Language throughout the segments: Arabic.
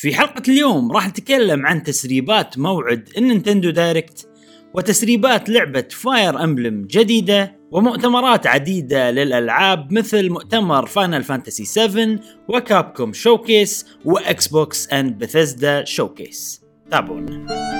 في حلقة اليوم راح نتكلم عن تسريبات موعد ال Nintendo Direct وتسريبات لعبة Fire Emblem جديدة ومؤتمرات عديدة للألعاب مثل مؤتمر Final Fantasy 7 و Capcom Showcase و Xbox and Bethesda Showcase تابعونا.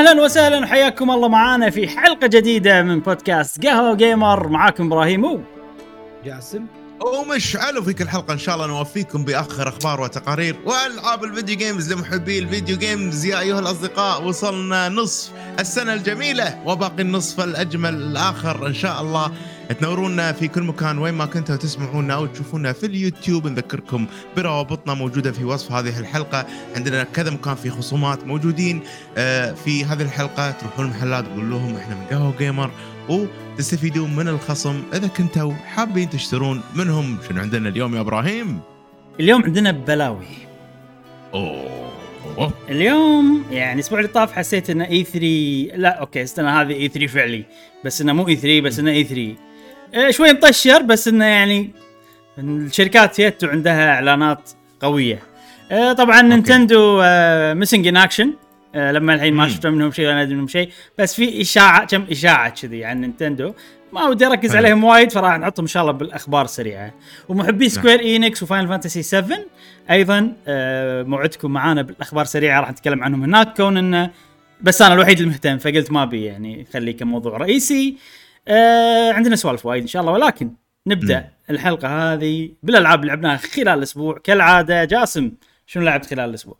أهلا وسهلا وحياكم الله معانا في حلقة جديدة من بودكاست قهوة gamer معاكم إبراهيم و. جاسم. ومشعل وفي كل حلقه إن شاء الله نوفيكم بأخر أخبار وتقارير وألعاب ال video games لمحبي ال video games. يا أيها الأصدقاء وصلنا نصف السنة الجميلة وباقي النصف الأجمل الآخر إن شاء الله. تنورونا في كل مكان وين ما كنتوا تسمعونا أو تشوفونا في اليوتيوب. نذكركم بروابطنا موجودة في وصف هذه الحلقة. عندنا كذا مكان في خصومات موجودين. آه، في هذه الحلقة تروحون المحلات تقول لهم إحنا من قهوة gamer وتستفيدون من الخصم. إذا كنتوا حابين تشترون منهم شنو عندنا اليوم يا إبراهيم؟ اليوم عندنا بلاوي. أوه. اليوم يعني الأسبوع اللي طاف حسيت ان E3 لا okay استنى هذه E3 فعلي. بس إنه مو E3 بس إنه E3 آه، شوي مطشر بس إنه يعني الشركات يتو عندها إعلانات قوية. آه، طبعا Nintendo missing in action لما الحين ما. شفت منهم شيء ولا أدري منهم شيء بس في إشاعة كم إشاعة كذي عن Nintendo. ما ودي أركز. عليهم وايد فراح نحطهم إن شاء الله بالأخبار السريعه ومحبي Square Enix و Final Fantasy 7 أيضا آه، موعدكم معانا بالأخبار سريعة راح نتكلم عنهم هناك كون انه بس أنا الوحيد المهتم فقلت ما أبي يعني خليه كموضوع رئيسي. آه عندنا سوالف وايد إن شاء الله ولكن نبدأ مم. الحلقة هذه بالألعاب اللي لعبناها خلال الأسبوع. كالعادة جاسم شنو لعبت خلال الأسبوع؟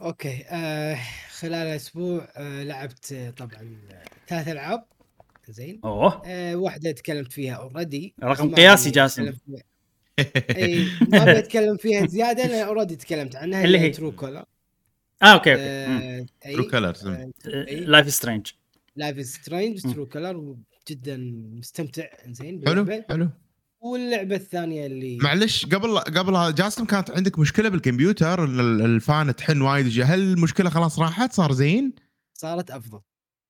okay آه خلال الأسبوع آه لعبت طبعا ثلاث ألعاب. زين. أوه. آه واحدة تكلمت فيها already رقم قياسي جاسم. إي ما بتكلم فيها زيادة لأن already تكلمت عنها اللي هي؟ True Colors آه okay okay. True Colors Life is Strange Life is Strange. True Colors جدا مستمتع. زين حلو. حلو. واللعبة الثانية اللي معلش قبل قبل جاسم كانت عندك مشكلة بالكمبيوتر؟ ان ال- ال fan تحن وايد. هل المشكلة خلاص راحت؟ صار زين؟ صارت أفضل.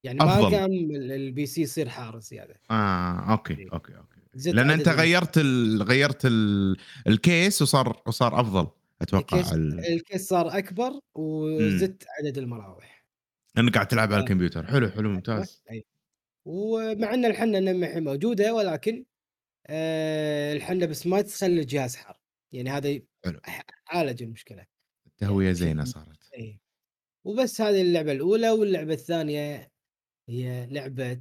يعني ما أفضل. كان ال- ال PC يصير حار زياده آه okay. okay okay. لأن أنت ال- غيرت ال... غيرت ال... ال case وصار وصار أفضل أتوقع. ال case, ال... ال case صار أكبر وزدت عدد المراوح. إنك قاعد تلعب على آه. الكمبيوتر. حلو حلو ممتاز. اي ومع أن الحنة النمحي موجودة ولكن آه الحنة بس ما تخلي الجهاز حار. يعني هذا حلو. عالج المشكلة. التهوية زينة صارت. إي. وبس هذه اللعبة الأولى واللعبة الثانية هي لعبة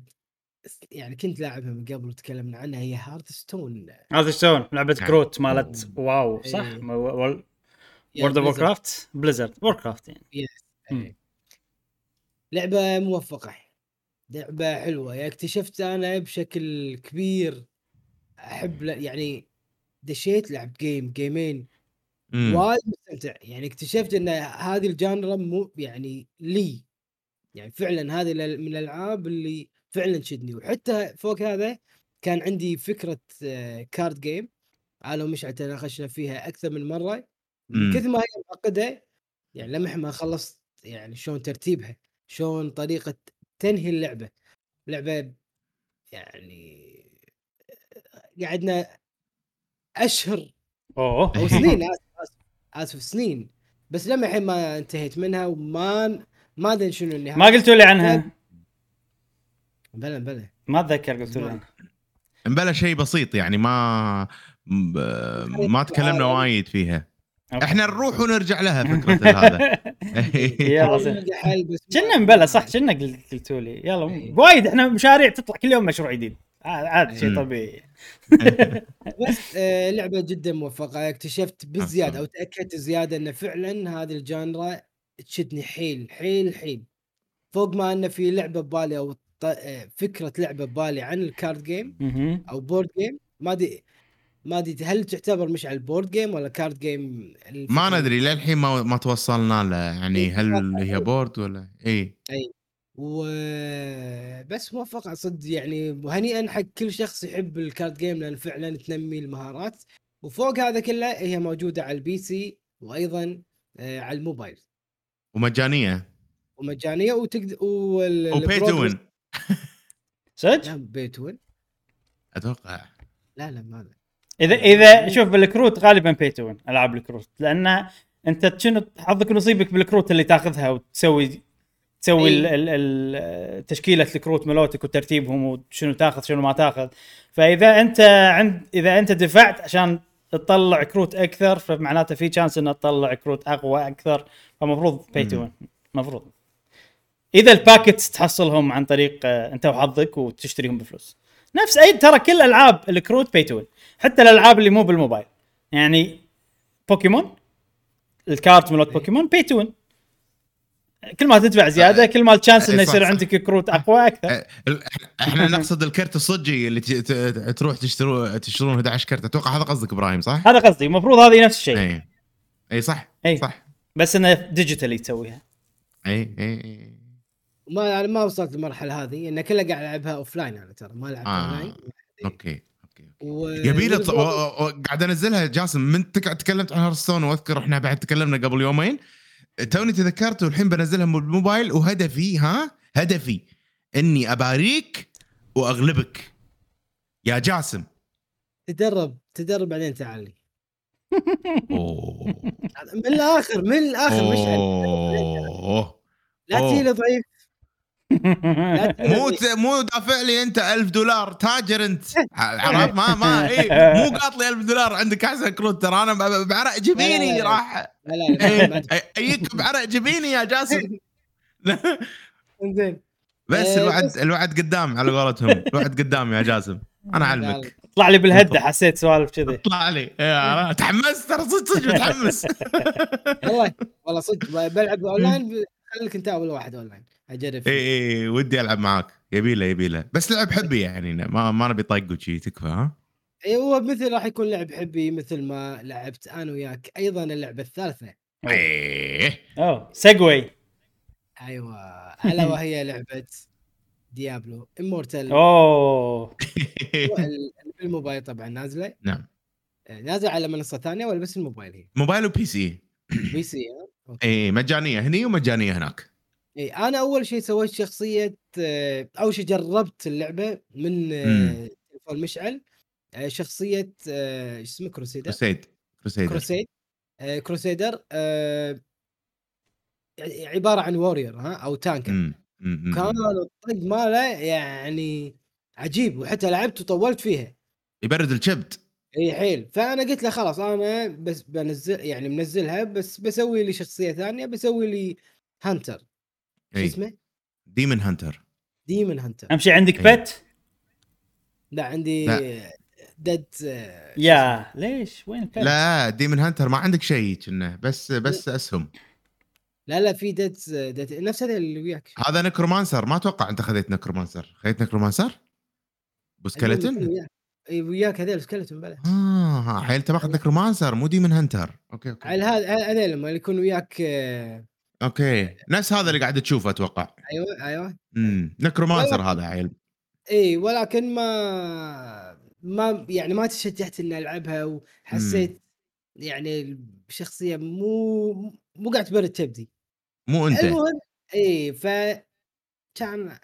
يعني كنت لاعبها من قبل وتكلمنا عنها هي Hearthstone هذا شلون لعبه. كروت مالت WoW صح؟ World of Warcraft Blizzard Warcraft يعني. مم. لعبة موفقة. لعبة حلوة. يعني اكتشفت أنا بشكل كبير أحب يعني دشيت لعبت game game ين. وايد مستمتع. يعني اكتشفت إن هذه ال genre مو يعني لي. يعني فعلا هذه من الألعاب اللي فعلا تشدني. وحتى فوق هذا كان عندي فكرة كارد جيم أنا ومشعل تناقشنا فيها أكثر من مرة. من مم. كثر ما هي معقدة يعني لمح ما خلصت يعني شلون ترتيبها شلون طريقة تنهي اللعبة. لعبه يعني قعدنا أشهر أوه. أو سنين آسف آسف سنين. بس لما الحين ما انتهيت منها وما ما أدري شنو النهاية. ما قلتوا لي عنها؟ بلا بلا ما أتذكر قلتوا لي عنها. مبلا شيء بسيط يعني ما ما تكلمنا وايد فيها. okay. إحنا نروح ونرجع لها فكرة هذا يلا كنا مبلا صح كنا قلت- قلتوا لي يلا إيه. وايد إحنا مشاريع تطلع كل يوم مشروع جديد عاد عاد شيء مم. طبيعي بس آه لعبة جدا موفقة اكتشفت بالزياده أو. تأكدت زيادة إن فعلا هذه ال genre تشدني حيل حيل حيل فوق ما إن في لعبة ببالي أو آه، فكرة لعبة ببالي عن ال card game. أو board game ما أدري ما أدري هل تعتبر مش على ال board game ولا card game ما ندري للحين ما ما توصلنا له يعني هل هي board ولا اي وبس موفقة صدق يعني وهنيئا حق كل شخص يحب ال card game لأن فعلا تنمي المهارات. وفوق هذا كله هي موجودة على ال PC وأيضا آه، على الموبايل. ومجانية. ومجانية وتقدر وال وبي تو وين صدق؟ لا بيت وين أتوقع. لا لا ما. اذا إذا شوف بالكروت غالبا بي تو ألعاب الكروت. لأن أنت شنو حظك ونصيبك بالكروت اللي تاخذها وتسوي تسوي ال- أي. ال- ال- تشكيلة الكروت ملوتك وترتيبهم وشنو تاخذ شنو ما تاخذ. فإذا أنت عند إذا أنت دفعت عشان تطلع كروت أكثر فمعناته في chance إنك تطلع كروت أقوى أكثر. فمفروض pay to. مفروض. إذا ال packets تحصلهم عن طريق آه، أنت وحظك وتشتريهم بفلوس. نفس اي ترى كل ألعاب الكروت pay to حتى الألعاب اللي مو بالموبايل. يعني بوكيمون ال card مالت بوكيمون pay to كل ما تدفع زيادة كل ما ال chance إيه، إنه يصير. عندك كروت أقوى أكثر. إحنا نقصد الكرت الصجي اللي تروح تشترون تشترون 11 كرت. أتوقع هذا قصدك إبراهيم صح؟ هذا قصدي. المفروض هذه نفس الشيء. اي اي صح أي. صح. بس إنه digitally تسويها. اي اي اي ما أنا ما وصلت للمرحلة هذه أنا كلها قاعد العبها offline أنا ترى. ما لعبت آه. online. okay okay. و... يبي والبرو- قاعد أنزلها. جاسم من تك- تكلمت عن Hearthstone وأذكر إحنا بعد تكلمنا قبل يومين توني تذكرت والحين بنزلها بالموبايل وهدفي ها؟ هدفي إني أباريك وأغلبك. يا جاسم. تدرب تدرب بعدين تعال لي. من الآخر من الآخر أوه. لا. تجي ضعيف. مو مو دافع لي انت ألف دولار تاجر انت. عرفت؟ ما ما إي مو قاط لي ألف دولار عندك أحسن كروت ترى. أنا ب- بعرق جبيني. راح. ايك بعرق جبيني يا جاسم. زين بس آه، الوعد الوعد قدام على قولتهم. الوعد قدام يا جاسم. أنا أعلمك. طلع لي بالهدة حسيت سوالف كذي. طلع لي. تحمست ترى صدق صدق متحمس. والله والله صدق. بلعب اونلاين خليك أنت أول واحد اونلاين أجرب اي اي ودي ألعب معاك. يبي له يبي له. بس لعب حبي يعني ما ما نبي طق وشي تكفى ها؟ اي هو مثل راح يكون لعب حبي مثل ما لعبت أنا وياك. أيضا اللعبة الثالثة. إيه. أوه. سيجوي أيوه. ألا وهي لعبة Diablo. Immortal أوه. الموبايل طبعا نازلة. نعم. نازلة على منصة ثانية ولا بس الموبايل هي؟ موبايل و PC PC. اي مجانية. هني ومجانية هناك. اي أنا أول شيء سويت شخصية آه، أول شيء جربت اللعبة من آه،. تليفون مشعل آه، شخصية اسمه Crusader؟ Crusad Crusader. Crusad Crusader عبارة عن warrior ها أو tanker كان. الطق ماله يعني عجيب وحتى لعبت وطولت فيها. يبرد الكبد إي حيل. فأنا قلت له خلاص أنا بس بنزل يعني منزلها بس بسوي لي شخصية ثانية بسوي لي hunter شو اي اسمه؟ demon hunter demon hunter أهم شيء عندك إيه. بت لا عندي لا. ديد آه، شو يا ليش؟ وين البت؟ لا ديمن هانتر ما عندك شيء كنا بس بس أسهم. لا لا في ديد ديد نفس هذا اللي وياك. هذا نكرومانسر ما أتوقع أنت خذيت نكرومانسر خذيت نكرومانسر وياك. اي وياك هذول سكلتون بلا. آه حيل انت ماخذ نكرومانسر مو ديمن هانتر أوكي أوكي. على هذا هذول لما يكون وياك آه، أوكي. نفس هذا اللي قاعد تشوفه أتوقع. أيوه أيوه. امم necromancer. هذا عيل اي ولكن ما ما يعني ما تشجعت إني ألعبها وحسيت يعني الشخصية مو مو قاعد تبرد كبدي مو أنت. المهم اي ف كان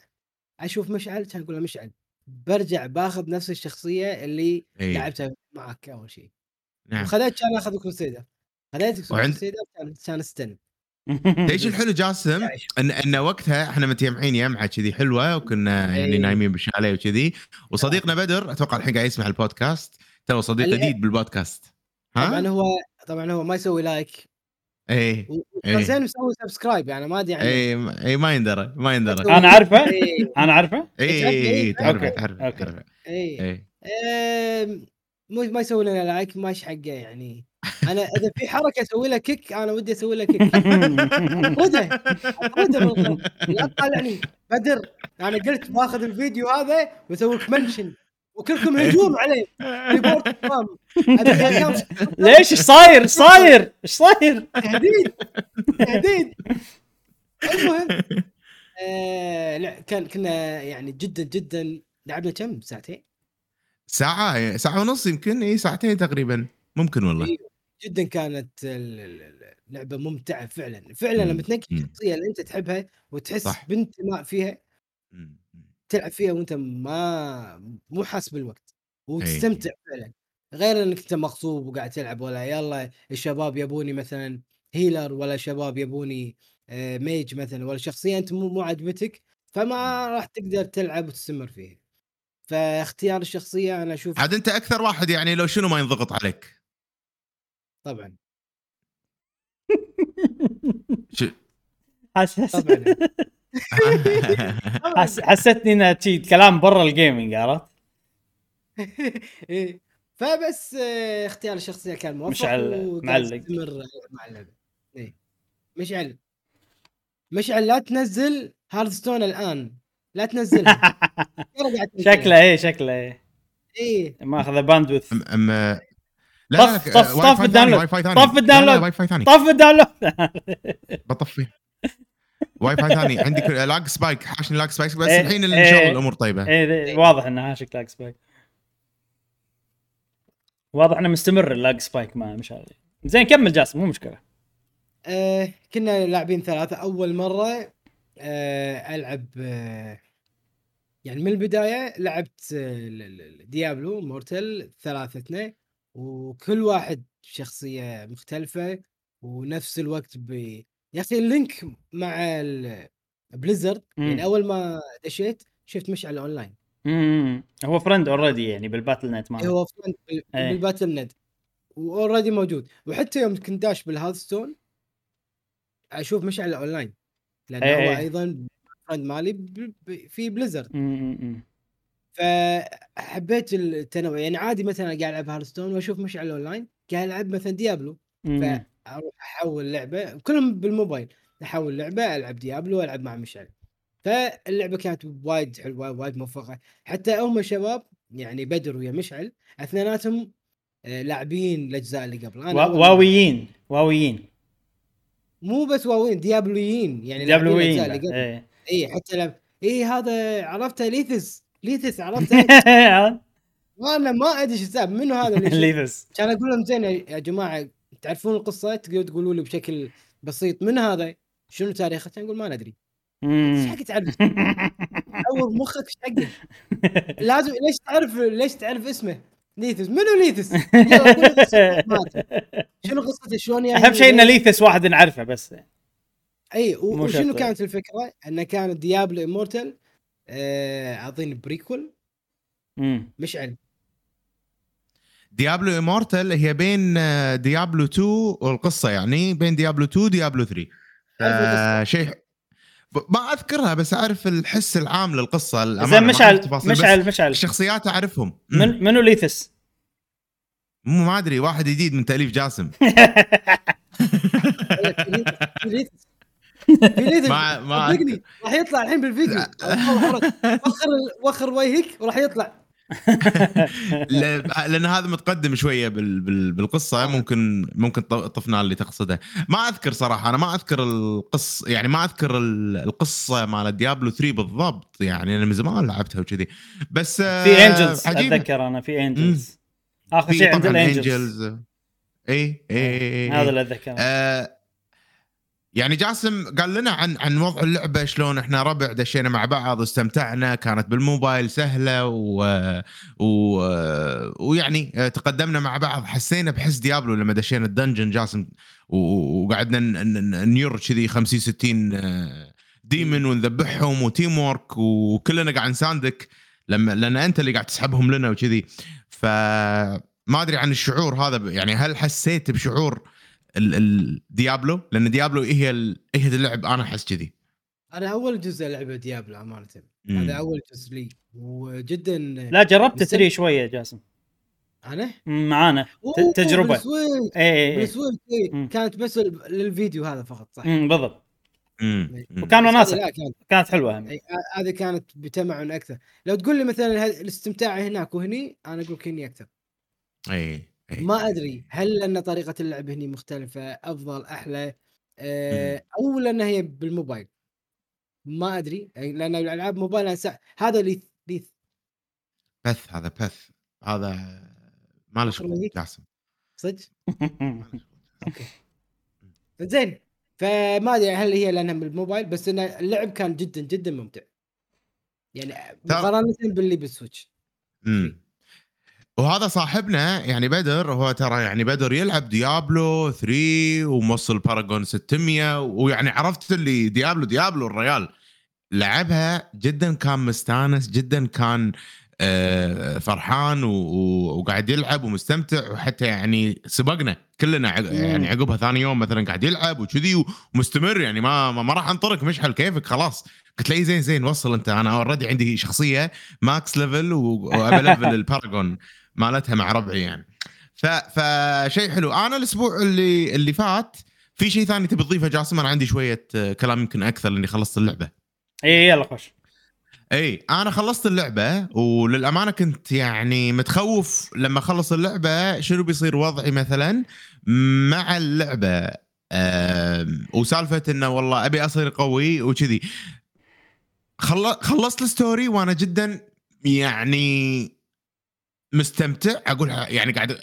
أشوف مشعل كان أقول له مشعل برجع باخذ نفس الشخصية اللي إي. لعبتها معك أول شيء نعم. وخذيت كان آخذ crusader خذيت وعند- crusader كان كان استن إيش الحلو جاسم؟ ان إن وقتها إحنا متجمعين يمعة كذي حلوة وكنا يعني إي. نايمين بالشاليه وكذي. وصديقنا بدر أتوقع الحين قاعد يسمع البودكاست تو صديق جديد بالبودكاست. طبعا ها؟ هو طبعا هو ما يسوي like اي وكان إي. زين مسوي subscribe يعني ما أدري عنه اي اي ما يندرى ما يندرى. أنا اعرفه إي. أنا اعرفه اي اي تعرفه. تعرفه اي اي آم، مو ما يسوي لنا like ماش حقه يعني. أنا إذا في حركة أسوي لها كيك أنا ودي أسوي لها كيك من الخط. لا تطالعني. بدر أنا قلت باخذ الفيديو هذا وأسوي لك منشن وكلكم هجوم عليه. ليش؟ إيش صاير؟ إيش صاير؟ إيش صاير؟ تهديد. تهديد. المهم آه لا كان كنا يعني جدا جدا لعبنا كم؟ ساعتين. ساعة ساعة ونص يمكن. إي ساعتين تقريبا. ممكن والله. جدا كانت ال- ال- ال- اللعبه ممتعة فعلا فعلا لما مم. تنقي مم. الشخصيه اللي أنت تحبها وتحس صح. بانتماء فيها مم. مم. تلعب فيها وأنت ما مو حاس بالوقت إيه. وتستمتع فعلا غير إنك أنت مغصوب وقاعد تلعب ولا يلا الشباب يبوني مثلا هيلر ولا شباب يبوني آه، ميج مثلا ولا شخصية أنت مو مو عجبتك فما راح تقدر تلعب وتستمر فيها فاختيار الشخصية أنا أشوف عاد أنت أكثر واحد يعني لو شنو ما ينضغط عليك طبعا شو حسيتني إنها شي كلام برا الجيمنج عرفت؟ إيه. فبس آه، اختيار الشخصية كان موفق مشعل معلق. مع اللعبة إيه. مشعل مشعل لا تنزل Hearthstone الآن لا تنزلها. شكله إيه شكله إيه إيه ماخذ bandwidth لا طف- لا طف- واي طف ال download. ثاني، واي فاي ثاني. طف لا، لا، ال download. Wi-Fi ثاني. طف ال download بطفي. واي فاي ثاني. عندي كل- lag spike. حاشني lag spike بس إيه، الحين إن إيه. شاء الله الأمور طيبة. إيه ذي- واضح انه حاشك lag spike. واضح إنه مستمر ال lag spike مع مشعل زين كمل جاسم مو مشكلة. آه كنا لاعبين مرة آه ألعب آه يعني من البداية لعبت آه Diablo Immortal ثلاثتنا وكل واحد شخصية مختلفة ونفس الوقت ب يا أخي ال link مع ال- Blizzard. يعني أول ما دشيت شفت مشعل أونلاين امم هو friend already يعني بال Battle.net ماله هو friend بال- إيه. بال Battle.net و already موجود وحتى يوم كنت داش بال Hearthstone أشوف مشعل أونلاين لأن إيه هو إيه. أيضا friend مالي ب- ب- في Blizzard أمم. فحبيت التنوع. يعني عادي مثلا قاعد ألعب Hearthstone وأشوف مشعل أونلاين قاعد ألعب مثلا Diablo. فأروح أحول لعبة كلهم بالموبايل. أحول لعبة ألعب Diablo وألعب مع مشعل. فاللعبة كانت وايد حلوة وايد موفقة. حتى هم شباب يعني بدر ويا مشعل أثنيناتهم آه، لاعبين الأجزاء اللي قبل. أول- واويين واويين. مو بس واوين ديابلويين يعني لاعبين دبلويين الأجزاء اللي قبل. إيه. اي حتى لعب. اي هذا عرفته ليثس. ليثس عرفته وأنا ما ادري إيش السبب. منو هذا؟ ليثس كان أقول لهم زين يا جماعة تعرفون القصة؟ تقدروا تقولوا لي بشكل بسيط من هذا؟ شنو تاريخه؟ كان يقول ما ندري. إيش حق تعرف؟ دور مخك إيش حقه؟ لازم ليش تعرف ليش تعرف اسمه؟ ليثس منو ليثس؟ شنو قصته؟ شلون يعني؟ أهم شيء إن ليثس واحد نعرفه بس. إي وشنو. كانت الفكرة؟ إنه كان ديابلو إمورتال آه اظن بريكول أمم. مشعل Diablo Immortal هي بين آه، Diablo 2 والقصة يعني بين Diablo 2 و Diablo 3 تعرف القصة؟ آه، شيء ما أذكرها بس أعرف الحس العام للقصة زين مشعل مشعل مشعل الشخصيات أعرفهم. من منو ليثس؟ مو ما أدري واحد جديد من تأليف جاسم. ما ما صدقني راح يطلع الحين بالفيديو. وخر وخر وجهك وراح يطلع. لأن هذا متقدم شوية بال... بال... بالقصة. ممكن ممكن طفنا اللي تقصده. ما أذكر صراحة أنا ما أذكر القص يعني ما أذكر ال- القصة مال Diablo 3 بالضبط. يعني أنا من زمان لعبتها وكذي. بس آه، في angels عجيب أتذكر أنا في angels آخر شيء عند ال angels Angels. اي اي هذا اللي أتذكره. آه يعني جاسم قال لنا عن عن وضع اللعبة شلون إحنا ربع دشينا مع بعض واستمتعنا كانت بالموبايل سهلة و, و... ويعني تقدمنا مع بعض. حسينا بحس Diablo لما دشينا ال dungeon جاسم وقعدنا نير كذي 50 60 آه، demon ونذبحهم و teamwork وكلنا قاعد نساندك. لما لأن أنت اللي قاعد تسحبهم لنا وكذي. فما أدري عن الشعور هذا يعني هل حسيت بشعور ال- ال- Diablo لأن Diablo هي ال- هي اللعب أنا أحس كذي. أنا أول جزء لعبه Diablo امانه. هذا أول جزء لي. وجدا لا جربت مستمتع. 3 شوية جاسم. أنا؟ معانا. تجربة. بال Switch اي اي إيه. كانت بس ال- للفيديو هذا فقط صح؟ مم، بالضبط. مم. مم. وكان لا كانت كانت حلوة هم. إي، ه- هذه كانت بتمعن أكثر. لو تقول لي مثلا الاستمتاع هناك وهني أنا أقول لك هني أكثر. اي ما أدري هل لأن طريقة اللعب هني مختلفة أفضل أحلى؟ أه أو لأن هي بالموبايل. ما أدري يعني لأن الألعاب موبايل سا... هذا ليث ليث. بث هذا بث. هذا ما له شغل. جاسم. صدق؟ زين فما أدري هل هي لأنها بالموبايل بس إن اللعب كان جدا جدا ممتع. يعني مقارنة باللي بال Switch. امم وهذا صاحبنا يعني بدر هو ترى يعني بدر يلعب Diablo 3 وموصل paragon 600 ويعني عرفت اللي Diablo Diablo الريال لعبها جدا كان مستانس جدا كان آه، فرحان وقاعد يلعب ومستمتع وحتى يعني سبقنا كلنا يعني عقبها ثاني يوم مثلا قاعد يلعب وكذي ومستمر يعني ما ما راح انطرك مشحل كيفك؟ خلاص. قلت له زين زين وصل أنت. أنا already عندي شخصية max level وابي level ال paragon. مالتها مع ربعي يعني. ف فشيء حلو. أنا الأسبوع اللي اللي فات في شيء ثاني تبي تضيفه جاسم؟ أنا عندي شوية كلام يمكن أكثر لأني خلصت اللعبة. اي يلا خش. اي أنا خلصت اللعبة وللأمانة كنت يعني متخوف لما اخلص اللعبة شنو بيصير وضعي مثلا مع اللعبة. أه وسالفة إنه والله أبي أصير قوي وكذي. خلصت ال story وأنا جدا يعني مستمتع أقول يعني قاعد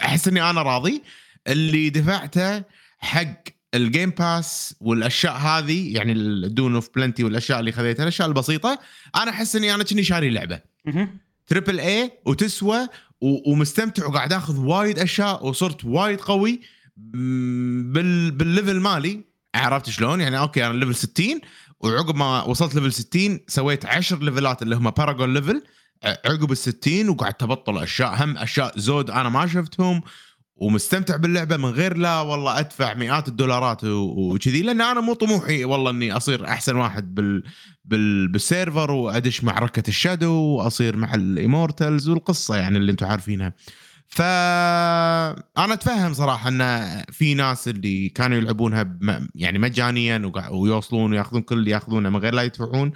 أحس إني أنا راضي. اللي دفعته حق ال game pass والأشياء هذه يعني ال Boon of Plenty والأشياء اللي خذيتها الأشياء البسيطة أنا أحس إني أنا كني شاري لعبه triple A وتسوى ومستمتع وقاعد آخذ وايد أشياء وصرت وايد قوي بال بال level مالي. عرفت شلون؟ يعني أوكي أنا level 60 وعقب ما وصلت level 60 سويت 10 ليفلات اللي هم paragon level عقب ال 60 وقعدت ابطل أشياء هم أشياء زود أنا ما شفتهم ومستمتع باللعبة من غير لا والله أدفع مئات الدولارات وكذي لأن أنا مو طموحي والله إني أصير أحسن واحد بال, بال بال server وأدش معركه ال shadow وأصير مع ال immortals والقصة يعني اللي أنتم عارفينها. فانا أتفهم صراحة إن في ناس اللي كانوا يلعبونها يعني مجانيا ويوصلون وياخذون كل اللي ياخذونه من غير لا يدفعون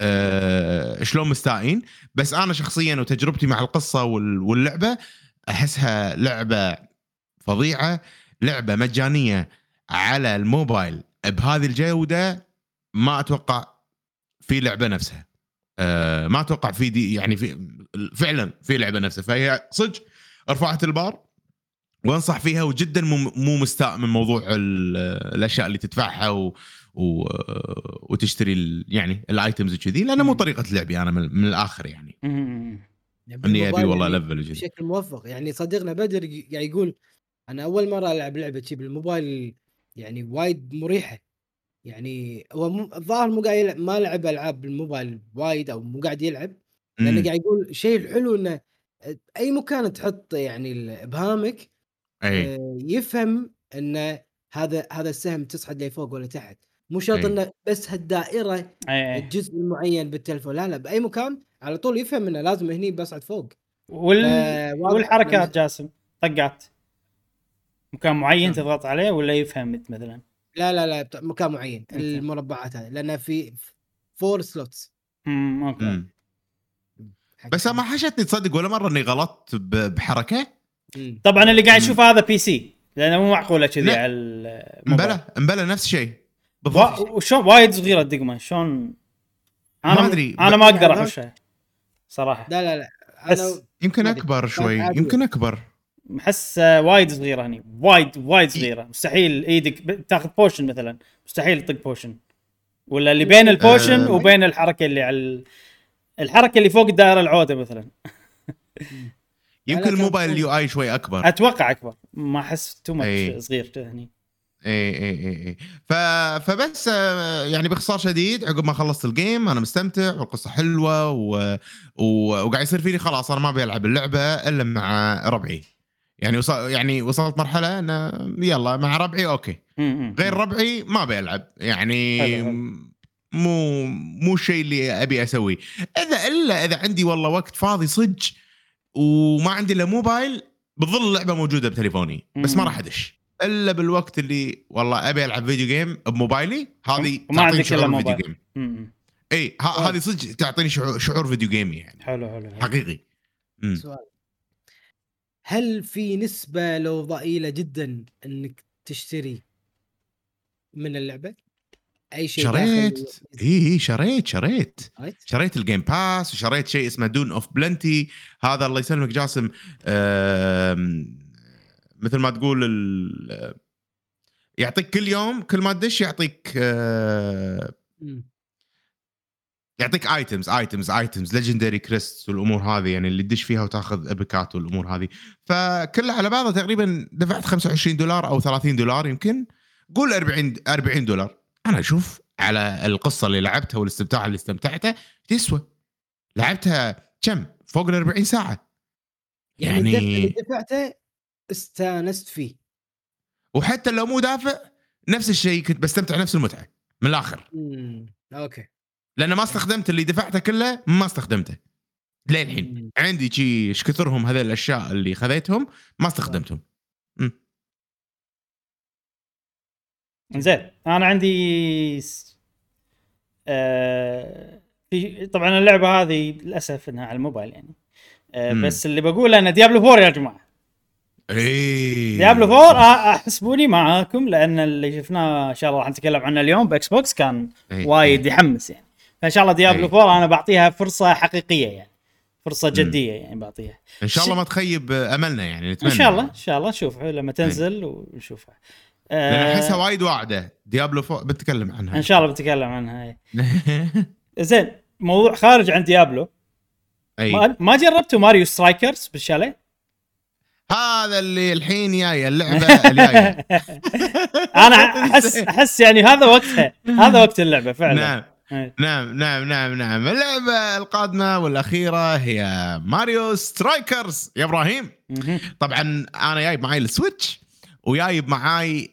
أه شلون مستائين بس أنا شخصيا وتجربتي مع القصة واللعبة أحسها لعبة فظيعة لعبة مجانية على الموبايل. بهذه الجودة ما أتوقع في لعبة نفسها. أه ما أتوقع في دي يعني في فعلا في لعبة نفسها. فهي صدق رفعت البار وأنصح فيها وجدا مو مستاء من موضوع الأشياء اللي تدفعها و و... وتشتري يعني ال items وكذي لأنه مو طريقة لعبي أنا من, من الآخر يعني. إني أبي والله level بشكل موفق. يعني صديقنا بدر قاعد يقول أنا أول مرة ألعب لعبة شي بالموبايل يعني وايد مريحة. يعني هو الظاهر مو قاعد يلعب ما لعب ألعاب بالموبايل وايد أو مو قاعد يلعب. لأنه قاعد يقول الشيء الحلو إنه أي مكان تحط يعني ابهامك أي. آه، يفهم إن هذا هذا السهم تصعد لفوق ولا تحت. مو شرط إنه بس هالدائرة الجزء المعين بالتلفون لا لا بأي مكان على طول يفهم إنه لازم هني بصعد فوق. وال... آه والحركات جاسم؟ طقات. مكان معين نعم. تضغط عليه ولا يفهم إنت مثلا؟ لا لا لا مكان معين المربعات هذه لانها في four slots امم أوكي. بس ما حشتني تصدق ولا مرة إني غلطت بحركة. طبعا اللي قاعد يشوف هذا PC لأنه مو معقولة كذي على الموبايل. مبلى نفس الشيء. بالضبط. وشلون وايد صغيرة الدقمة شلون أنا ما أدري. أنا ما أقدر احشها صراحة. لا لا لا. أنا يمكن أكبر شوي يمكن أكبر. احس وايد صغيرة هني. وايد وايد صغيرة. مستحيل إيدك تاخذ potion مثلا. مستحيل تطق potion ولا اللي بين ال potion أه. وبين الحركة اللي على الحركة اللي فوق الدائرة العودة مثلا. يمكن الموبايل ال UI شوي أكبر. أتوقع أكبر. ما أحس too much صغير هني. اي اي اي اي ف... فبس آه، يعني باختصار شديد عقب ما خلصت ال game أنا مستمتع والقصة حلوة و... و... وقاعد يصير فيني خلاص أنا ما أبي ألعب اللعبة إلا مع ربعي. يعني وصل يعني وصلت مرحلة إنه يلا مع ربعي أوكي. غير ربعي ما أبي ألعب. يعني مو مو الشيء اللي أبي اسويه إذا إلا إذا عندي والله وقت فاضي صدق وما عندي إلا موبايل بتظل اللعبة موجودة بتليفوني. بس ما راح أدش. إلا بالوقت اللي والله أبي ألعب video game بموبايلي هذه ما عندك إلا موبايل. video game إي هذه صدق تعطيني شعور, شعور video game يعني. حلو حلو, حلو. حقيقي. سؤال. هل في نسبة لو ضئيلة جدا إنك تشتري من اللعبة؟ أي شيء شريت. إي إي شريت شريت. شريت؟ ال game pass وشريت شيء اسمه Boon of Plenty هذا الله يسلمك جاسم. مثل ما تقول ال... يعطيك كل يوم كل ما تدش يعطيك آه،. يعطيك items items items legendary crest والأمور هذه يعني اللي تدش فيها وتاخذ epicات والأمور هذه. فكلها على بعضها تقريبا دفعت 25 دولار أو 30 دولار يمكن. قول 40 40 دولار. أنا أشوف على القصة اللي لعبتها والاستمتاع اللي استمتعته تسوى. لعبتها كم؟ فوق ال 40 ساعة. يعني الدفع اللي يعني دفعته استانست فيه. وحتى لو مو دافع نفس الشيء كنت بستمتع نفس المتعة من الآخر. مم. أوكي. لأن ما استخدمت اللي دفعته كله ما استخدمته. للحين. مم. عندي شي إيش كثرهم هذول الأشياء اللي خذيتهم ما استخدمتهم. زين أنا عندي س- آه في طبعا اللعبة هذه للأسف إنها على الموبايل يعني. آه. بس اللي بقوله إن ديابلو 4 يا جماعة. اي ديابلو 4 آه، أحسبوني معاكم لأن اللي شفناه إن شاء الله راح نتكلم عنه اليوم بإكس بوكس كان إي. وايد يحمس يعني. فإن شاء الله ديابلو إي. 4 أنا بعطيها فرصة حقيقية يعني فرصة جدية يعني بعطيها. إن شاء الله ما تخيب أملنا يعني إن نتمنى شاء الله إن شاء الله نشوفها لما تنزل ونشوفها. آه أحسها وايد واعدة. ديابلو فوق بنتكلم عنها. إن شاء الله بنتكلم عنها. زين موضوع خارج عن ديابلو. ما, ما جربتوا ماريو سترايكرز بالشاليه؟ هذا اللي الحين جاية اللعبة الجاية. أنا احس أحس يعني هذا وقتها هذا وقت اللعبة فعلا. نعم. إيه. نعم نعم نعم نعم. اللعبة القادمة والأخيرة هي ماريو سترايكرز. يا إبراهيم. مهم. طبعا أنا جايب معاي السويتش وجايب معاي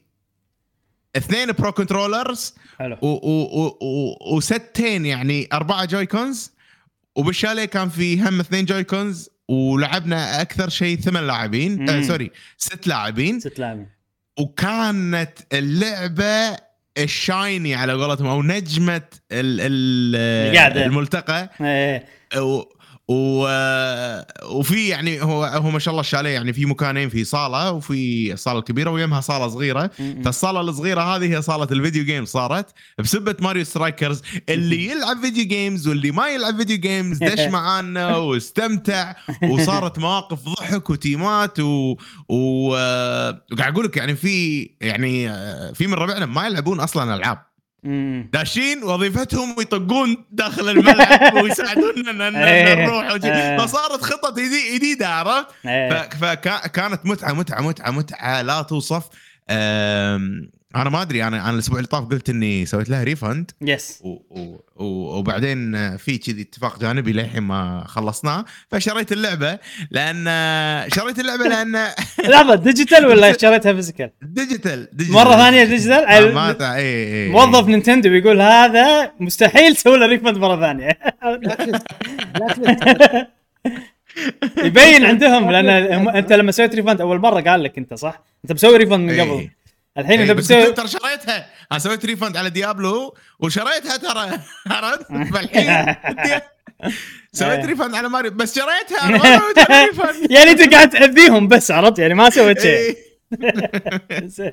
اثنين pro controllers حلو. و- و- و- وستين يعني أربعة Joy-Cons وبالشاليه كان في هم اثنين Joy-Cons ولعبنا أكثر شيء ثمان لاعبين آه. sorry ست لاعبين ست لاعبين وكانت اللعبة الشايني على قولتهم أو نجمة ال ال القعدة. الملتقى إيه. و وفي يعني هو هو ما شاء الله الشاليه يعني في مكانين في صالة وفي صالة كبيرة ويمها صالة صغيرة. فالصالة الصغيرة هذه هي صالة ال video game صارت بسبة ماريو سترايكرز. اللي يلعب video games واللي ما يلعب video games دش معانا واستمتع. وصارت مواقف ضحك وتيمات و, و... وقاعد أقول لك يعني في يعني في من ربعنا ما يلعبون أصلا ألعاب. داشين وظيفتهم يطقون داخل الملعب ويساعدونا ان إيه. نروح. إيه. فصارت خطط جدي- جديده عرفت؟ إيه. فكانت متعه متعة متعة متعة لا توصف أنا ما أدري أنا أنا الأسبوع اللي طاف قلت إني سويت لها refund يس و- و- و- وبعدين في كذي اتفاق جانبي للحين ما خلصناه فشريت اللعبة لأن شريت اللعبة لأن لحظه digital ولا شريتها physical؟ digital digital مرة ثانية digital ما ما- اي اي موظف نينتندو يقول هذا مستحيل تسوي له refund مرة ثانية. يبين عندهم لأن أنت لما سويت refund أول مرة قال لك أنت صح؟ أنت مسوي refund من قبل. إيه. الحين إيه إذا بتسوي ترى شريتها. أنا سويت refund على ديابلو وشريتها ترى. عرفت؟ فالحين سويت إيه. refund على ماريو بس شريتها. أنا يعني أنت قاعد تأذيهم بس عرفت؟ يعني ما سويت شيء. إيه.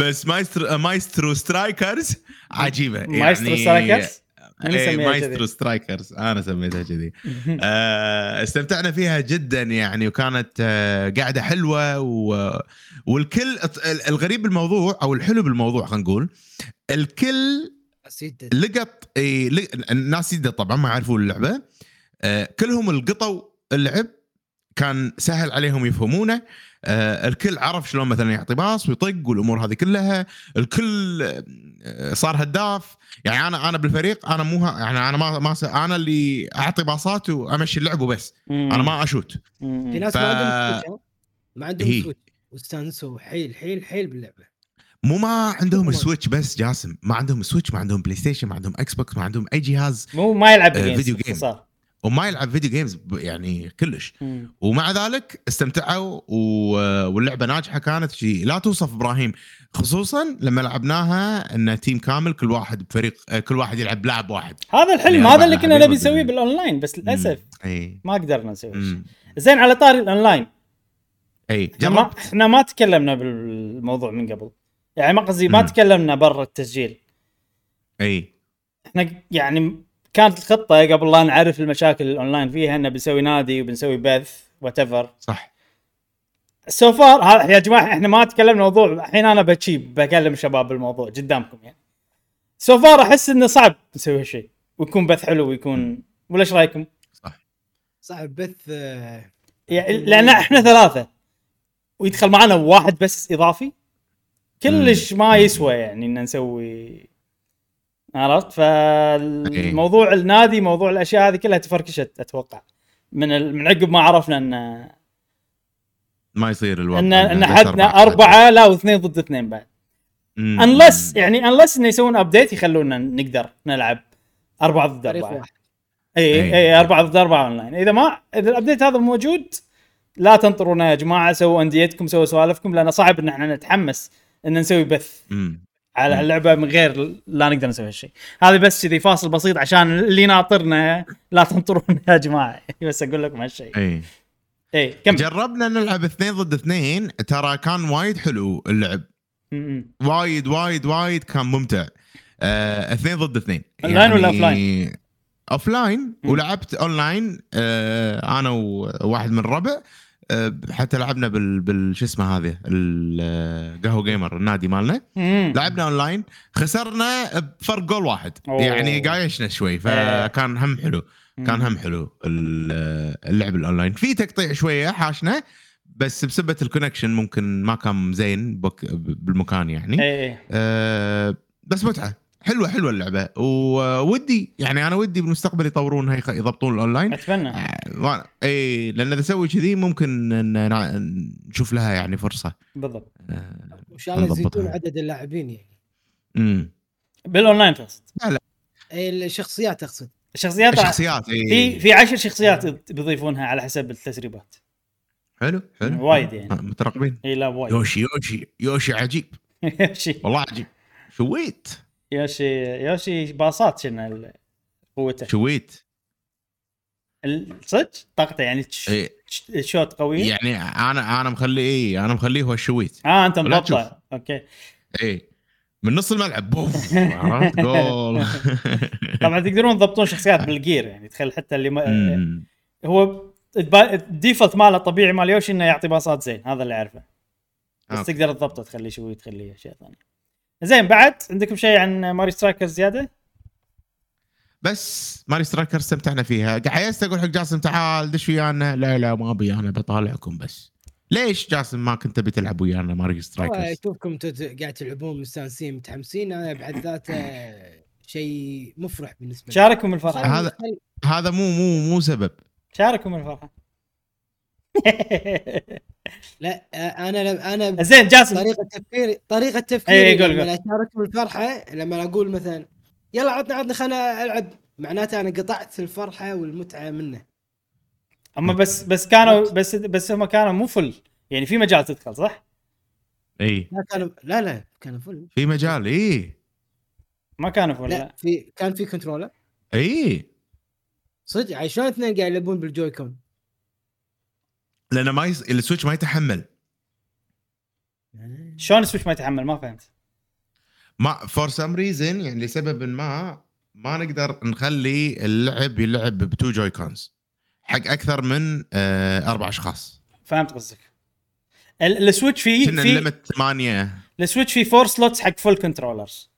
بس مايسترو مايسترو سترايكرز عجيبة. يعني مايسترو سترايكرز إيه يسميها مايسترو؟ سترايكرز. أنا سميتها كذي. آه، استمتعنا فيها جدا يعني وكانت آه، قاعدة حلوة و... والكل الغريب بالموضوع أو الحلو بالموضوع خلينا نقول الكل لقط إيه لق- الناس جديده طبعا ما يعرفون اللعبة. آه كلهم لقطوا اللعب كان سهل عليهم يفهمونه. آه الكل عرف شلون مثلا يعطي باص ويطق والأمور هذه كلها. الكل صار هداف. يعني أنا أنا بالفريق أنا مو يعني أنا ما ما س- أنا اللي أعطي باصات وأمشي اللعب وبس. أنا ما أشوت. في ناس ف- ما عندهم سويتش؟ ما عندهم. سويتش. واستانسوا حيل حيل حيل باللعبة. مو ما عندهم. السويتش بس جاسم. ما عندهم سويتش ما عندهم بلاي ستيشن ما عندهم إكس بوكس ما عندهم أي جهاز مو ما يلعب آه، video game. وما يلعب video games يعني كلش مم. ومع ذلك استمتعوا و... واللعبة ناجحة كانت شيء لا توصف إبراهيم خصوصا لما لعبناها إن team كامل كل واحد بفريق آه، كل واحد يلعب لاعب واحد هذا الحلم يعني هذا اللي كنا نبي نسويه. بالأونلاين بس للأسف ما قدرنا نسوي شيء. أمم. زين على طاري الأونلاين إي إحنا ما جربت إحنا ما تكلمنا بالموضوع من قبل يعني ما قصدي ما. تكلمنا برا التسجيل إي إحنا يعني كانت الخطة قبل لا نعرف المشاكل الأونلاين فيها ان بنسوي نادي وبنسوي بث whatever صح so far يا جماعة إحنا ما تكلمنا موضوع الحين أنا بشي بكلم شباب بالموضوع قدامكم يعني. so far أحس إنه صعب نسوي هالشيء ويكون بث حلو ويكون ولا إيش رأيكم؟ صعب بث آه، يعني لأن إحنا ثلاثة. ويدخل معنا واحد بس إضافي. كلش ما يسوى يعني إن نسوي عرفت؟ فالموضوع النادي موضوع الأشياء هذه كلها تفركشت أتوقع. من ال... من عقب ما عرفنا إن ما يصير الوضع ان إن حدنا أربعة. أربعة لا واثنين ضد اثنين بعد. unless يعني unless إنه يسوون update يخلونا نقدر نلعب أربعة ضد أربعة. إي. إي أربعة ضد أربعة اونلاين إذا ما إذا ال update هذا موجود لا تنطرونا يا جماعة سووا أنديتكم سووا سوالفكم لأن صعب إن إحنا نتحمس إن نسوي بث. مم. على. اللعبة من غير لا نقدر نسوي هالشيء. هذه بس كذي فاصل بسيط عشان اللي ناطرنا لا تنطرونا يا جماعة. بس أقول لكم هالشيء. إي. إي كم جربنا نلعب اثنين ضد اثنين. ترى كان وايد حلو اللعب. وايد وايد وايد كان ممتع. آه، اثنين ضد اثنين. أونلاين ولا offline؟ offline مم. ولعبت أونلاين. آه أنا وواحد من الربع آه حتى لعبنا بال بال شو اسمه هذه؟ القهوه gamer النادي مالنا. لعبنا اونلاين خسرنا بفرق جول واحد. أوه. يعني قايشنا شوي فكان هم حلو. كان هم حلو ال- اللعب الاونلاين في تقطيع شوية حاشنا بس بسبة ال connection ممكن ما كان زين بالمكان يعني. أه بس متعة. حلوة حلوة اللعبة. وودي يعني أنا ودي بالمستقبل يطورونها يضبطون الأونلاين. أتمنى. آه، ما- اي لأن إذا أسوي كذي ممكن إن نع- نشوف لها يعني فرصة. بالضبط. آه، وان شاء الله يزيدون. عدد اللاعبين يعني. امم بالأونلاين تقصد اي الشخصيات أقصد. الشخصيات الشخصيات إي. في في عشر شخصيات بيضيفونها على حسب التسريبات. حلو حلو. وايد يعني. آه، مترقبين. اي لا وايد. يوشي يوشي يوشي عجيب. يوشي. والله عجيب. شويت. يوشي يوشي باصات شنو ال- قوته. شويت صدق؟ طاقته يعني تش- إيه. shoot قوي؟ يعني أنا أنا مخليه إيه أنا مخليه هو الشويت. آه أنت مضبطه أوكي. إيه. من نص الملعب. بوف عرفت؟ جول. طبعا تقدرون تضبطون شخصيات بال gear يعني. تخيل حتى اللي ما. هو ال default ماله الطبيعي مال يوشي إنه يعطي باصات زين. هذا اللي أعرفه. بس أوكي. تقدر تضبطه تخليه شويت تخليه أشياء ثانية. زين بعد عندكم شيء عن ماريو سترايكر زيادة؟ بس Mario Striker استمتعنا فيها. قعدت أقول حق جاسم تعال دش ويانا. لا لا ما أبي أنا بطالعكم بس. ليش جاسم ما كنت تبي تلعب ويانا ماري والله Strikers اشوفكم قاعد تلعبون مستانسين متحمسين. هذا بعد ذاته شيء مفرح بالنسبة لي. شاركهم الفرحة. هذا- هذا مو مو مو سبب. شاركهم الفرحة. لا أنا لم أنا زين جاسم. طريقة تفكيري طريقة تفكيري إيه، قول- لما قول. اشاركهم الفرحة لما أقول مثلا يلا عطنا عطنا خلنا ألعب. معناته أنا قطعت الفرحة والمتعة منه. هم بس بس كانوا بس بس هم كانوا مو full يعني في مجال تدخل صح؟ إي. لا كانوا لا لا كانوا full في مجال إي. ما كانوا full لا لا. في كان في controller إي. صدق يعني شلون اثنين قاعد يلعبون بال Joy-Con. لأن ما يس... ال Switch ما يتحمل. شلون ال Switch ما يتحمل؟ ما فهمت. ما for some reason يعني لسبب ما ما نقدر نخلي اللعب يلعب ب two Joy-Cons. حق أكثر من آه أربع أشخاص. فهمت قصدك. ال- ال Switch فيه كنا في ال limit ثمانية. ال Switch فيه four slots حق full controllers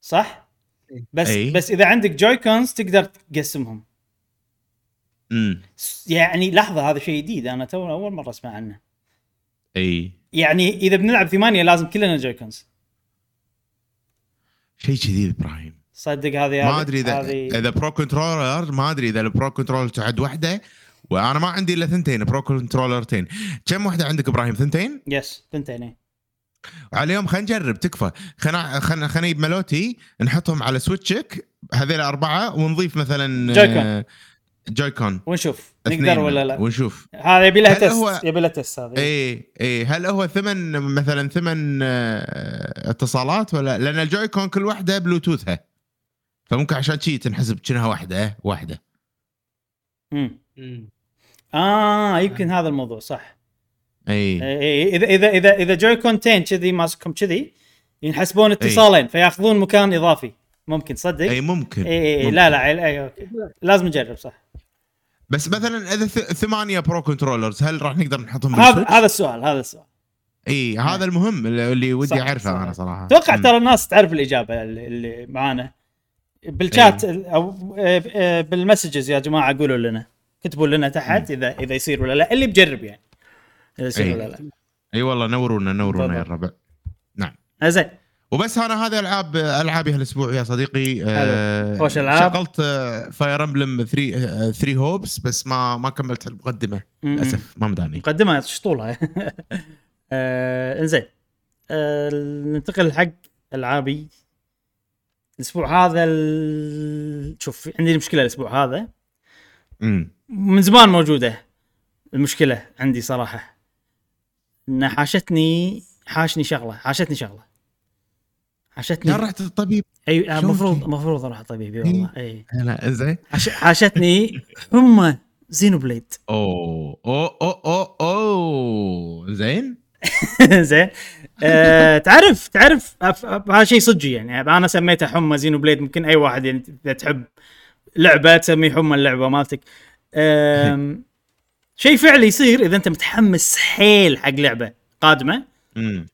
صح؟ إيه. بس أي. بس إذا عندك Joy-Cons تقدر تقسمهم. امم يعني لحظة هذا شيء جديد أنا تو أول مرة أسمع عنه. أي. يعني إذا بنلعب ثمانية لازم كلنا Joy-Cons شيء جديد إبراهيم. صدق هذه ما أدري اذا هذه إذا Pro Controller ما أدري إذا ال Pro Controller تعد واحدة وأنا ما عندي إلا ثنتين Pro Controller تين كم واحدة عندك إبراهيم؟ ثنتين؟ yes ثنتين إيه. عليهم خلينا نجرب تكفى. خلينا خلينا خلينا نجيب ملوتي نحطهم على Switch ك هذول أربعة ونضيف مثلا Joy-Con. آه، Joy-Con ونشوف نقدر ولا لا؟ ونشوف. هذا يبي لها هل هو- test يبي لها test هذه اي اي هل هو ثمن مثلا ثمن آه، اتصالات ولا؟ لأن ال Joy-Con كل واحدة بلوتوثها. فممكن عشان شي تنحسب كأنها واحدة واحدة. مم. مم. آه يمكن هذا الموضوع صح. اي إيه، إيه، إذا إذا إذا إذا Joy-Con تين كذي ماسكهم كذي ينحسبون اتصالين فيأخذون مكان إضافي. ممكن تصدق اي ممكن. اي اي ممكن. لا لا اي اي okay. لازم نجرب صح. بس مثلا إذا ثمانية Pro Controllers هل راح نقدر نحطهم هذا؟ هذا السؤال هذا السؤال إي هذا المهم اللي ودي أعرفه. أنا صراحة أتوقع. ترى الناس تعرف الإجابة اللي معانا بالشات إيه. أو آه، بال messages يا جماعة قولوا لنا كتبوا لنا تحت اذا إذا يصير ولا لا اللي بجرب يعني إذا يصير إيه. ولا لا إي والله نورونا نورونا يا. الربع نعم آه، زين وبس أنا هذه العاب ألعابي هالأسبوع يا صديقي. آه، خوش ألعاب. شغلت Fire Emblem 3 3 Hopes بس ما ما كملت المقدمه. للأسف ما مداني. مقدمة إيش طولها آه إنزين. آه ننتقل حق ألعابي. الأسبوع هذا ال... شوف عندي مشكلة الأسبوع هذا. امم من زمان موجودة المشكلة عندي صراحة. ان حاشتني حاشني شغلة حاشتني شغلة. حاشتني يا رحت الطبيب أي المفروض في؟ المفروض أروح طبيب اي والله اي لا زين حاشتني حمى Xenoblade. أوه أوه أوه أوه زين؟ زين. آه تعرف تعرف هذا شيء صجي يعني. أنا سميته حمى Xenoblade ممكن أي واحد يعني إذا تحب لعبة تسميه حمى اللعبة مالتك. آم، شيء فعلي يصير إذا أنت متحمس حيل حق لعبة قادمة.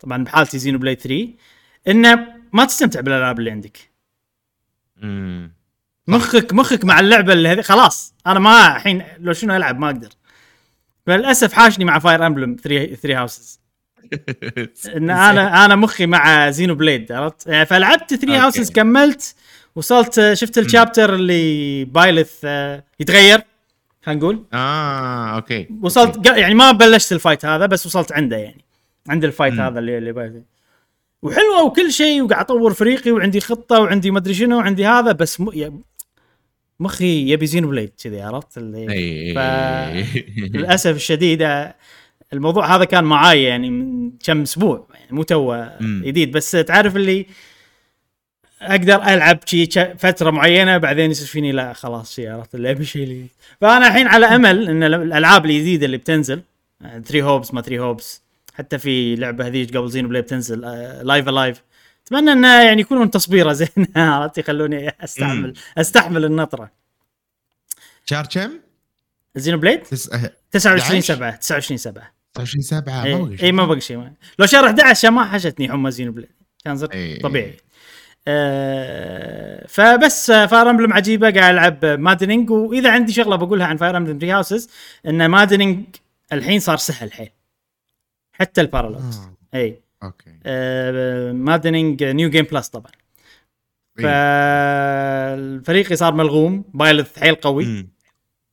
طبعا بحالتي Xenoblade 3 إنه ما تستمتع بالألعاب اللي عندك. امم مخك مخك مع اللعبة اللي هذي خلاص أنا ما الحين لو شنو ألعب ما أقدر. فللاسف حاشني مع Fire Emblem 3 3 Houses إن أنا أنا مخي مع Xenoblade عرفت؟ يعني فلعبت 3 okay. Houses كملت وصلت شفت ال chapter اللي Byleth آه، يتغير خلينا نقول. آه okay. وصلت قا- يعني ما بلشت ال fight هذا بس وصلت عنده يعني. عند ال fight مم. هذا اللي اللي Byleth وحلوة وكل شيء وقاعد أطور فريقي وعندي خطة وعندي مدري شنو وعندي هذا بس م... مخي يبي Xenoblade كذي عرفت؟ اللي ف- للأسف الشديد آه، الموضوع هذا كان معاي يعني من كم أسبوع يعني مو تو. جديد. بس تعرف اللي أقدر ألعب شي فترة معينة بعدين يصير فيني لا خلاص شي عرفت؟ اللي أبي شيء فأنا الحين على أمل إن ال- الألعاب الجديدة اللي بتنزل 3 Hopes ما 3 Hopes حتى في لعبة هذيك قبل Xenoblade بتنزل Live A Live أتمنى إنه يعني يكونون تصبيره زين عرفت؟ يخلوني استحمل أستحمل النطرة. شهر كم؟ Xenoblade؟ تس... 29 11. 7 29 7 29 7 اي ما بقى إيه شيء. ما بقى شيء. لو شهر 11 ما حشتني حمى Xenoblade. كان صرت إيه. طبيعي. آه فبس Fire Emblem عجيبة قاعد ألعب Maddening وإذا عندي شغلة بقولها عن Fire Emblem 3 Houses إن Maddening الحين صار سهل حيل حتى ال paralogues آه. إي okay آه Maddening New Game Plus طبعا. فالفريقي صار ملغوم Byleth حيل قوي مم.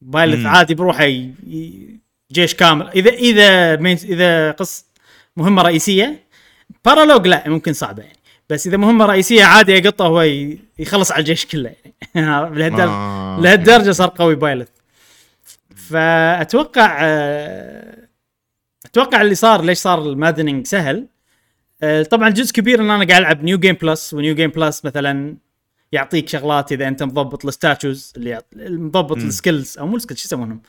Byleth مم. عادي بروحه جيش كامل إذا إذا إذا قص مهمة رئيسية paralogue لا ممكن صعبة يعني بس إذا مهمة رئيسية عادي يقطه هو يخلص على الجيش كله يعني لهالدرجه آه، أوكي. لهالدرجه صار قوي Byleth فأتوقع آه، أتوقع اللي صار ليش صار ال Maddening سهل؟ آه، طبعا جزء كبير إن أنا قاعد ألعب New Game Plus و New Game Plus مثلا يعطيك شغلات إذا أنت مضبط ال statues اللي يعط... مضبط. ال skills أو مو ال skills شو يسمونهم؟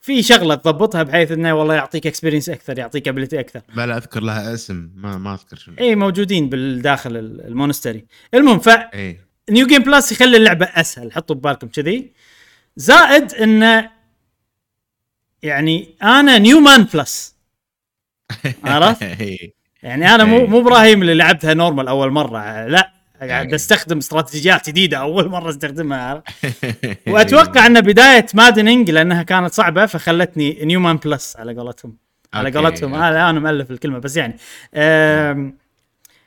في شغلة تضبطها بحيث إنه والله يعطيك experience أكثر يعطيك ability أكثر. بلا أذكر لها اسم ما ما أذكر شنو. اي موجودين بالداخل ال- ال monastery. المهم ف New Game Plus يخلي اللعبة أسهل حطوا ببالكم كذي. زائد انه يعني أنا new man plus عرفت؟ إي. يعني أنا مو إيه. مو إبراهيم اللي لعبتها normal أول مرة لا قاعد إيه. أستخدم استراتيجيات جديدة أول مرة أستخدمها؟ وأتوقع إن بداية Maddening لأنها كانت صعبة فخلتني new man plus على قولتهم على قولتهم أوكي. أنا مؤلف الكلمة بس يعني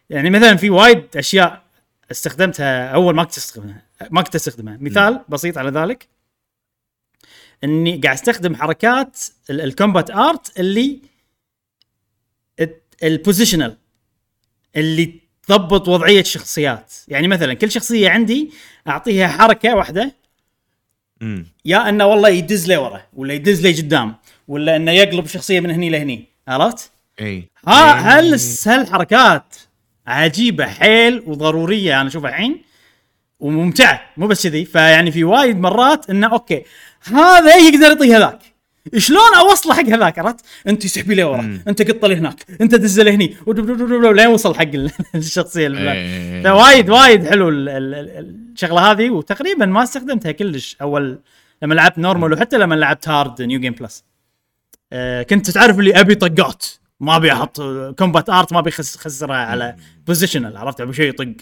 يعني مثلا في وايد أشياء استخدمتها أول ما كنت أستخدمها ما كنت أستخدمها مثال بسيط على ذلك إني قاعد أستخدم حركات ال- ال combat art اللي ال positional اللي تضبط وضعية الشخصيات يعني مثلا كل شخصية عندي أعطيها حركة واحدة. أمم. يا إنه والله يدز لي ورا ولا يدز لي قدام ولا إنه يقلب شخصية من هني لهني. عرفت؟ إي. ها هل هالحركات عجيبة حيل وضرورية أنا أشوفها الحين؟ وممتعة مو بس كذي. فيعني في وايد مرات إنه أوكي هذا يقدر يعطي هذاك شلون أوصله حق هذاك عرفت؟ أنت سحبي له ورا،. أنت قطه لهناك، أنت دز له هني لين وصل حق ال- الشخصية اللي إيه. فوايد وايد حلو ال- ال- ال- الشغلة هذه وتقريبا ما استخدمتها كلش أول لما لعبت normal وحتى لما لعبت hard New Game Plus كنت تعرف اللي أبي طقات ما أبي أحط combat art ما أبي اخسرها على positional عرفت؟ أبي شيء يطق.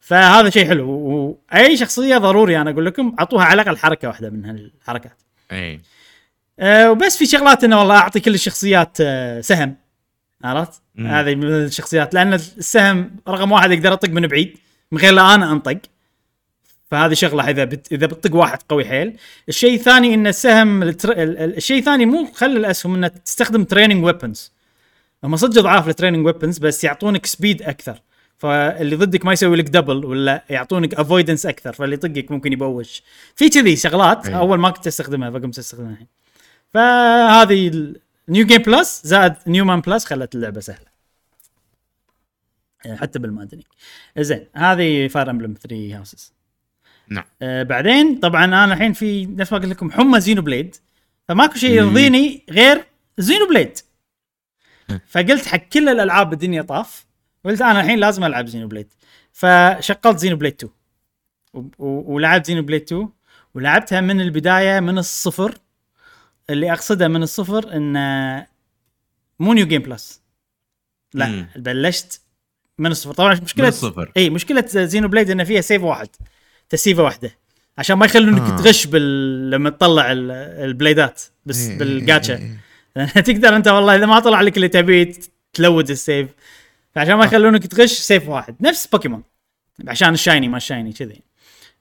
فهذا شيء حلو وأي شخصية ضروري أنا أقول لكم أعطوها على الأقل حركة واحدة من هالحركات. اي أه وبس في شغلات إنه والله أعطي كل الشخصيات أه سهم. عرفت؟ هذه من الشخصيات لأن السهم رقم واحد أقدر اطق من بعيد من غير لا أنا أنطق. فهذه شغلة إذا بت... إذا بتطق واحد قوي حيل. الشيء الثاني إن السهم التر... ال- ال- الشيء الثاني مو خلي الأسهم انك تستخدم training weapons هم صدق ضعاف ال training weapons بس يعطونك speed أكثر. فاللي ضدك ما يسوي لك double ولا يعطونك avoidance أكثر فاللي يطقك ممكن يبوش. في كذي شغلات أي. أول ما كنت أستخدمها فقمت أستخدمها الحين. فهذه New Game Plus زائد new man plus خلت اللعبة سهلة. يعني حتى بال Maddening زين هذه Fire Emblem 3 Houses نعم. آه بعدين طبعا أنا الحين في نفس ما قلت لكم حمى Xenoblade فماكو شيء. يرضيني غير Xenoblade فقلت حق كل الألعاب بالدنيا طاف. قلت أنا الحين لازم ألعب Xenoblade فشغلت Xenoblade 2 و- و- ولعبت Xenoblade 2 ولعبتها من البداية من الصفر. اللي أقصده من الصفر انه مو New Game Plus لا مم. بلشت من الصفر طبعا من مشكلة الصفر إي مشكلة Xenoblade ان فيها save واحد تسيفه واحدة عشان ما يخلونك آه. آه. تغش بال... لما تطلع ال- البليدات بس إيه، بالجاتشا إيه، إيه. تقدر أنت والله إذا ما طلع لك اللي تبيه ت load ال save فعشان ما يخلونك تغش save واحد نفس بوكيمون عشان ال shiny ما ال shiny كذي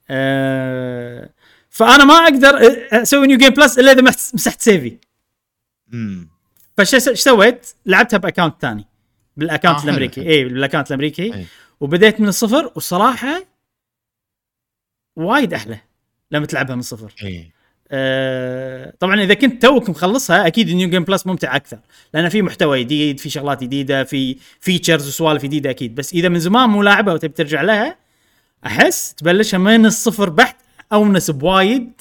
أه فانا ما أقدر أسوي New Game Plus إلا إذا مسحت- save ي مم. فش سويت؟ لعبتها ب account ثاني بال account آه، الأمريكي. اي بال account الأمريكي أي. وبديت من الصفر والصراحه وايد أحلى لما تلعبها من الصفر اي أه طبعا إذا كنت توك مخلصها أكيد New Game Plus ممتع أكثر لأن في محتوى جديد في شغلات جديدة في features وسوالف جديدة أكيد بس إذا من زمان مو لاعبها وتبي ترجع لها أحس تبلشها من الصفر بحت اونس بوايد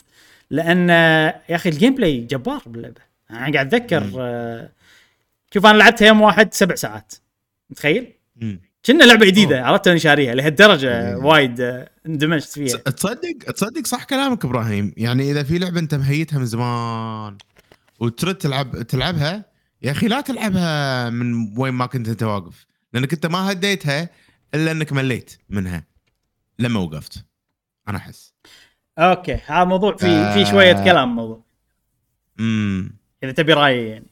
لأن يا أخي ال gameplay جبار باللعبة. أنا قاعد أتذكر. آه، شوف أنا لعبتها يوم واحد سبع ساعات. متخيل؟ كنا لعبة جديدة عرفت اني شاريها لهالدرجة. وايد آه، اندمجت فيها. تصدق تصدق صح كلامك إبراهيم. يعني إذا في لعبة أنت مهديها من زمان وترد تلعب تلعبها يا أخي لا تلعبها من وين ما كنت أنت واقف لأنك أنت ما هديتها إلا أنك مليت منها لما وقفت. أنا أحس. أوكي هذا موضوع في آه. في شوية كلام موضوع امم إذا تبي رأيي يعني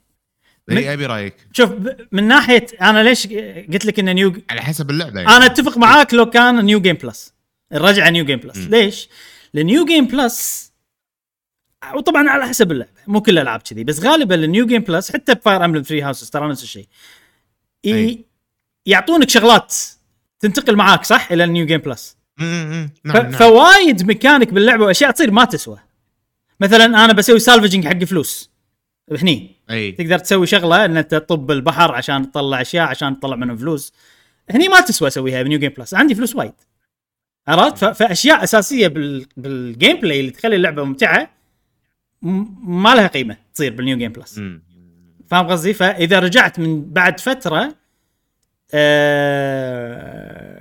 من- أبي رأيك شوف من ناحية أنا ليش قلت لك إنه new على حسب اللعبة يعني. أنا أتفق معاك لو كان New Game Plus الرجعة New Game Plus مم. ليش؟ لأن New Game Plus وطبعا على حسب اللعبة مو كل الألعاب كذي بس غالبا ال New Game Plus حتى ب Fire Emblem 3 Houses ترى نفس الشيء ي-. يعطونك شغلات تنتقل معاك صح إلى ال New Game Plus نعم نعم. فوايد ميكانيك باللعبة وأشياء تصير ما تسوى. مثلا أنا بسوي salvaging حق فلوس. هني. أي. تقدر تسوي شغلة إن أنت تطب البحر عشان تطلع أشياء عشان تطلع منهم فلوس. هني ما تسوى أسويها ب New Game Plus. عندي فلوس وايد. عرفت؟ فأشياء أساسية بال... بال gameplay اللي تخلي اللعبة ممتعة م- ما لها قيمة تصير بال new game plus. فاهم قصدي؟ فإذا رجعت من بعد فترة آه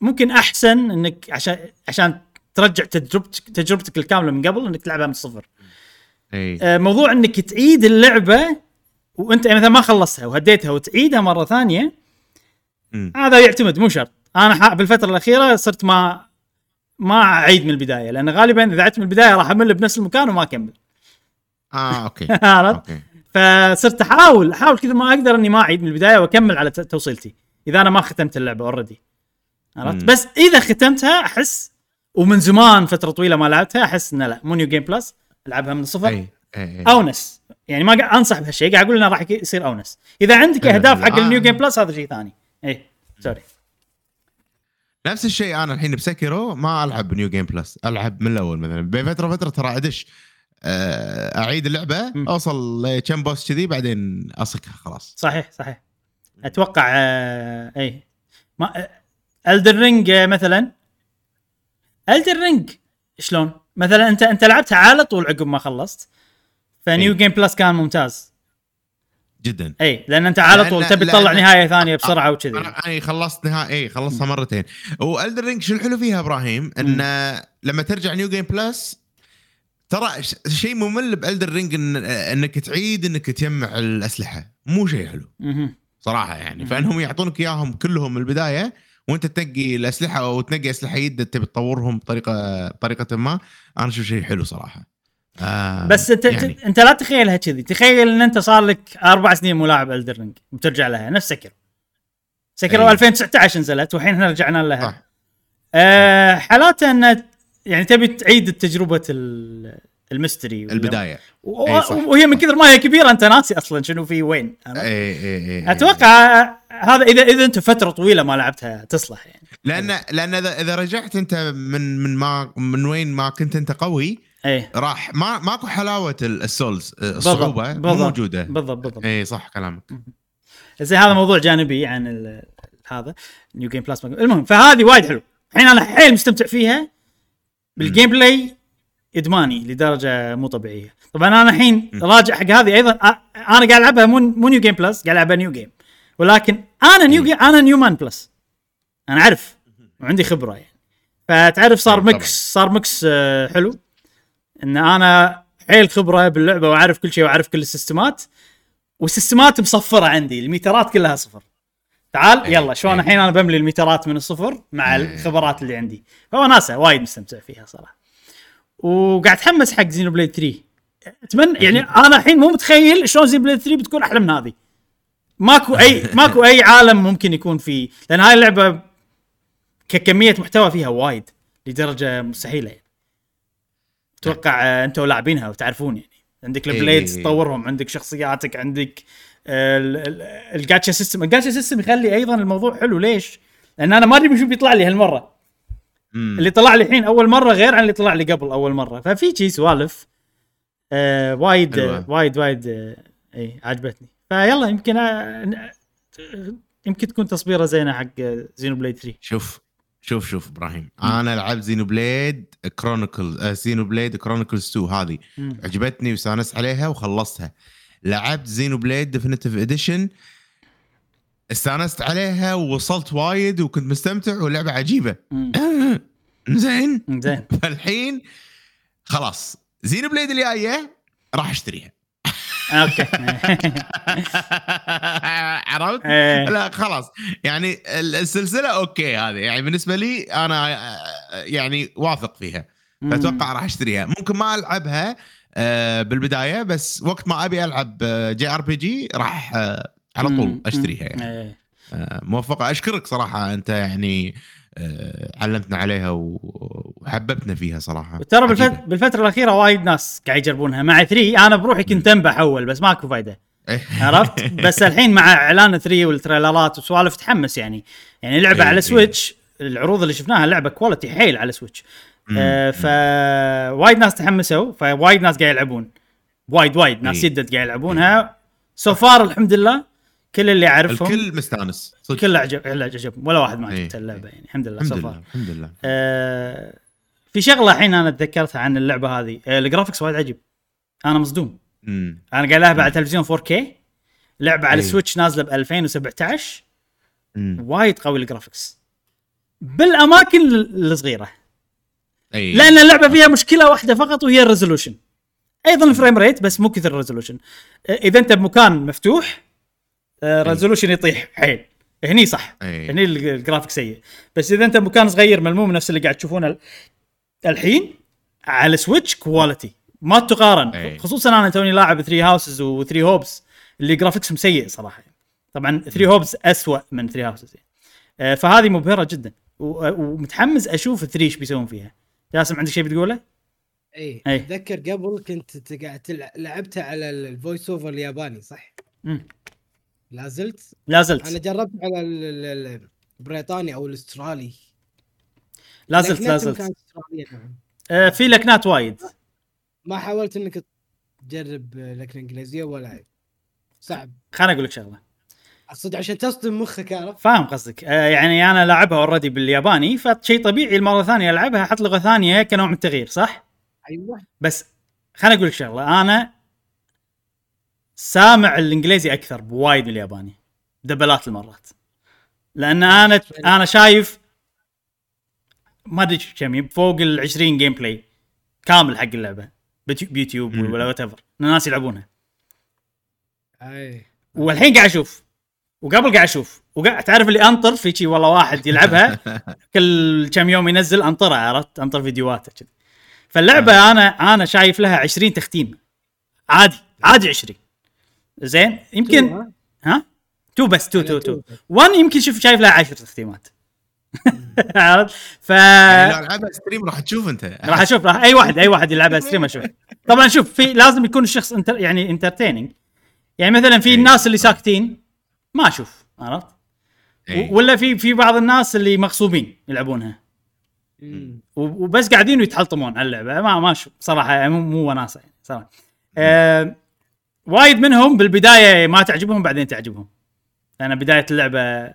ممكن أحسن إنك عشان عشان ترجع تجربتك تجربتك الكاملة من قبل إنك تلعبها من الصفر. اي آه، موضوع إنك تعيد اللعبة وأنت مثلا ما خلصتها وهديتها وتعيدها مرة ثانية مم. هذا يعتمد مو شرط. أنا بالفترة الأخيرة صرت ما ما أعيد من البداية لأن غالبا إذا عدت من البداية راح أمل بنفس المكان وما أكمل. آه okay. عرفت؟ okay. فصرت احاول أحاول كذا ما أقدر إني ما أعيد من البداية وأكمل على توصيلتي إذا أنا ما ختمت اللعبة already عرفت. بس إذا ختمتها أحس ومن زمان فترة طويلة ما لعبتها أحس إنه لا مو new game plus ألعبها من الصفر أي أي أونس. يعني ما أنصح بهالشيء قاعد أقول إنه راح يصير أونس. إذا عندك أهداف. حق آه. ال new game plus هذا شيء ثاني. إيه sorry. نفس الشيء أنا الحين بسكرو ما ألعب new game plus ألعب من الأول مثلا. بين فترة فتره ترى أدش آه، أعيد اللعبة. أوصل لكم boss كذي بعدين أصكها خلاص. صحيح صحيح. أتوقع آه اي ما Elden Ring مثلا. Elden Ring شلون؟ مثلا انت أنت لعبتها على طول عقب ما خلصت. ف new إي. game plus كان ممتاز. جدا. اي لأن أنت على طول تبي تطلع نهاية ثانية بسرعة وكذي. أنا خلصت نهائي اي خلصتها مرتين. و Elden Ring شو الحلو فيها إبراهيم؟ انه لما ترجع new game plus ترى شيء ممل ب Elden Ring إن إنك تعيد إنك تجمع الأسلحة. مو شيء حلو. صراحة يعني. فإنهم يعطونك إياهم كلهم من البداية وانت تنقي الأسلحة أو تنقي أسلحة جديده تبي تطورهم بطريقه بطريقة ما. أنا أشوف شيء حلو صراحة. آه بس انت يعني. أنت لا تخيلها كذي. تخيل إن أنت صار لك أربع سنين ملاعب Elden Ring وترجع لها. نفس سكر سكر أي. 2019 نزلت والحين إحنا رجعنا لها. صح. آه حالاته ان يعني تبي تعيد تجربة ال- ال mystery ولا- البداية. و- صح. وهي من كثر ما هي كبيرة أنت ناسي أصلا شنو في وين؟ اي اي اي أتوقع هذا اذا إذا أنت فترة طويلة ما لعبتها تصلح يعني. لأن لأن اذا إذا رجعت أنت من من ما من وين ما كنت أنت قوي إيه. راح ما ماكو حلاوة ال- ال Souls الصعوبة مو بالضبط موجودة. بالضبط بالضبط. اي صح كلامك. زين هذا موضوع جانبي عن ال- هذا new game plus المهم فهذه وايد حلو الحين أنا حيل مستمتع فيها بال gameplay إدماني لدرجة مو طبيعية. طبعا أنا الحين راجع حق هذه أيضا أنا قاعد ألعبها مو مو new game plus قاعد ألعبها new game ولكن أنا new game أنا new man plus أنا أعرف. وعندي خبرة يعني. فتعرف صار. mix صار mix آه، حلو. إن أنا حيل خبرة باللعبة وأعرف كل شيء وأعرف كل السيستمات. والسيستمات مصفرة عندي الميترات كلها صفر. تعال إيه، يلا شلون إيه. الحين أنا بملي الميترات من الصفر مع إيه. الخبرات اللي عندي. فوناسه وايد مستمتع فيها صراحة. وقاعد اتحمس حق Xenoblade 3 اتمنى يعني أنا الحين مو متخيل شلون Xenoblade 3 بتكون أحلى من هذه. ماكو اي ماكو أي عالم ممكن يكون فيه. لأن هاي اللعبة ككمية محتوى فيها وايد لدرجة مستحيلة يعني. أتوقع أنتم لاعبينها وتعرفون يعني. عندك إيه. ال Blades تطورهم عندك شخصياتك عندك ال- ال- ال gacha system. ال gacha system يخلي أيضا الموضوع حلو. ليش؟ لأن أنا ما أدري شو بيطلع لي هالمرة. مم. اللي طلع لي الحين أول مرة غير عن اللي طلع لي قبل أول مرة. ففي شي سوالف آه وايد. آه وايد وايد آه إي عجبتني. فيلا يمكن آه يمكن تكون تصبيرة زينة حق Xenoblade 3 شوف شوف شوف إبراهيم. أنا لعبت Xenoblade Chronicle آه Xenoblade Chronicles 2 هذه. مم. عجبتني واستانست عليها وخلصتها. لعبت Xenoblade Definitive Edition استانست عليها ووصلت وايد وكنت مستمتع واللعبه عجيبة. زين؟ زين. فالحين خلاص Xenoblade الجاية راح أشتريها. okay. عرفت؟ إيه. لا خلاص. يعني ال- السلسلة okay هذه. يعني بالنسبة لي أنا آه، يعني واثق فيها. فأتوقع راح أشتريها. ممكن ما ألعبها آه، بالبداية بس وقت ما أبي ألعب آه، JRPG راح على طول. أشتريها يعني. إيه. آه، موفقة. أشكرك صراحة أنت يعني آه، علمتنا عليها وحببتنا فيها صراحة. بالفت... بالفترة الأخيرة وايد ناس قاعد يجربونها. مع 3 أنا بروحي كنت أنبح أول بس ماكو فايدة. إيه. عرفت؟ بس الحين مع إعلان 3 والتريلرات وسوالف تحمس يعني. يعني لعبة إيه، على. Switch العروض اللي شفناها لعبة quality حيل على Switch. آه ف وايد ناس تحمسوا فوايد ناس قاعد يلعبون. وايد وايد ناس. جدد قاعد يلعبونها. so far الحمد لله كل اللي اعرفهم الكل مستانس صدق. كله عجب عجبهم ولا واحد ما إيه. عجبته اللعبة يعني. الحمد لله الحمد لله الحمد لله. آه في شغلة الحين أنا تذكرتها عن اللعبة هذه. آه ال graphics وايد عجيب. أنا مصدوم. مم. أنا قاعد العبها على تلفزيون 4K لعبة على إيه. ال Switch نازلة ب 2017 مم. وايد قوي ال graphics بالأماكن ال- الصغيرة. اي لأن اللعبة فيها مشكلة واحدة فقط وهي ال resolution أيضا ال frame rate بس مو كثر ال resolution إذا أنت بمكان مفتوح ال resolution يطيح حيل هني صح إيه. هني ال- ال graphics سيء بس إذا أنت بمكان صغير ملموم نفس اللي قاعد تشوفونه ال- الحين على سويتش quality ما تقارن إيه. خصوصا أنا توني لاعب Three Houses و Three Hopes اللي graphics هم سيء صراحة طبعا 3 هوبس اسوء من 3 هاوسز يعني. فهذه مبهرة جدا ومتحمس أشوف 3 إيش بيسوون فيها جاسم عندك شيء بتقوله؟ اي إي. أتذكر قبل كنت قاعد لعبتها على ال- ال voice over الياباني صح؟ مم. لا زلت؟ لا أنا زلت جربت على ال- ال- ال- البريطاني أو الأسترالي. لا زلت لا زلت. آه، في لكنات وايد. ما حاولت إنك تجرب لكنة إنجليزية ولا صعب. خليني أقول لك شغلة. صدق عشان تصدم مخك عرفت؟ فاهم قصدك. آه، يعني أنا لاعبها already بالياباني فشيء طبيعي المرة الثانية ألعبها أحط لغة ثانية كنوع من التغيير صح؟ أيوه. بس خليني أقول لك شغلة. أنا سامع الإنجليزي أكثر بوايد من الياباني دبلات المرات. لأن أنا أنا شايف ما أدري كم فوق ال 20 gameplay كامل حق اللعبة بيوتيوب. ولا whatever الناس يلعبونها أي. والحين قاعد أشوف وقبل قاعد أشوف وقاعد تعرف اللي أنطر في شي والله واحد يلعبها كل كم يوم ينزل انطره عرفت؟ أنطر فيديوهاته كذي. فاللعبة أنا أنا شايف لها 20 تختيم. عادي عادي 20 زين؟ يمكن ها؟ تو بس تو تو تو. 1 يمكن شوف شايف لها 10 تختيمات عرفت؟ ف يعني لو ألعبها stream راح تشوف أنت. راح أشوف راح أي واحد أي واحد يلعبها stream أشوف. طبعا شوف في لازم يكون الشخص enter يعني entertaining يعني مثلا في أي. الناس اللي ساكتين ما أشوف عرفت؟ إي. و- ولا في في بعض الناس اللي مغصوبين يلعبونها. وبس قاعدين يتحلطمون على اللعبة. ما ما أشوف صراحة مو مو وناسة يعني صراحة. آه وايد منهم بالبداية ما تعجبهم بعدين تعجبهم. لأن بداية اللعبة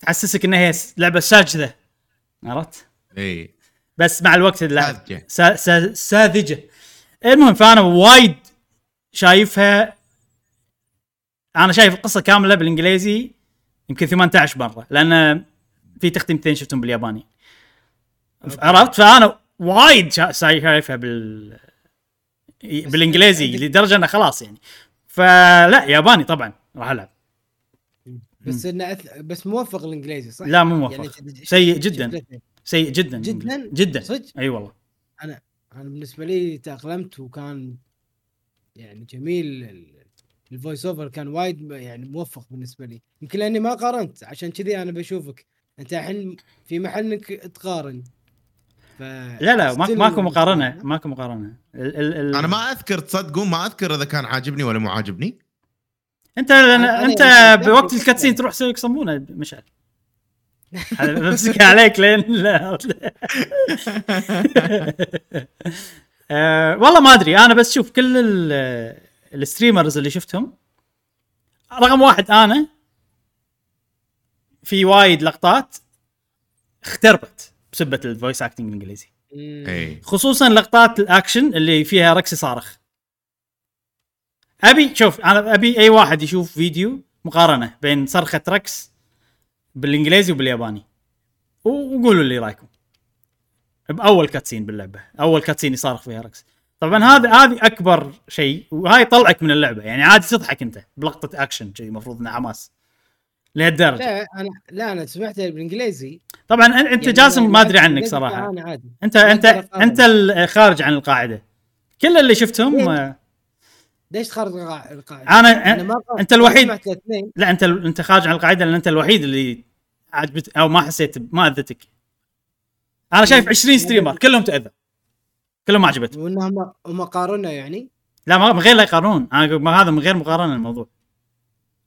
تحسسك انها هي لعبة ساجدة. عرفت؟ إي. بس مع الوقت اللعب ساذجة. سا سا ساذجة. المهم فأنا وايد شايفها. أنا شايف القصة كاملة بالإنجليزي يمكن 18 مرة لأن في تختيمتين شفتهم بالياباني. عرفت؟ فأنا وايد شا- شايفها بال بالإنجليزي لدرجة إنه خلاص يعني. فلا ياباني طبعا. راح ألعب. بس إنه أث... بس موفق الإنجليزي صح؟ لا مو يعني موفق أنت- سيء جدا. سيء جدا. جداً؟ جدا. صدق؟ أي والله. أنا أنا بالنسبة لي تأقلمت وكان يعني جميل ال- ال voice over كان وايد يعني موفق بالنسبة لي. يمكن لأني ما قارنت عشان كذي أنا بشوفك. أنت الحين في محل إنك تقارن. ف لا لا ماكو مقارنة ماكو مقارنة. ال ال ال أنا ما أذكر تصدقون ما أذكر إذا كان عاجبني ولا مو عاجبني. انت أنت بوقت ال cutscene تروح تسوي يصمونه مشعل. بمسك عليك لين لا. آه، والله ما أدري. أنا بس شوف كل ال- ال streamers اللي شفتهم رقم واحد أنا في وايد لقطات اختربت. بسبة ال voice acting الإنجليزي. مم. اي خصوصا لقطات الأكشن اللي فيها ركس صارخ. أبي شوف أنا أبي أي واحد يشوف فيديو مقارنة بين صرخة ركس بالإنجليزي وبالياباني. وقولوا لي رأيكم. بأول cutscene باللعبة. أول cutscene يصارخ فيها ركس. طبعا هذا هذه أكبر شيء وهاي طلعك من اللعبة. يعني عادي تضحك أنت بلقطة اكشن كذي المفروض إنه حماس. لهالدرجة. لا أنا لا أنا سمعتها بالإنجليزي. طبعا أنت يعني جاسم أنا ما أدري عنك صراحة. أنا عادي. انت انت. أنت الخارج عن القاعدة. كل اللي شفتهم ليش القاع- القاعدة؟ أنا ما الوحيد. ما سمعت الاثنين. لا أنت أنت خارج عن القاعدة لأن أنت الوحيد اللي عجبت أو ما حسيت ما أذتك. أنا شايف 20 ستريمر كلهم تأذى. كلهم ما عجبتهم. وانهم هم قارنوا يعني؟ لا ما غير لا يقارنون. أنا هذا من غير مقارنة الموضوع.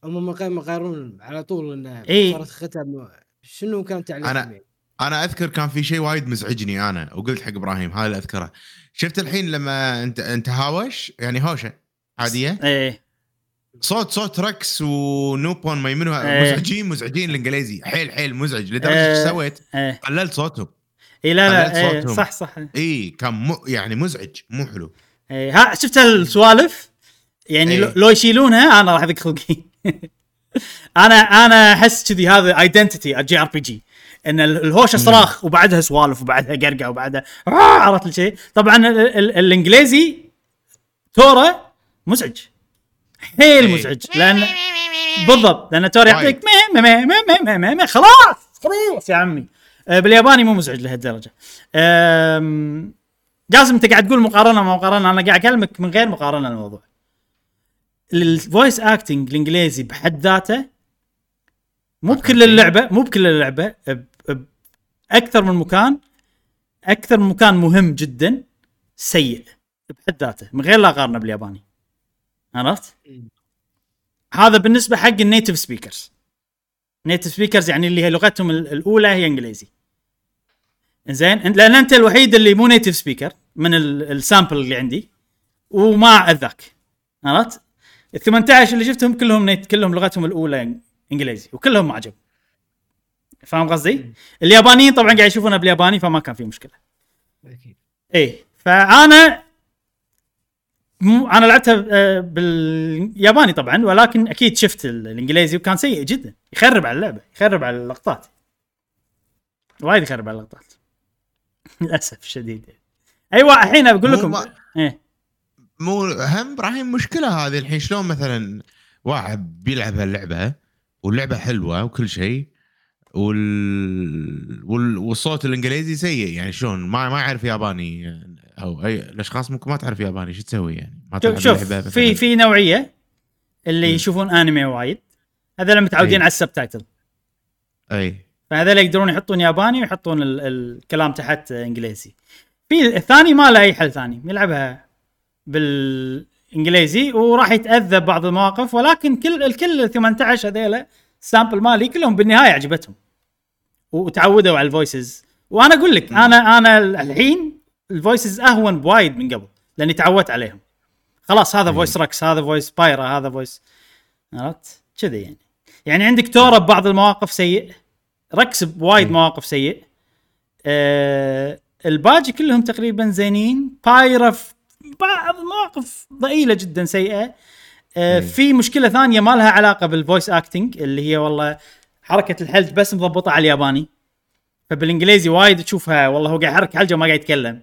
هم ما يقارنون على طول إنه إيه. صارت ختم. شنو كان تعليقهم أنا- يعني؟ أنا أذكر كان في شيء وايد مزعجني أنا وقلت حق إبراهيم هذا اللي أذكره. شفت الحين لما انت أنت هاوش؟ يعني هوشة. عاديه إيه صوت صوت ركس ونوبون ما يمنوا إيه. مزعجين مزعجين الإنجليزي. حيل حيل مزعج. لدرجة إيه. إيش سويت؟ إيه قللت صوتهم. إي لا لا إيه صوتهم. صح صح. إي كان م... يعني مزعج. مو حلو. إيه ها شفت السوالف؟ يعني لو, إيه. لو يشيلونها أنا راح اذق خلقي أنا أنا أحس كذي هذا ايدنتيتي جي ار بي جي إن ال- الهوشة صراخ وبعدها سوالف وبعدها قرقه وبعدها عرفت الشيء طبعا ال- ال- الإنجليزي تورا مزعج. حيل إيه. مزعج. لأن بالضبط لأن تورا يعطيك خلاص خلاص يا عمي. آه، بالياباني مو مزعج لهالدرجة. جاسم أنت قاعد تقول مقارنة ما مقارنة؟ أنا قاعد أكلمك من غير مقارنة الموضوع. ال voice acting الإنجليزي بحد ذاته مو بكل اللعبة مو بكل اللعبة أكثر من مكان أكثر من مكان مهم جدا سيء بحد ذاته من غير لا اقارنه بالياباني. عرفت؟ هذا بالنسبة حق ال native speakers. native speakers يعني اللي هي لغتهم ال- الأولى هي إنجليزي. زين لأن أنت الوحيد اللي مو native speaker من ال- ال sample اللي عندي وما أذاك. عرفت؟ ال 18 اللي شفتهم كلهم nat كلهم لغتهم الأولى إنجليزي وكلهم ما عجب فاهم قصدي؟ اليابانيين طبعا قاعد يشوفونها بالياباني فما كان في مشكلة. أكيد. إيه فأنا مو أنا لعبتها آه، بالياباني طبعا ولكن أكيد شفت ال- الإنجليزي وكان سيء جدا. يخرب على اللعبة يخرب على اللقطات. وايد يخرب على اللقطات. للأسف الشديد. أيوه الحين بقول لكم. ما- إيه. مو هم إبراهيم مشكلة هذه الحين. شلون مثلا واحد بيلعب هاللعبة واللعبة حلوة وكل شيء وال... وال... والصوت الإنجليزي سيء يعني شلون؟ ما ما يعرف ياباني أو أي الأشخاص ممكن ما تعرف ياباني شو تسوي يعني؟ ما تلعب شوف في. في نوعية اللي مم. يشوفون أنمي وايد. هذول متعودين أي. على السبتايتل. أي. فهذول يقدرون يحطون ياباني ويحطون ال- الكلام تحت إنجليزي. في الثاني ما له أي حل ثاني يلعبها بالإنجليزي وراح يتأذى بعض المواقف ولكن كل الكل ال 18 هذيلا ال sample مالي كلهم بالنهاية عجبتهم وتعودوا على ال voices وأنا أقول لك أنا أنا الحين ال voices أهون بوايد من قبل لأني تعودت عليهم. خلاص هذا voice ركس هذا voice بايرا هذا voice عرفت؟ كذي يعني. يعني عندك تورا ببعض المواقف سيء ركس بوايد. مواقف سيء. آه الباقي كلهم تقريبا زينين. بايرا بعض المواقف ضئيلة جدا سيئة. آه مم. في مشكلة ثانية ما لها علاقة بال voice acting اللي هي والله حركة الحلج بس مضبوطه على الياباني. فبالإنجليزي وايد تشوفها والله هو قاعد يحرك حلجة وما قاعد يتكلم.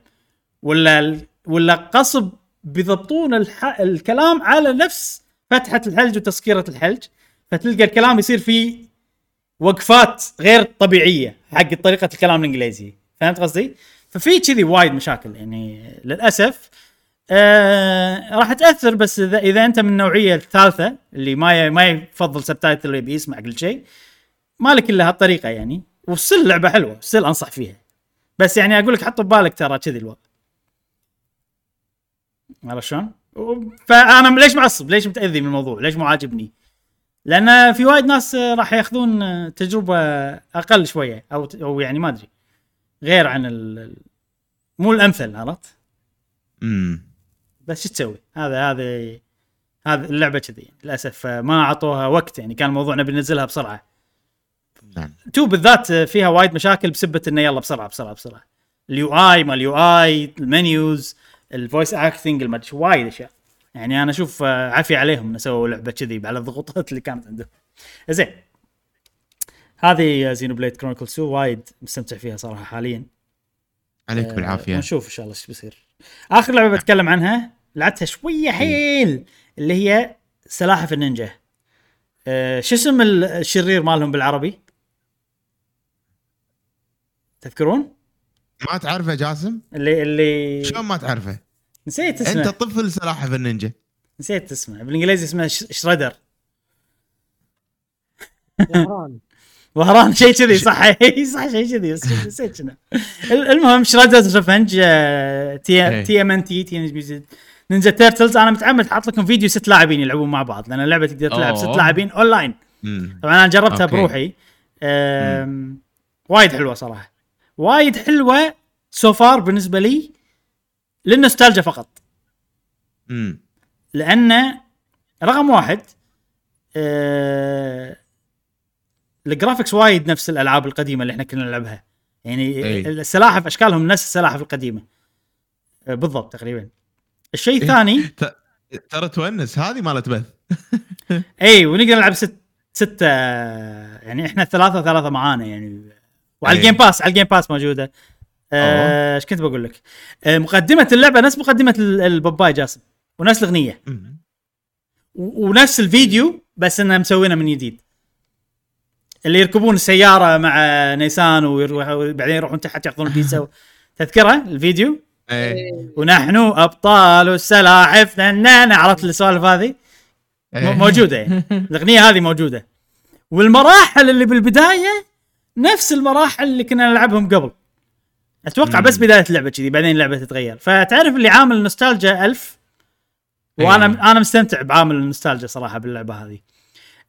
ولا ولا غصب بيضبطون الح... الكلام على نفس فتحة الحلج وتسكيرة الحلج. فتلقى الكلام يصير فيه وقفات غير طبيعية حق طريقة الكلام الإنجليزي. فهمت قصدي؟ ففي كذي وايد مشاكل يعني للأسف. آه راح تأثر بس اذا إذا أنت من النوعية الثالثة اللي ما. ما يفضل سبتايتل اللي بيسمع كل شيء مالك إلا هالطريقة يعني والسل لعبة حلوة السل أنصح فيها بس يعني أقول لك حط ببالك ترى كذي الوضع عرفت شلون؟ فأنا ليش معصب؟ ليش متأذي من الموضوع؟ ليش مو عاجبني؟ لأن في وايد ناس آه، راح يأخذون آه، تجربة أقل شوية أو أو يعني ما أدري غير عن ال- مو الأمثل عرفت؟ امم بس شو تسوي؟ هذا هذا هذا اللعبة كذي. للأسف آه، ما أعطوها وقت يعني كان الموضوع نبي ننزلها بسرعة. نعم. تو بالذات فيها وايد مشاكل بسبة إنه يلا بسرعة بسرعة بسرعة. ال UI ما ال UI ال menus ال voice acting المدري وايد أشياء. يعني أنا أشوف آه، عافية عليهم إنه سووا لعبة كذي على الضغوطات اللي كانت عندهم. زين. هذه Xenoblade Chronicles 2 وايد مستمتع فيها صراحة حاليا. عليك آه، بالعافيه ونشوف إن شاء الله إيش بيصير. آخر لعبة بتكلم عنها لعبتها شوية حيل اللي هي سلاحف النينجا. آه، شو اسم ال- الشرير مالهم بالعربي؟ تذكرون؟ ما تعرفه جاسم؟ اللي اللي شلون ما تعرفه؟ نسيت أنت اسمه طفل سلاحف النينجا. نسيت اسمه. بالإنجليزي اسمه ش- شريدر. وهران. وهران شيء كذي صح. صح شيء كذي بس نسيت شنو. ال- المهم Shredder's Revenge تي إيه. TMNT تي Ninja Turtles أنا متعمد حاط لكم فيديو ست لاعبين يلعبون مع بعض لأن اللعبة تقدر تلعب ست. لاعبين أونلاين. طبعا أنا جربتها okay. بروحي. أم، وايد حلوة صراحة. وايد حلوة so far بالنسبة لي للنوستالجيا فقط. امم لأن رقم واحد آه ال graphics وايد نفس الألعاب القديمة اللي إحنا كنا نلعبها. يعني أي. السلاحف أشكالهم نفس السلاحف القديمة. آه بالضبط تقريبا. الشيء إيه. الثاني؟ ترى تونس هذه مالت بث. اي ونقدر نلعب ست ستة يعني إحنا ثلاثة ثلاثة معانا يعني. وعلى إيه. ال Game Pass على ال Game Pass موجودة. آه، إيش كنت بقول لك؟ آه مقدمة اللعبة نفس مقدمة ال- الباباي جاسم ونفس الأغنية. ونفس الفيديو بس انها مسوينه من جديد. اللي يركبون السيارة مع نيسان وبعدين يروحون تحت ياخذون البيتزا تذكره الفيديو؟ إيه. ونحن أبطال السلاحف نانا عرفت السوالف هذه؟ إيه. موجودة. يعني الأغنية هذه موجودة. والمراحل اللي بالبداية نفس المراحل اللي كنا نلعبهم قبل. أتوقع مم. بس بداية اللعبة كذي بعدين اللعبة تتغير. فتعرف اللي عامل النوستالجيا ألف؟ وأنا إيه. أنا مستمتع بعامل النوستالجيا صراحة باللعبة هذه.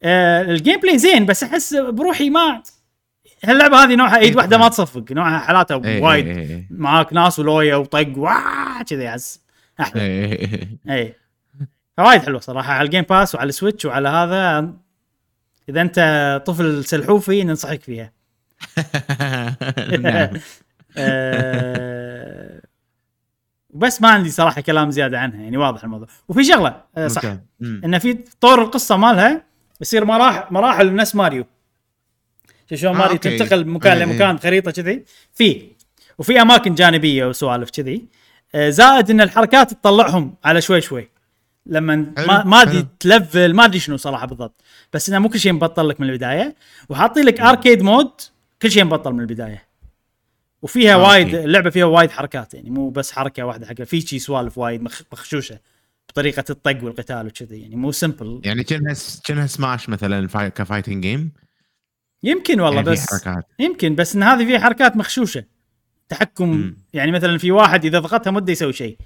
آه ال gameplay زين بس أحس بروحي ما هاللعبه هذه نوعها إيد واحدة ما تصفق؟ نوعها حالاتها إيه، وايد. إيه، إيه. معاك ناس ولويا وطق واه كذي احس أحلى. إيه، إيه، إيه. اي فوايد حلوة صراحة. على ال Game Pass وعلى ال Switch وعلى هذا إذا أنت طفل سلحوفي ننصحك فيها. نعم. آه، بس ما عندي صراحة كلام زيادة عنها يعني واضح الموضوع. وفي شغلة آه، صح. انه في طور القصة مالها يصير مراحل مراحل نفس ماريو. شلون آه، ماريو okay. تنتقل من مكان إيه، لمكان خريطة كذي. في وفي أماكن جانبية وسوالف كذي. آه، زائد إن الحركات تطلعهم على شوي شوي. لما ما ما أدري. ت level ما أدري شنو صراحة بالضبط. بس إنه مو كل شيء مبطل لك من البداية. وحاطين لك arcade mode كل شيء مبطل من البداية. وفيها آه، وايد. اللعبة فيها وايد حركات يعني. مو بس حركة واحدة حق في شي سوالف وايد مخ- مخشوشة. بطريقة الطق والقتال وكذي يعني. مو simple يعني كأنها كأنها سماش مثلا fi- ك fighting game يمكن والله يعني بس حركات يمكن بس إن هذه فيها حركات مخشوشه تحكم مم. يعني مثلا في واحد إذا ضغطها مده يسوي شيء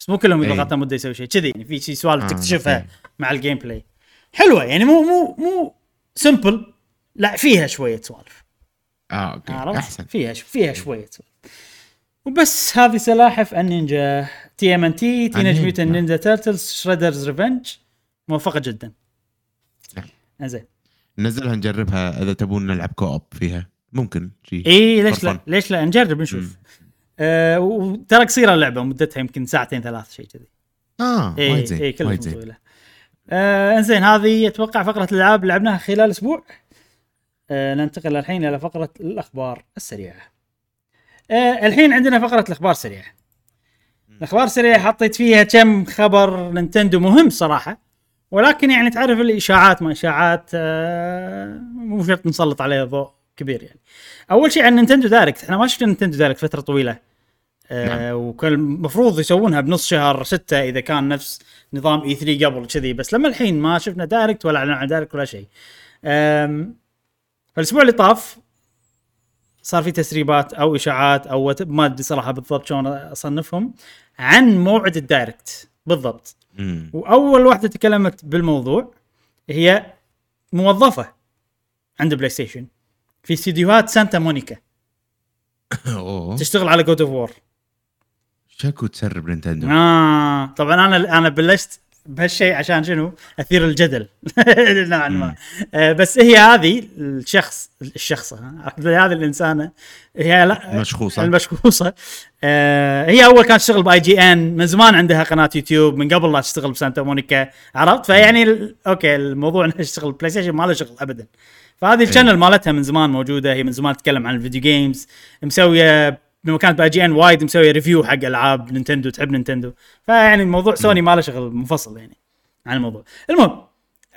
بس مو كلهم إذا أي. ضغطها مده يسوي شيء كذي يعني في شيء سوالف آه، تكتشفها okay. مع ال gameplay حلوة يعني مو مو مو simple لا فيها شوية سوالف آه okay؟ أحسن فيها. فيها شوية سوالف وبس هذه سلاحف النينجا TMNT Teenage. Mutant Ninja Turtles Shredder's Revenge موفقة جدا. زين نزلها نجربها إذا تبون نلعب كوب فيها. ممكن شيء اي ليش لا. ليش لا؟ نجرب نشوف. آه وترى قصيرة اللعبة مدتها يمكن ساعتين ثلاث شيء كذي. آه اي وايد زين اي كلها طويله آه إنزين هذه أتوقع فقرة الألعاب لعبناها خلال أسبوع. آه ننتقل الحين إلى فقرة الأخبار السريعة. آه الحين عندنا فقرة الأخبار السريعة. الأخبار السريعة حطيت فيها كم خبر نينتندو مهم صراحة. ولكن يعني تعرف الاشاعات ما إشاعات آه مو شرط نسلط عليها ضوء كبير يعني. أول شيء عن Nintendo Direct إحنا ما شفنا Nintendo Direct فترة طويلة. آه وكان المفروض يسوونها بنص شهر ستة إذا كان نفس نظام E3 قبل كذي بس لما الحين ما شفنا Direct ولا اعلان عن Direct ولا شيء. فالاسبوع اللي طاف صار في تسريبات أو إشاعات أو ما أدري صراحة بالضبط شلون أصنفهم عن موعد ال Direct بالضبط. مم. وأول واحدة تكلمت بالموضوع هي موظفة عند PlayStation في استديوهات سانتا مونيكا. أوه. تشتغل على God of War شكو تسرب نينتندو. آه طبعا أنا أنا بلشت بهالشيء عشان شنو؟ أثير الجدل. نوعا ما. آه بس هي هذه الشخص الشخصه؟ هذه الإنسانة. هي لا مشخوصه المشخوصة. آه هي أول كانت تشتغل ب IGN من زمان عندها قناة يوتيوب من قبل لا تشتغل بسانتا مونيكا عرفت؟ فيعني okay الموضوع إنها تشتغل PlayStation ما له شغل ابدا. فهذه ال channel مالتها من زمان موجودة هي من زمان تتكلم عن ال video games مسوية لما كانت ب IGN وايد مسوية review حق ألعاب نينتندو تحب نينتندو. فيعني موضوع سوني ما له شغل منفصل يعني عن الموضوع. المهم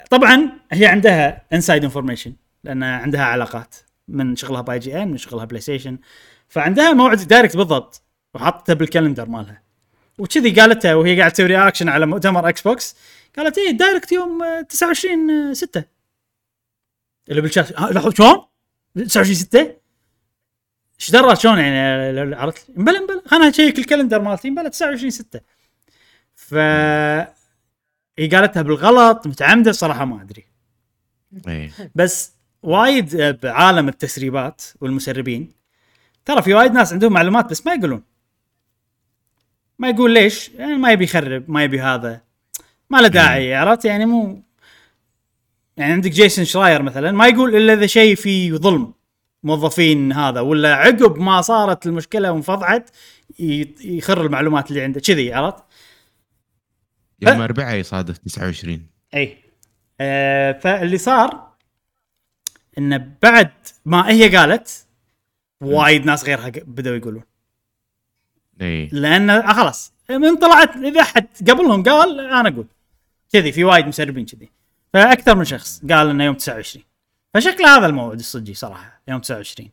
طبعا هي عندها inside information لأن عندها علاقات من شغلها ب IGN من شغلها PlayStation فعندها موعد Direct بالضبط وحطته بال calendar مالها. وكذي قالتها وهي قاعدة تسوي reaction على مؤتمر Xbox قالت إيه Direct يوم آه، 29 6 اللي بالشاشه آه، شلون؟ 29 6 إيش درى شلون يعني؟ عرفت؟ مبلا مبلا خلنا نشيك ال calendar مالتي. مبلا 29 6 ف هي قالتها بالغلط متعمدة. صراحة ما أدري. إيه. بس وايد بعالم التسريبات والمسربين. ترى في وايد ناس عندهم معلومات بس ما يقولون. ما يقول ليش؟ يعني ما يبي يخرب ما يبي هذا. ما له داعي عرفت؟ يعني مو يعني عندك جيسون شراير مثلا ما يقول إلا إذا شيء فيه ظلم. موظفين هذا ولا عقب ما صارت المشكلة وانفضعت ي- يخر المعلومات اللي عنده. كذي عرفت؟ يوم اربعاء يصادف 29 إي. آه فاللي صار انه بعد ما هي قالت وايد ناس غيرها بدأوا يقولون. إي. لأن آه خلاص من طلعت إذا احد قبلهم قال أنا أقول. كذي في وايد مسربين كذي. فأكثر من شخص قال إنه يوم 29 فشكل هذا الموعد الصجي صراحة. يوم 29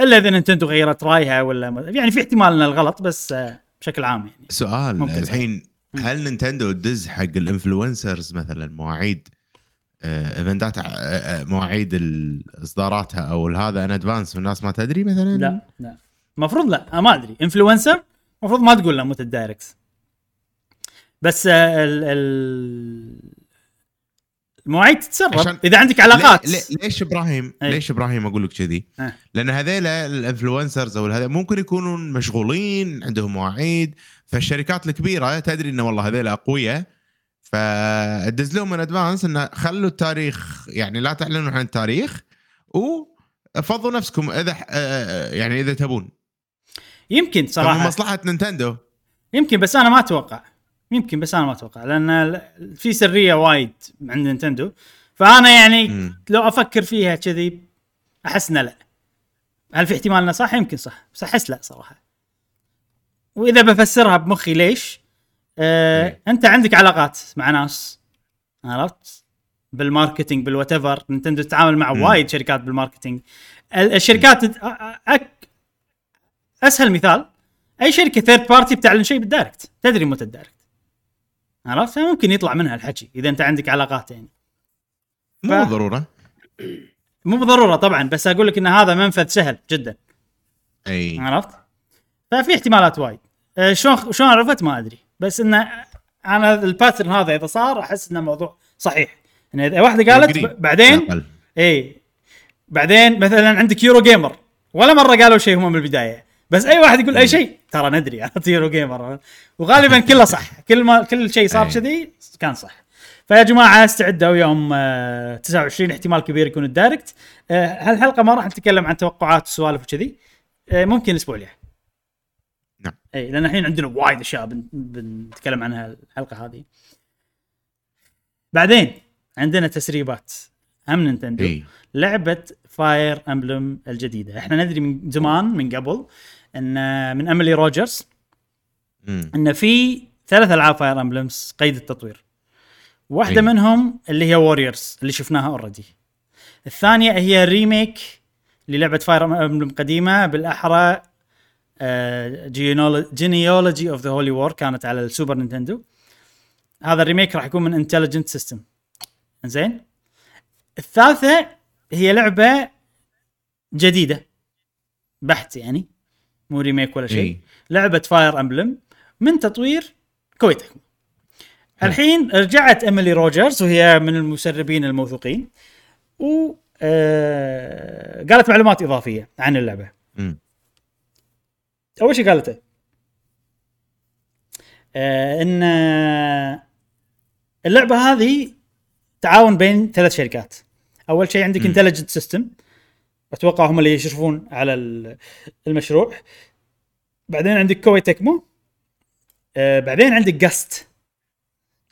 الا اذا Nintendo غيرت رأيها ولا يعني في احتمال انه الغلط بس آه بشكل عام يعني. سؤال الحين هل Nintendo تدز حق ال influencers مثلا مواعيد event ات آه، آه، مواعيد إصداراتها أو هذا in advance والناس ما تدري مثلا؟ لا لا. المفروض لا ما أدري. influencer المفروض ما تقول له متى ال Direct بس ال ال المواعيد تتسرب عشان- إذا عندك علاقات ليش إبراهيم أي. ليش إبراهيم أقول لك كذي؟ أه. لأن هذيلا ال influencers أو هذا ممكن يكونون مشغولين عندهم مواعيد فالشركات الكبيرة تدري إنه والله هذيلا اقوياء فدز لهم in advance إنه خلوا التاريخ يعني لا تعلنوا عن التاريخ وفضوا نفسكم إذا آه، يعني إذا تبون يمكن صراحة مصلحة Nintendo يمكن بس أنا ما أتوقع يمكن بس أنا ما أتوقع لأن في سرية وايد عند Nintendo. فأنا يعني مم. لو أفكر فيها كذي أحس إنه لا. هل في احتمال إنه صح؟ يمكن صح بس أحس لا صراحة. وإذا بفسرها بمخي ليش؟ آه إيه. أنت عندك علاقات مع ناس عرفت؟ بال marketing بال whatever Nintendo تتعامل مع مم. وايد شركات بال marketing. ال- الشركات أك أسهل مثال أي شركة third party بتعلن شيء بال Direct تدري متى ال Direct عرفت؟ ممكن يطلع منها الحكي إذا أنت عندك علاقات يعني. مو ف- ضروره مو بالضرورة طبعا بس أقول لك إن هذا منفذ سهل جدا. أي. عرفت؟ ففي احتمالات وايد. أه، شلون شلون عرفت؟ ما أدري. بس انه أنا ال pattern هذا إذا صار أحس إنه موضوع صحيح. إن إذا واحدة قالت بعدين. إي. بعدين مثلا عندك Eurogamer ولا مرة قالوا شيء هم من البدايه بس أي واحد يقول إي. شيء. ترى ندري عرفت Eurogamer وغالبا كله صح. كل ما كل شيء صار أي. كذي كان صح. فيا جماعة استعدوا يوم آه، 29 احتمال كبير يكون ال Direct. آه، هالحلقة ما راح نتكلم عن توقعات وسوالف وكذي. آه، ممكن الأسبوع الجاي. نعم. إي لأن الحين عندنا وايد أشياء بن- بنتكلم عنها الحلقة هذه. بعدين عندنا تسريبات. هم Nintendo. لعبة Fire Emblem الجديدة. إحنا ندري من زمان من قبل إن من Emily Rogers. إن في ثلاث ألعاب Fire Emblems قيد التطوير. واحدة أي. منهم اللي هي Warriors اللي شفناها already الثانية هي remake للعبة Fire Emblem قديمة بالأحرى Genealogy of the Holy War كانت على ال Super Nintendo. هذا ال remake راح يكون من Intelligent System زين الثالثة هي لعبة جديدة بحت يعني. مو remake ولا شيء. إي. لعبة Fire Emblem من تطوير Koei Tecmo الحين رجعت Emily Rogers وهي من المسربين الموثوقين و آه قالت معلومات إضافية عن اللعبة. مم. أول شيء قالته آه إن آه، اللعبة هذه تعاون بين ثلاث شركات. أول شيء عندك. Intelligent System أتوقع هم اللي يشرفون على ال- المشروع. بعدين عندك Koei Tecmo. آه بعدين عندك Gust.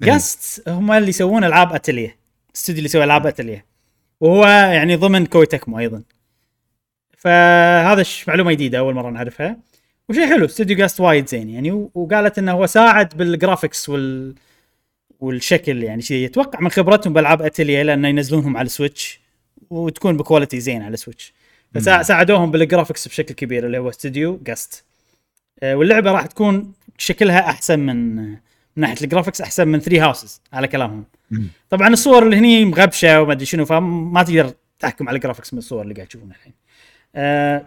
Gust هم اللي يسوون ألعاب أتلية. استوديو اللي يسوي ألعاب أتلية. وهو يعني ضمن Koei Tecmo أيضا. فهذا ش- معلومة جديدة أول مرة نعرفها. وشيء حلو استوديو Gust وايد زين يعني. وقالت إنه هو ساعد بال graphics وال والشكل يعني شيء. يتوقع من خبرتهم بألعاب أتلية لأنه ينزلونهم على ال Switch. وتكون ب quality زين على ال Switch فساعدوهم بال graphics بشكل كبير اللي هو استوديو Gust آه، واللعبة راح تكون شكلها أحسن من من ناحية ال graphics أحسن من Three Houses على كلامهم. طبعا الصور اللي هني مغبشة وما أدري شنو فما تقدر تحكم على ال graphics من الصور اللي قاعد تشوفونها الحين. آه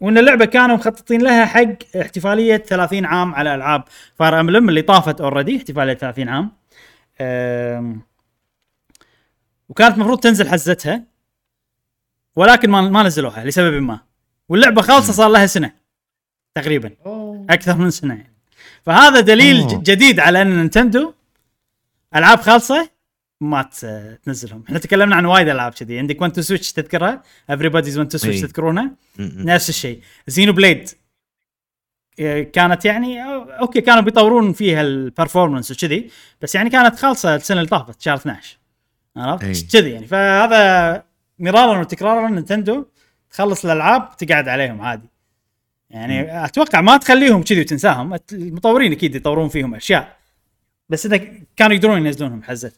وإن اللعبة كانوا مخططين لها حق احتفالية 30 عام على ألعاب Fire Emblem اللي طافت already احتفالية 30 عام. آم، وكانت المفروض تنزل حزتها ولكن ما ما نزلوها لسبب ما واللعبة خالصة صار لها سنة تقريبا. أكثر من سنة يعني. فهذا دليل أوه. جديد على أن Nintendo ألعاب خالصة ما تنزلهم إحنا تكلمنا عن وايد ألعاب كذي عندك 1 2 Switch تذكرها Everybody's 1 2 Switch. تذكرونها. نفس الشيء Xenoblade إيه، كانت يعني okay كانوا بيطورون فيها ال performance وكذي بس يعني كانت خالصة السنة اللي طافت شهر 12 أي. عرفت؟ كذي يعني. فهذا مرارا وتكرارا Nintendo تخلص الألعاب تقعد عليهم عادي. يعني أتوقع ما تخليهم كذي وتنساهم. المطورين أكيد يطورون فيهم أشياء. بس إذا كانوا يقدرون ينزلونهم حزت.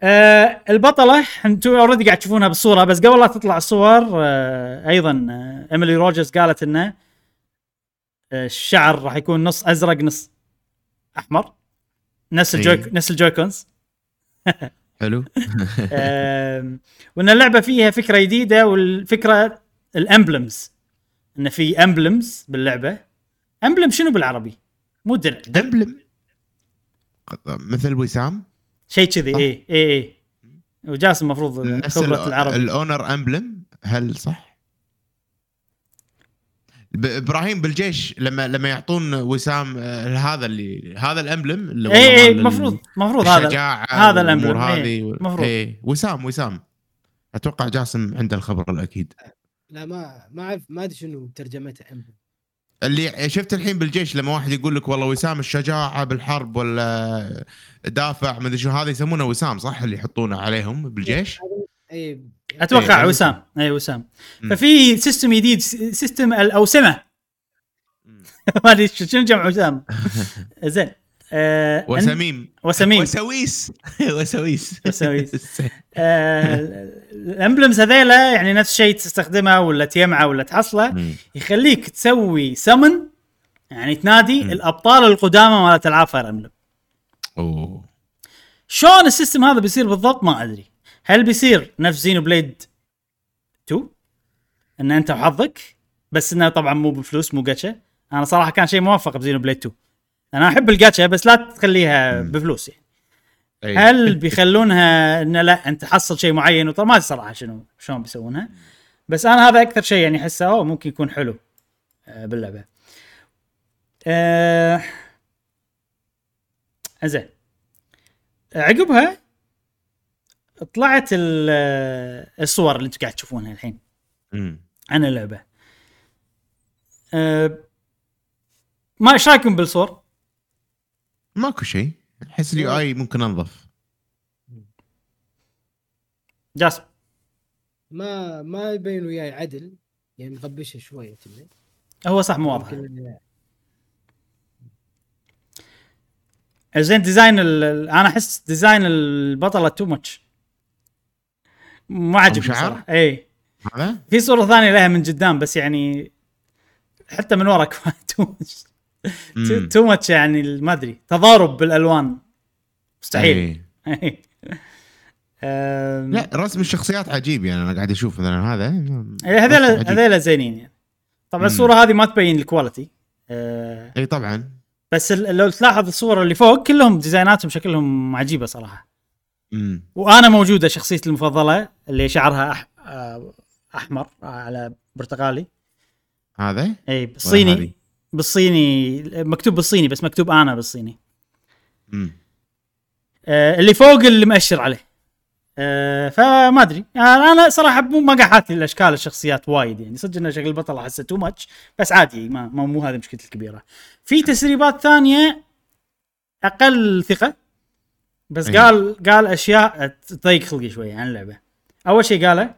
آه البطلة أنتم already قاعد تشوفونها بالصورة بس قبل لا تطلع الصور آه أيضا آه ايميلي روجرز قالت إنه آه الشعر راح يكون نص أزرق نص أحمر. نفس ال Joy إيه. نفس ال Joy-Cons حلو. وإن اللعبة فيها فكرة جديدة والفكرة ال emblems إن في emblems باللعبة. emblem شنو بالعربي؟ مو درع. امبلم مثل وسام؟ شيء كذي. اي اي اي وجاسم المفروض خبرة ال- العربي. ال honor emblem هل صح؟ إبراهيم بالجيش لما لما يعطون وسام آه، هذا اللي هذا ال emblem اللي اي اي مال المفروض المفروض هذا هذا إيه، هذه و- مفروض. إيه، وسام وسام أتوقع جاسم عنده الخبر الأكيد لا ما ما أعرف ما أدري شنو ترجمتها emblem. اللي شفت الحين بالجيش لما واحد يقول لك والله وسام الشجاعة بالحرب ولا دافع ما أدري شو هذا يسمونه وسام صح اللي يحطونه عليهم بالجيش اي أتوقع إيه، وسام. اي وسام. مم. ففي system جديد system الأوسمة. ما أدري شنو جمع وسام؟ زين. آه وسميم. وسميم. وسويس. وسويس. وسويس. آه ال emblems هذيلا يعني نفس الشيء تستخدمه ولا تجمعه ولا تحصله. يخليك تسوي سمن يعني تنادي. الأبطال القدامى مالت العاب Fire Emblem أوه. شلون ال system هذا بيصير بالضبط؟ ما أدري. هل بيصير نفس Xenoblade 2 إن أنت وحظك بس إنه طبعا مو بفلوس مو جاتشا. أنا صراحة كان شيء موفق ب Xenoblade 2 أنا أحب الجاتشا بس لا تخليها. بفلوس يعني. هل بيخلونها إنه لا أنت تحصل شيء معين؟ وطبعا ما أدري صراحة شنو شلون بيسوونها. بس أنا هذا أكثر شيء يعني أحسه أوه ممكن يكون حلو آه، باللعبة. آه زين. عقبها طلعت ال- آه، الصور اللي أنتم قاعد تشوفونها الحين. مم. عن اللعبة. أه ما إيش رأيكم بالصور؟ ماكو شيء. أحس اليو إي ممكن أنظف. جاسم. ما ما يبين وياي عدل. يعني مغبشه شوية كذا هو صح مو واضح. يمكن- زين design ال- أنا أحس design البطله تو ماتش ما عجبني شعر؟ اي هذا؟ في صورة ثانية لها من قدام بس يعني حتى من ورا too much مم. too much يعني ما أدري. تضارب بالألوان. مستحيل. أي. أم، لا رسم الشخصيات عجيب يعني أنا قاعد أشوف مثلا هذا. إيه، هذيلا عجيب. هذيلا زينين يعني. طبعا. الصورة هذه ما تبين ال quality أه. اي طبعا. بس لو تلاحظ الصور اللي فوق كلهم design اتهم شكلهم عجيبة صراحة. وأنا موجودة شخصيتي المفضلة اللي شعرها أح... آه، أحمر على برتقالي. هذا؟ اي بالصيني؟ بالصيني مكتوب بالصيني بس مكتوب أنا بالصيني. امم آه اللي فوق اللي مأشر عليه. آه فما أدري. يعني أنا صراحة مو ما قاعد حاطي الأشكال الشخصيات وايد يعني. صدق إن شكل البطل أحسه تو ماتش بس عادي ما, ما مو هذه مشكلتي الكبيرة. في تسريبات ثانية أقل ثقة. بس أي. قال قال أشياء تضيق خلقي شوية عن اللعبة. أول شيء قاله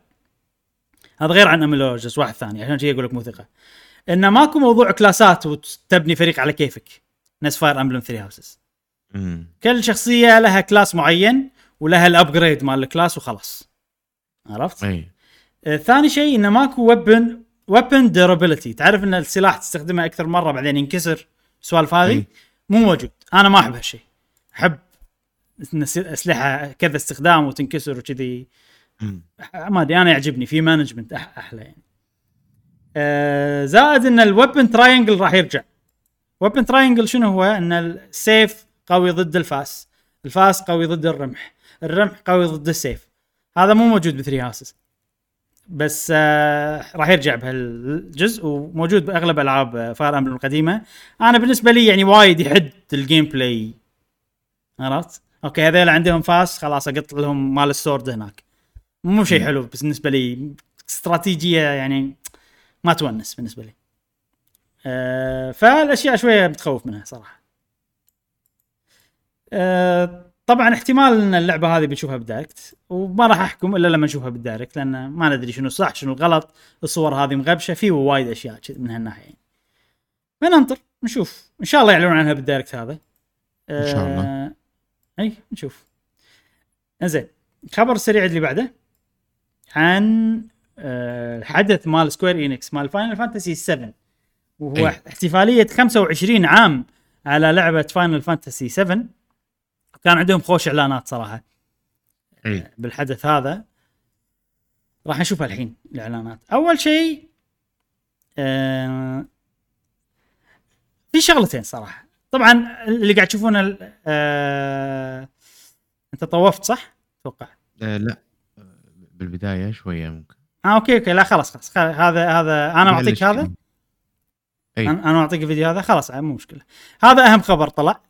هذا غير عن اميلوجس واحد ثاني عشان شيء أقول لك مو ثقة. انه ماكو موضوع class ات وتبني فريق على كيفك. نفس Fire Emblem 3 Houses كل شخصية لها class معين ولها ال upgrade مال ال class وخلاص. عرفت؟ اي آه ثاني شيء انه ماكو weapon weapon durability تعرف إن السلاح تستخدمه أكثر مرة بعدين ينكسر؟ السوالف هذه؟ أي. مو موجود. أنا ما أحب هالشيء. أحب أسلحة كذا استخدام وتنكسر وكذي. ما أدري أنا يعجبني في management أح أحلى يعني. آه زائد إن ال weapon triangle راح يرجع. weapon triangle شنو هو؟ إن السيف قوي ضد الفاس. الفاس قوي ضد الرمح. الرمح قوي ضد السيف. هذا مو موجود ب Three Houses بس آه راح يرجع بهالجزء وموجود بأغلب ألعاب Fire Emblem القديمة. أنا بالنسبة لي يعني وايد يحد ال gameplay عرفت؟ okay هذول عندهم فاس خلاص أقط لهم مال ال sword هناك. مو شيء حلو بس بالنسبة لي استراتيجية يعني ما تونس بالنسبة لي. آه فالأشياء شوية متخوف منها صراحة. آه طبعا احتمال إن اللعبة هذه بنشوفها بال Direct وما راح أحكم إلا لما نشوفها بال Direct لأن ما ندري شنو الصح شنو الغلط الصور هذه مغبشة في وايد أشياء من هالناحية يعني. فننطر نشوف. إن شاء الله يعلنون عنها بال Direct هذا. إن شاء الله. أي نشوف. زين الخبر السريع اللي بعده عن آه، الحدث مال Square Enix مال Final Fantasy 7 وهو أي. احتفالية 25 عام على لعبة Final Fantasy 7 كان عندهم خوش إعلانات صراحة. أي. بالحدث هذا. راح نشوفها الحين الإعلانات. أول شيء آه في شغلتين صراحة. طبعا اللي قاعد تشوفونه آه أنت طوفت صح؟ أتوقع. آه لا. آه، بالبداية شوية ممكن. آه okay okay. لا خلاص خلاص. هذا هذا أنا معطيك هذا. أي. أنا أنا معطيك الفيديو هذا؟ خلاص مو مشكلة. هذا أهم خبر طلع.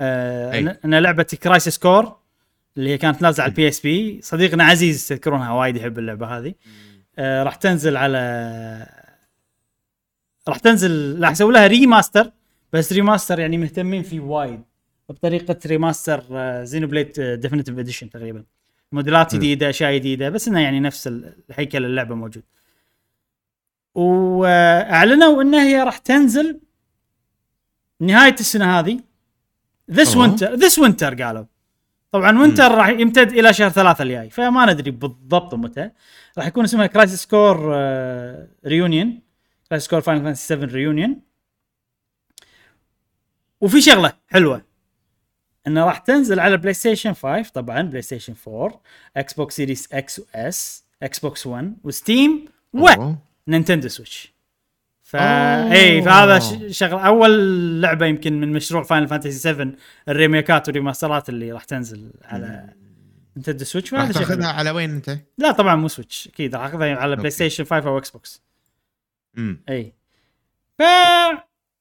آه أي. ان لعبة Crisis Core اللي هي كانت نازلة على ال PSP صديقنا عزيز تذكرونها وايد يحب اللعبة هذه. آه راح تنزل على راح تنزل راح يسوي لها remaster بس remaster يعني مهتمين فيه وايد. بطريقة remaster Xenoblade Definitive Edition تقريبا. موديلات. جديدة أشياء جديدة بس إنه يعني نفس ال- الهيكل اللعبة موجود. واعلنوا إن هي راح تنزل نهاية السنة هذه. this. Winter this winter قالوا. طبعا winter راح يمتد إلى شهر ثلاثة الجاي. فما ندري بالضبط متى. راح يكون اسمها Crisis Core Reunion Crisis Core Final Fantasy 7 Reunion وفي شغلة حلوة. انه راح تنزل على PlayStation 5 طبعا PlayStation 4 Xbox Series X و S Xbox 1 و Steam أوه. و Nintendo Switch فا. اي فهذا شغل أول لعبة يمكن من مشروع Final Fantasy 7 الريميكات والريماسترات اللي راح تنزل على Nintendo Switch راح تاخذها على وين أنت؟ لا طبعا مو Switch أكيد راح اخذها على Play. Station 5 أو Xbox امم اي ف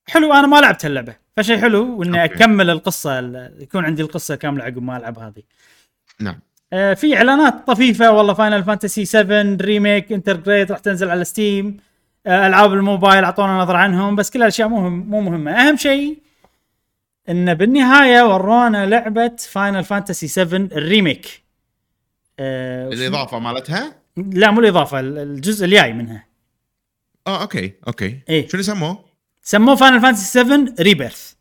حلو أنا ما لعبت هاللعبه فشيء حلو وإني okay. أكمل القصة ال- يكون عندي القصة كاملة عقب ما ألعب هذه نعم آه، في إعلانات طفيفة والله Final Fantasy 7 Remake Intergrade راح تنزل على Steam آه، ألعاب الموبايل أعطونا نظرة عنهم بس كل الاشياء مو مو مهمة أهم شيء إن بالنهاية ورونا لعبة Final Fantasy 7 ال Remake آه، الإضافة مالتها؟ لا مو الإضافة ال- الجزء الجاي منها آه okay okay إيه. شنو سموه؟ سموه Final Fantasy 7 Rebirth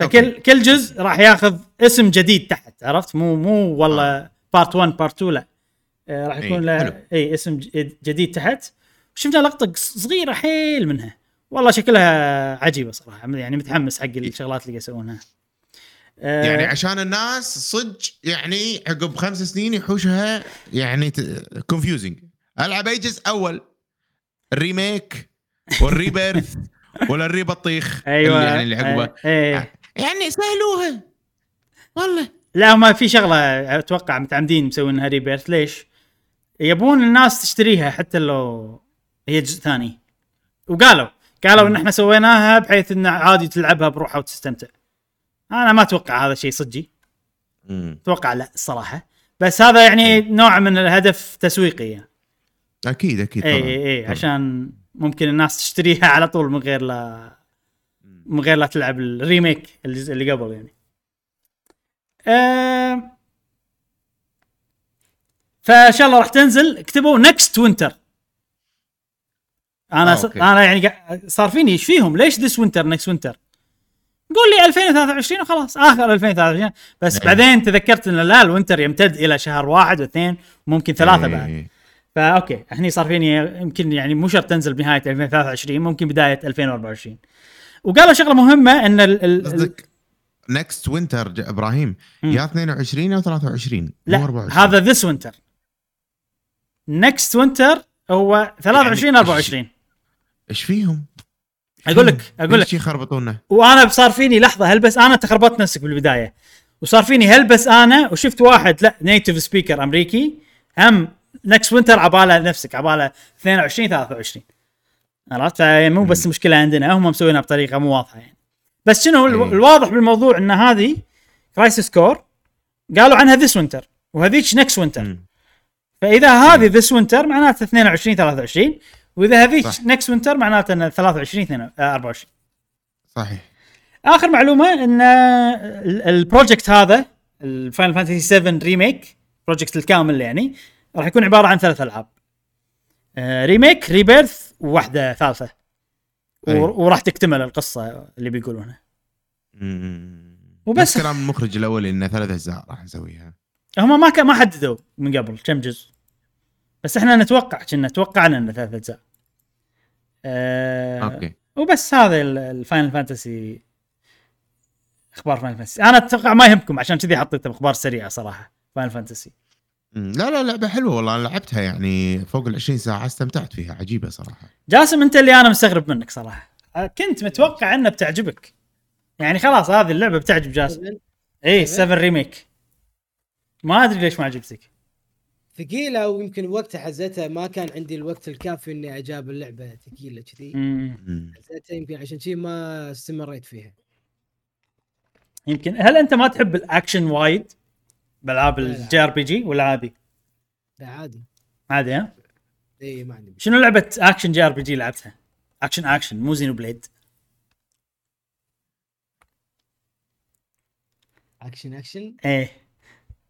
فكل okay. كل جزء راح ياخذ اسم جديد تحت عرفت؟ مو مو والله part 1 part 2 لا. آه، راح يكون إيه، له حلو. اي اسم جديد تحت. شفنا لقطة صغيرة حيل منها. والله شكلها عجيبة صراحة. يعني متحمس حق الشغلات اللي يسوونها. آه، يعني عشان الناس صدق يعني عقب خمس سنين يحوشها يعني confusing ألعب أي جزء أول؟ ال Remake وال Rebirth ولا الريبطيخ أيوه اللي يعني اللي عقبه آه، إيه. يعني سهلوها والله لا ما في شغلة أتوقع متعمدين مسوينها Rebirth ليش؟ يبون الناس تشتريها حتى لو هي جزء ثاني وقالوا قالوا إن إحنا سويناها بحيث إن عادي تلعبها بروحها وتستمتع أنا ما أتوقع هذا الشيء صجي أتوقع لا الصراحه بس هذا يعني نوع من الهدف تسويقي يعني. أكيد أكيد اي طبعاً. اي اي. عشان ممكن الناس تشتريها على طول من غير لا من غير لا تلعب الريميك الجزء اللي قبل يعني فإن شاء الله راح تنزل كتبوا next winter أنا آه،. okay. أنا يعني صار فيني إيش فيهم ليش this winter next winter قول لي 2023 وخلاص آخر 2023 بس إيه. بعدين تذكرت إن لا ال winter يمتد إلى شهر واحد واثنين وممكن ثلاثة بعد إيه. ف okay هني صار فيني يمكن يعني مو شرط تنزل بنهاية 2023 ممكن بداية 2024 وقالوا شغلة مهمة إن ال قصدك نكست وينتر إبراهيم. يا 22 أو 23 مو لا 24. هذا ذس وينتر نكست وينتر هو 23 يعني 24 إيش فيهم؟ أقول لك أقول لك. شي وأنا صار فيني لحظة هل بس أنا تخربطت نفسك بالبداية؟ وصار فيني هل بس أنا؟ وشفت واحد لا native speaker أمريكي هم next winter عباله نفسك عباله 22 23 عرفت؟ فمو بس مشكلة عندنا هم مسوينها بطريقة مو واضحة يعني. بس شنو إيه. الواضح بالموضوع إن هذه Crisis Core قالوا عنها this winter وهذيك next winter. فإذا هذه this winter معناته 22 23 وإذا هذيك. next winter معناته إن 23 22 آه، 24 صحيح. آخر معلومة إن ال- ال project هذا ال Final Fantasy 7 Remake project الكامل يعني راح يكون عبارة عن ثلاث ألعاب. آه، Remake Rebirth وواحدة ثالثة. وراح تكتمل القصة اللي بيقولونها. وبس. كلام المخرج الاولي انه ثلاث أجزاء راح نسويها. هم ما ما حددوا من قبل كم جزء. بس إحنا نتوقع كنا توقعنا انه ثلاث أجزاء. آه okay. وبس هذا ال- ال Final Fantasy أخبار Final Fantasy أنا أتوقع ما يهمكم عشان كذي حطيته باخبار سريعة صراحة. Final Fantasy مم. لا لا لعبة حلوة والله. أنا لعبتها يعني فوق ال 20 ساعة استمتعت فيها عجيبة صراحة. جاسم أنت اللي أنا مستغرب منك صراحة. أه، كنت متوقع إنها بتعجبك. يعني خلاص هذه اللعبة بتعجب جاسم. اي 7 Remake. ما أدري ليش ما عجبتك. ثقيلة ويمكن وقتها حزتها ما كان عندي الوقت الكافي إني أجابل اللعبة ثقيلة كذي. حزتها يمكن عشان شيء ما استمريت فيها. يمكن. هل أنت ما تحب الأكشن وايد؟ بألعاب. ال JRPG ولا عادي؟ لا عادي عادي ها؟ اي ما عندي. شنو لعبة action JRPG لعبتها؟ اكشن اكشن مو زينو بليد اكشن اكشن إيه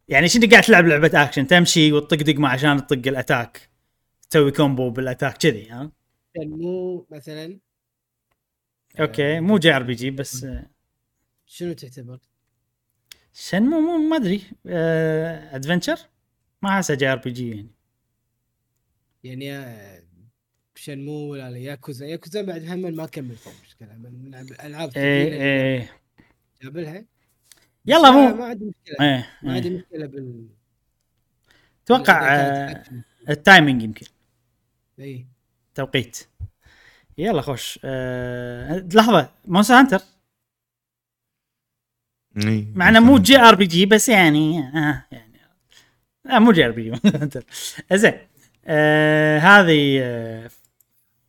يعني شنو قاعد تلعب لعبة اكشن تمشي وتطق دقمة عشان تطق ال attack تسوي combo بال attack كذي ها كان مو مثلا okay مو JRPG بس آه، شنو تعتبر؟ Shenmue مو ما أدري. آه، adventure ما احسه JRPG يعني. يعني آه، Shenmue ولا لا Yakuza. Yakuza بعد هم ما كملت مشكله من الألعاب إيه الثقيلة إيه. قبلها يلا مو ما عندي مشكلة. إيه ما عندي إيه. مشكلة بال أتوقع إذا آه، يمكن. اي توقيت. يلا خوش. أه... لحظة. Monster Hunter. مع انه مو JRPG بس يعني آه يعني لا مو JRPG. زين آه هذه آه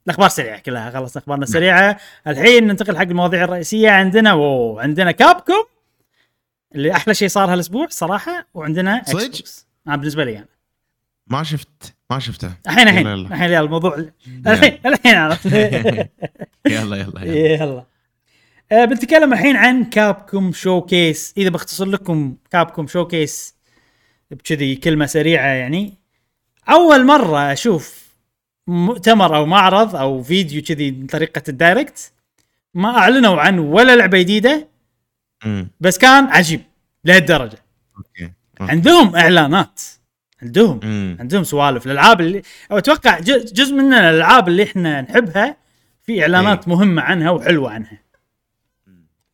الأخبار سريعه كلها خلص أخبارنا سريعة. الحين ننتقل حق المواضيع الرئيسية. عندنا أوه عندنا Capcom اللي أحلى شيء صار هالأسبوع صراحة وعندنا صدق؟ X آه بالنسبة لي أنا ما شفت ما شفته. الحين الحين. الحين الموضوع الحين الحين عرفت. يلا يلا يلا. يلا. آه بنتكلم الحين عن Capcom Showcase إذا بختصر لكم Capcom Showcase بكذي كلمة سريعة يعني. أول مرة أشوف مؤتمر أو معرض أو فيديو كذي من طريقة ال Direct ما أعلنوا عن ولا لعبة جديدة بس كان عجيب لهالدرجة. عندهم إعلانات. عندهم. عندهم سوالف. الألعاب اللي أو أتوقع جزء من الألعاب اللي إحنا نحبها في إعلانات مهمة عنها وحلوة عنها.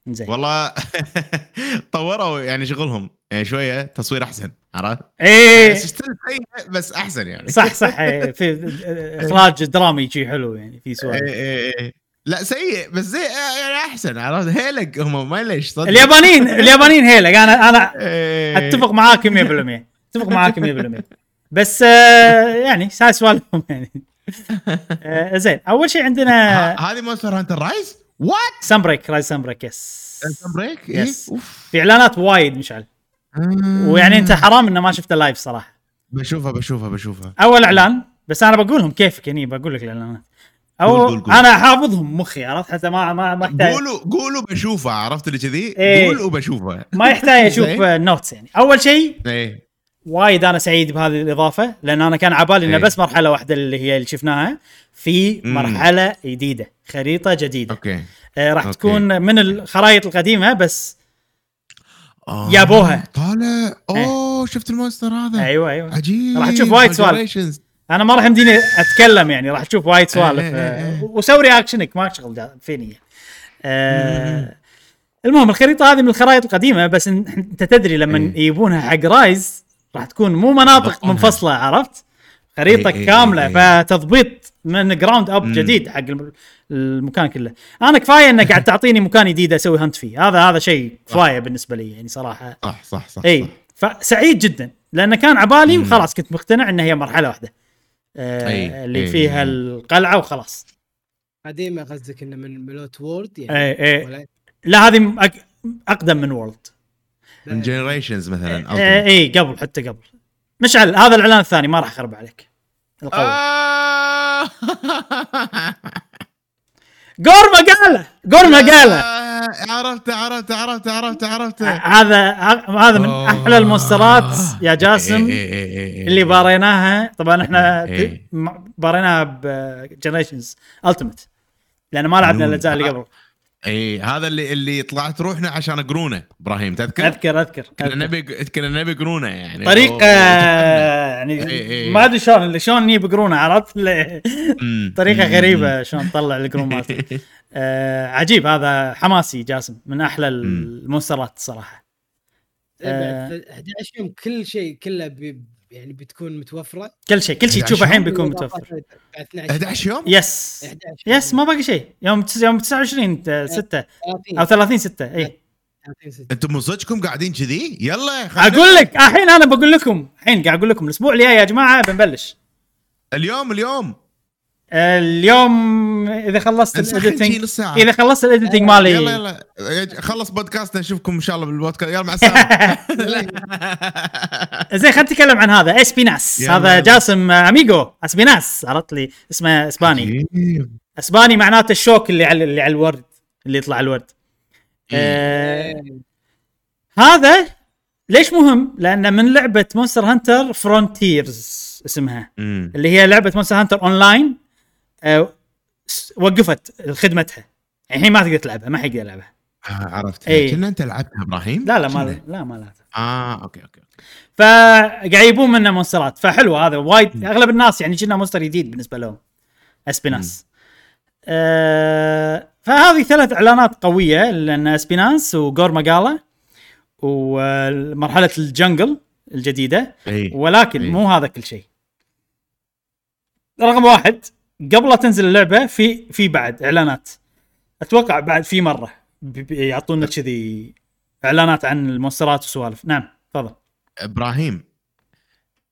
زين. والله طوروا يعني شغلهم. يعني شوية تصوير أحسن عرفت؟ إيه. سيء بس أحسن يعني. صح صح. إيه، في إخراج درامي شي حلو يعني في إيه سوالف إيه إيه. لا سيء بس زي يعني أحسن عرفت؟ هيلق هم ما ليش صدق. اليابانيين اليابانيين هيلك أنا أنا إيه. أتفق معاك 100% أتفق معاك 100% بس آه، يعني ساي سوالفهم يعني. آه، زين أول شيء عندنا هذه Monster Hunter Rise؟ what؟ Sunbreak Rise Sunbreak yes break؟ yes. في إعلانات وايد مشعل ويعني أنت حرام إنه ما شفته live صراحة بشوفها بشوفها بشوفها أول إعلان بس أنا بقولهم كيفك هني بقول لك الإعلانات أو قول- قول- قول. أنا حافظهم مخي عرفت حتى ما ما ما يحتاج قولوا قولوا بشوفها عرفت اللي كذي؟ إيه. قول وبشوفها ما يحتاج أشوف. ال notes يعني أول شيء إيه وايد أنا سعيد بهذه الإضافة لأن أنا كان عبالي إنه إيه. بس مرحلة واحدة اللي هي اللي شفناها في. مرحلة جديدة خريطة جديدة أوكي آه راح أوكي. تكون من الخرائط القديمة بس آه،. طالع أوه شفت ال monster هذا أيوه أيوه عجيب راح تشوف وايد سوالف. أنا ما راح يمديني أتكلم يعني راح تشوف وايد سوالف إيه، إيه، إيه. وسوي رياكشنك ما شغل فيني آه المهم الخريطة هذه من الخرائط القديمة بس إنت تدري لما إيه. يجيبونها حق Rise راح تكون مو مناطق. منفصلة عرفت؟ خريطة إيه، كاملة إيه. فتضبيط من ground up. جديد حق الم- المكان كله أنا كفاية إنك قاعد تعطيني مكان جديد أسوي hunt فيه هذا هذا شيء كفاية بالنسبة لي يعني صراحة صح صح صح إي صح. فسعيد جدا لأنه كان عبالي. وخلاص كنت مقتنع ان هي مرحلة واحدة آه أي، اللي أي، فيها أي. القلعة وخلاص قديمة قصدك إنه من مال World يعني إي إي لا هذه أقدم من World من Generations مثلا. اي إيه قبل حتى قبل مشعل هذا الإعلان الثاني ما راح أخرب عليك القوي آه. Gore Magala Gore Magala آه، عرفت عرفت عرفت عرفت عرفت هذا هذا من. أحلى المونسترات يا جاسم إيه، إيه، إيه، إيه. اللي باريناها طبعا إحنا إيه. باريناها ب Generations Ultimate لأن ما لعبنا. الأجزاء اللي قبل إي هذا اللي اللي طلعت روحنا عشان قرونه إبراهيم تذكر؟ أذكر أذكر, كنا. نبي كنا نبي قرونه يعني طريقه أوه. يعني. ما أدري شلون اللي شلون يبقرونه عرفت ل- مم. طريقة. غريبة شلون تطلع القرون مالته آه عجيب هذا حماسي جاسم من أحلى المونسترات الصراحه إيه، آه. بعد 11 يوم كل شيء كله يعني بتكون متوفرة. كل شيء كل شيء 11 تشوفه الحين يوم؟ بيكون متوفر. بعد 12 11 يوم؟ yes. 11 yes ما باقي شيء. يوم تس- يوم 29 6 30 أو 30 6 اي 30 ستة. أنتم من صدقكم قاعدين كذي؟ يلا أقول لك الحين أنا بقول لكم الحين قاعد أقول لكم الأسبوع الجاي يا جماعة بنبلش. اليوم اليوم. اليوم إذا خلصت ال editing إذا خلصت ال editing مالي. يلا يلا خلص بودكاست نشوفكم إن شاء الله بالبودكاست. يلا مع السلامة. زين خلينا نتكلم عن هذا. Espinas هذا. جاسم آه، amigo Espinas عرفت لي. اسمه إسباني. إسباني معناته الشوك اللي على اللي على الورد اللي يطلع الورد. آه إيه. هذا ليش مهم؟ لأن من لعبة Monster Hunter Frontiers اسمها. اللي هي لعبة Monster Hunter online آه وقفت خدمتها الحين ما تقدر تلعبها ما حيقدر يلعبها. آه عرفت. إي. كنا أنت لعبتها إبراهيم؟ لا لا كنا. ما لا ما لعبها آه أوكي أوكي فقاعد يبون منه مونسترات. فحلو هذا. وايد أغلب الناس يعني كنا مونستر جديد بالنسبة لهم. اسبيناس آه فهذه ثلاث إعلانات قوية لأن اسبيناس وجور ماجالا ومرحلة الجنجل الجديدة. إي. ولكن إيه. مو هذا كل شيء. رقم واحد. قبل لا تنزل اللعبة في في بعد إعلانات. أتوقع بعد في مرة يعطونا كذي إعلانات عن المونسترات والسوالف نعم تفضل. إبراهيم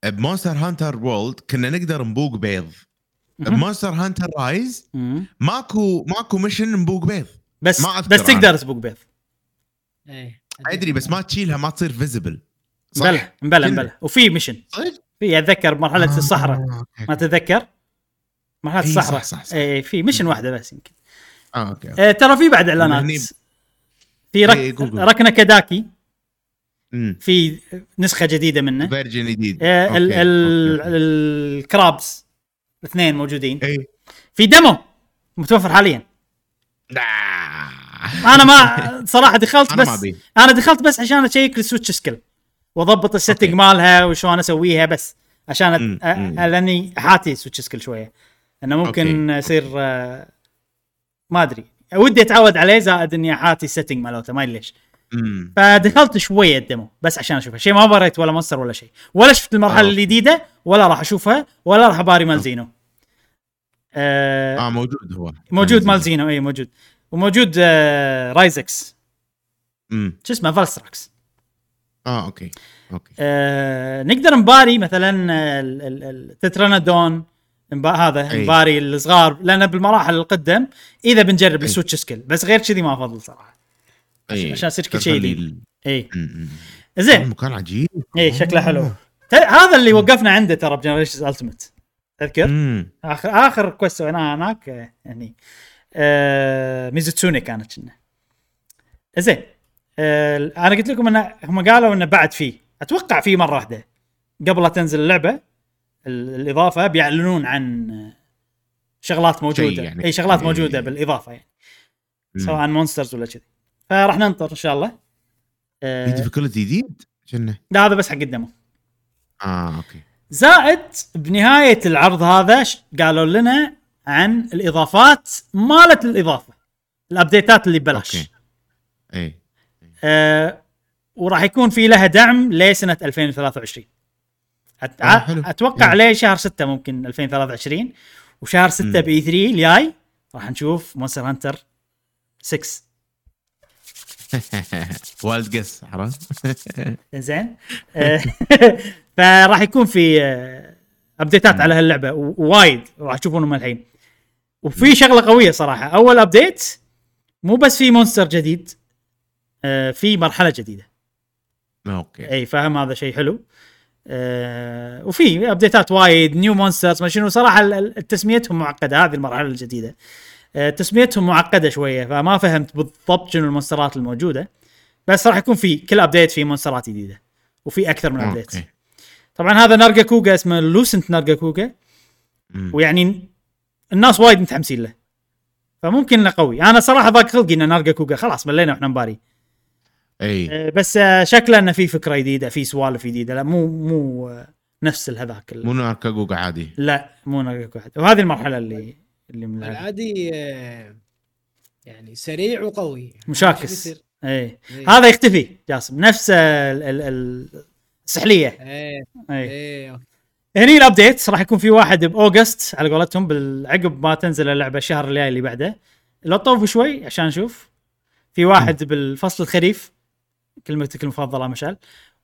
ب Monster Hunter World كنا نقدر نبوق بيض. ب Monster Hunter Rise. ماكو ماكو mission نبوق بيض. بس ما بس. تقدر تسبق بيض. إيه أدري. بس ما تشيلها ما تصير visible مبلى مبلى كنا. مبلى وفي mission صدق؟ في أتذكر مرحلة الصحراء. آه، أوكي. ما تتذكر؟ مرحله إي، الصحراء صح، صح، صح. اي في mission واحدة بس يمكن آه أوكي أوكي. آه ترى في بعد إعلانات في رك... إي، قول، قول. Rakna-Kadaki في نسخة جديدة منه version جديد آه، ال أوكي، ال أوكي. ال crabs الاثنين موجودين اي في demo متوفر حاليا لا. أنا ما صراحة دخلت أنا بس أبي. أنا دخلت بس عشان أشيك ال switch skill واضبط ال setting. مالها وشلون أسويها بس عشان. أ-. لأني حاتي switch skill شوية انه ممكن أوكي. يصير آه، ما أدري. ودي أتعود عليه زائد إني حاتي ال setting مالته ما أدري ليش. فدخلت شوية ال demo بس عشان أشوفها. شيء ما بريت ولا monster ولا شيء ولا شفت المرحلة. الجديدة ولا راح أشوفها ولا راح أباري Malzeno. آه آه موجود هو. موجود Malzeno اي موجود. وموجود آه رايزكس امم شو اسمه؟ Valstrax آه أوكي. أوكي. آه نقدر نباري مثلا آه، نبا- هذا أي. نباري الصغار لأن بالمراحل القدم إذا بنجرب أي. ال switch skill بس غير كذي ما أفضل صراحة. أي. عشان يصير كل شيء جديد. اي. زين. المكان عجيب. اي شكله حلو. هذا اللي وقفنا عنده ترى ب Generations Ultimate تذكر؟ امم اخر آخر quest سويناها هناك آه، يعني آه Mizutsune كانت كنا. زين آه أنا قلت لكم إن هم قالوا انه بعد فيه. أتوقع فيه مرة واحدة. قبل لا تنزل اللعبة. ال- الإضافة بيعلنون عن شغلات موجودة. يعني. إي شغلات. موجودة بالإضافة يعني. سواء monsters ولا كذي. فراح ننطر إن شاء الله. في آه difficulty جديد؟ كنا لا هذا بس حق ال demo. آه أوكي. زائد بنهاية العرض هذا قالوا لنا عن الإضافات مالت الإضافة. ال update ات اللي ببلاش. أوكي. إي. آه وراح يكون في لها دعم لسنة 2023 أت... آه، حلو. أتوقع حلو. ليه شهر 6 ممكن 2023 وشهر 6 مم. بإي 3 الجاي راح نشوف مونستر هانتر 6 وايلد جس عرفت؟ زين آه، فراح يكون في آه، ابديتات على هاللعبة. وايد راح تشوفونهم الحين. وفي شغلة قوية صراحة. أول update مو بس في مونستر جديد آه، في مرحلة جديدة. أوكي. إي فاهم هذا شيء حلو. آه وفي update ات وايد new monsters ما شنو صراحة تسميتهم معقدة هذه المرحلة الجديدة. آه تسميتهم معقدة شوية فما فهمت بالضبط شنو ال monster ات الموجودة بس راح يكون في كل update في monster ات جديدة وفي أكثر من update طبعا هذا نارجا كوغا اسمه لوسنت نارجا كوغا. ويعني الناس وايد متحمسين له. فممكن إنه قوي. أنا صراحة ضاق خلقي إن نارجا كوغا خلاص ملينا وإحنا نباري إي. آه، بس آه، شكله إنه في فكرة جديدة في سوالف جديدة. لا مو مو آه، نفس هذاك مو ناركاجوجا عادي. لا مو نارجا واحد وهذه المرحلة اللي اللي من. العادي يعني سريع وقوي. مشاكس. شو بيصير؟ إي. إيه. هذا يختفي جاسم. نفس ال- ال- ال- السحلية. إيه إي. إيه أوكي. هني الابديت راح يكون في واحد بأوغست على قولتهم بال- عقب ما تنزل اللعبة الشهر الجاي اللي بعده. لو طوفوا شوي عشان نشوف. في واحد بالفصل الخريف. كلمتك المفضلة مشعل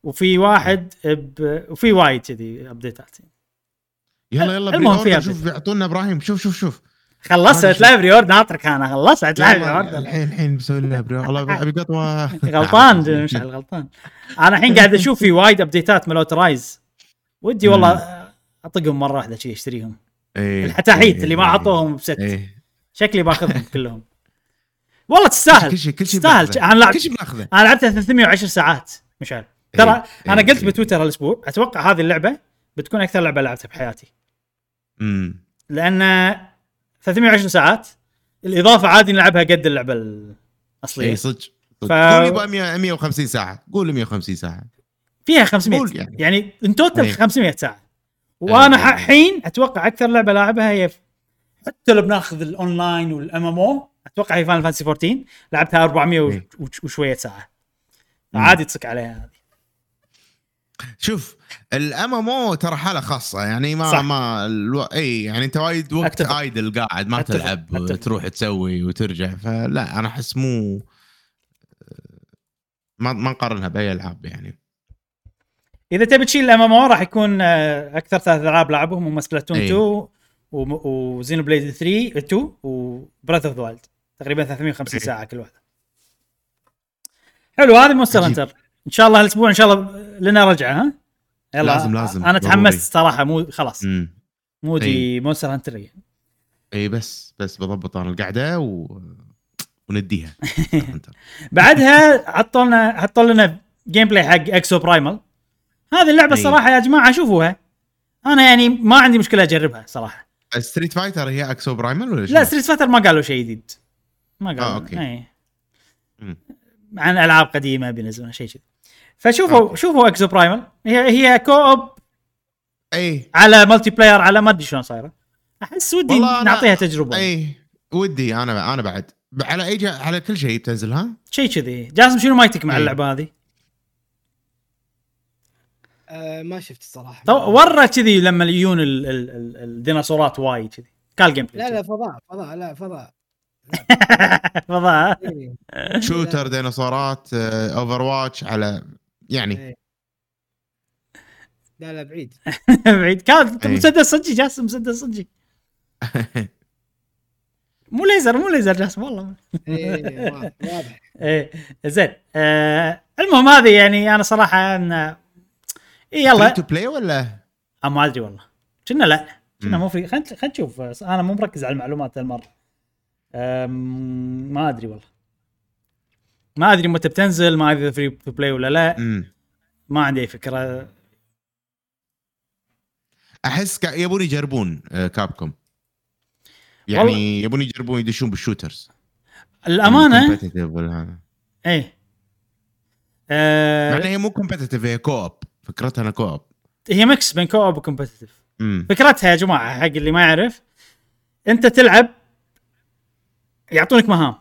وفي واحد ب... وفي وايد كذي ابديتات يلا يلا المهم شوف بيعطونا إبراهيم. شوف شوف شوف. خلصت. تلعب ريورد ناطرك أنا خلصت تلعب ريورد الحين الحين بسوي لنا بري والله ابي قطوة. غلطان مشعل غلطان. أنا الحين قاعد أشوف في وايد ابديتات مال اوترايز ودي والله أطقهم مرة واحدة شي أشتريهم. إيه، الحتاحيت إيه، اللي ما إيه، عطوهم بست. شكلي باخذهم كلهم. والله تستاهل كل شيء كل شيء تستاهل. أنا لعبت كل شيء بناخذه أنا لعبتها 310 ساعات مشعل ترى إيه، أنا إيه، قلت إيه. بتويتر هالأسبوع أتوقع هذه اللعبة بتكون أكثر لعبة لعبتها بحياتي امم لأن 320 ساعات الإضافة عادي نلعبها قد اللعبة الأصلية اي صدق. ف- قول 100 150 ساعة قول 150 ساعة فيها 500 قول يعني, يعني. in total إيه. 500 ساعة وأنا إيه. ح- حين أتوقع أكثر لعبة لاعبها هي حتى لو بناخذ الاونلاين وال MMO أتوقع هي فاينل فانتسي 14 لعبتها 400 وش- إيه. وش- وشوية ساعة. عادي تصك عليها هذه شوف ال MMO ترى حالة خاصة يعني ما صح. ما ألو... إي يعني أنت وايد وقت أتفق. idle قاعد ما أتفق. تلعب أتفق. تروح تسوي وترجع فلا أنا أحس مو ما ما نقارنها بأي ألعاب يعني إذا تبي تشيل ال MMO راح يكون آه، أكثر ثلاث ألعاب لعبهم هم سبلاتون إيه. 2 وزينو بليد 3 2 وبريث اوف ذا وايلد تقريبا 350 إيه. ساعة كل واحدة. حلو هذه مونستر. هانتر. إن شاء الله هالأسبوع إن شاء الله لنا رجعة ها؟ يلا. لازم- لازم. أنا. تحمست صراحة مو خلاص. امم مودي مونستر هانتر اي إيه، بس بس بضبط أنا القعدة و... ونديها. بعدها حطوا لنا حطوا لنا gameplay حق اكسو برايمال هذه اللعبة أي. الصراحه يا جماعة شوفوها. أنا يعني ما عندي مشكلة أجربها صراحة. ستريت فايتر هي اكسو برايمال ولا لا؟ ستريت فاتر ما قالوا شيء جديد. ما قالوا آه، أوكي. أي. مم. عن ألعاب قديمة بينزلون شيء كذي فشوفوا أوكي. شوفوا اكسو برايمال هي هي co-op أي على multiplayer على ما أدري شلون صايرة أحس ودي نعطيها تجربة أي ودي أنا أنا بعد على أي جا... على كل شيء بتنزل ها؟ شيء كذي جاسم شنو مايتك مع أي. اللعبة هذه؟ آه ما شفت الصراحة تو ورى كذي لما يجون ال- ال- ال- الديناصورات وايد كذي كان جيم بلاي لا لا فضاء فضاء لا فضاء فضاء إيه. شوتر ديناصورات اوفر واتش على يعني. إيه. لا لا بعيد. بعيد. كان أي. مسدس صجي جاسم مسدس صجي مو ليزر مو ليزر جاسم والله. إيه، واضح إيه. زين. آه المهم هذه يعني أنا صراحة ان إيه يلا. تو بلاي ولا؟ آه ما أدري والله. كنا لا. كنا. مو في خلينا نشوف. أنا مو مركز على المعلومات هالمرة. ما أدري والله. ما أدري متى بتنزل ما أدري إذا فري تو بلاي ولا لا. امم ما عندي أي فكرة. أحس يبون يجربون آه، كابكوم يعني يبون يجربون يدشون بال shooters. الأمانة؟ ولا هذا. إيه. مع آه هي مو competitive هي co-op فكرتها أنا co-op هي mix بين co-op و competitive فكرتها يا جماعة حق اللي ما يعرف. أنت تلعب يعطونك مهام.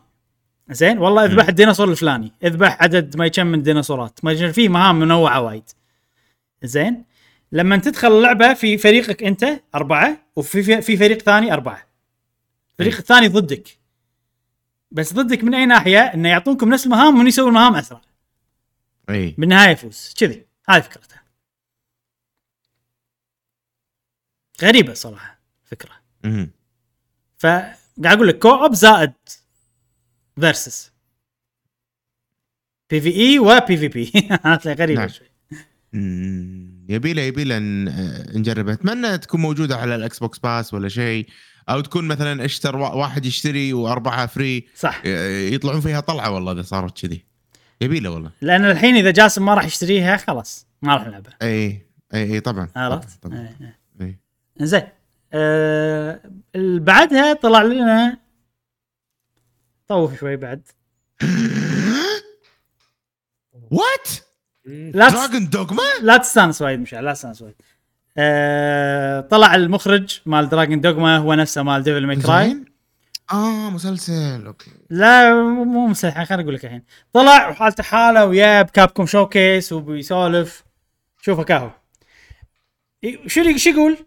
زين؟ والله اذبح الديناصور الفلاني. اذبح عدد ما يكم من ديناصورات ما في مهام منوعة وايد. زين؟ لما تدخل اللعبة في فريقك انت أربعة وفي في- فريق ثاني أربعة. الفريق. الثاني ضدك. بس ضدك من أي ناحية؟ إنه يعطونكم نفس المهام ومن يسوي المهام أسرع. إي. بالنهايه يفوز. كذي. هذه فكرتها غريبة صراحة فكرة. مهم. فقاعد أقول لك co-op زائد versus PvE و PvP غريبة نعم. شوي. يبي له يبي له نجربها أتمنى تكون موجودة على الاكس بوكس pass ولا شيء أو تكون مثلا إشتر وا- واحد يشتري وأربعة free صح. يطلعون فيها طلعة والله إذا صارت كذي. يبي له والله. لأن الحين إذا جاسم ما راح يشتريها خلاص ما راح نلعبها. اي اي اي طبعا. عرفت؟ طبعا. طبعاً. إي. زين آه بعدها طلع لنا طوف شوي بعد. وات لا. Dragon's Dogma لا تستانس وايد مشعل لا تستانس وايد. آه طلع المخرج مال Dragon's Dogma هو نفسه مال Devil May Cry آه مسلسل okay. لا مو مسلح خليني أقول لك الحين. طلع وحالته حاله ويا ب Capcom showcase وبيسولف. شوفه كاهو. شو شو يقول؟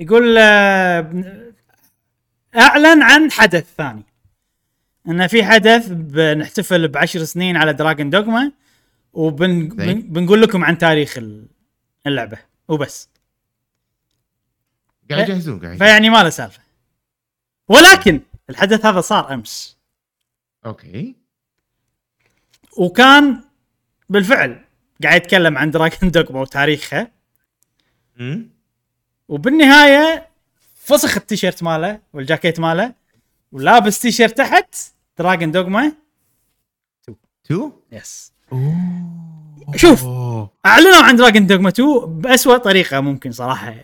يقول آه، أعلن عن حدث ثاني. إن في حدث بنحتفل بعشر سنين على دراجون دوغما وبن زين. بن- بنقول لكم عن تاريخ ال- اللعبة وبس. قاعد يجهزون قاعد. فيعني ما له سالفة. ولكن الحدث هذا صار أمس. okay. وكان بالفعل قاعد يتكلم عن Dragon's Dogma وتاريخها امم وبالنهاية فسخ التيشيرت ماله والجاكيت ماله ولابس تيشيرت تحت Dragon's Dogma two؟ yes أوه. شوف. أعلنوا عن Dragon's Dogma 2 باسوء طريقة ممكن صراحة.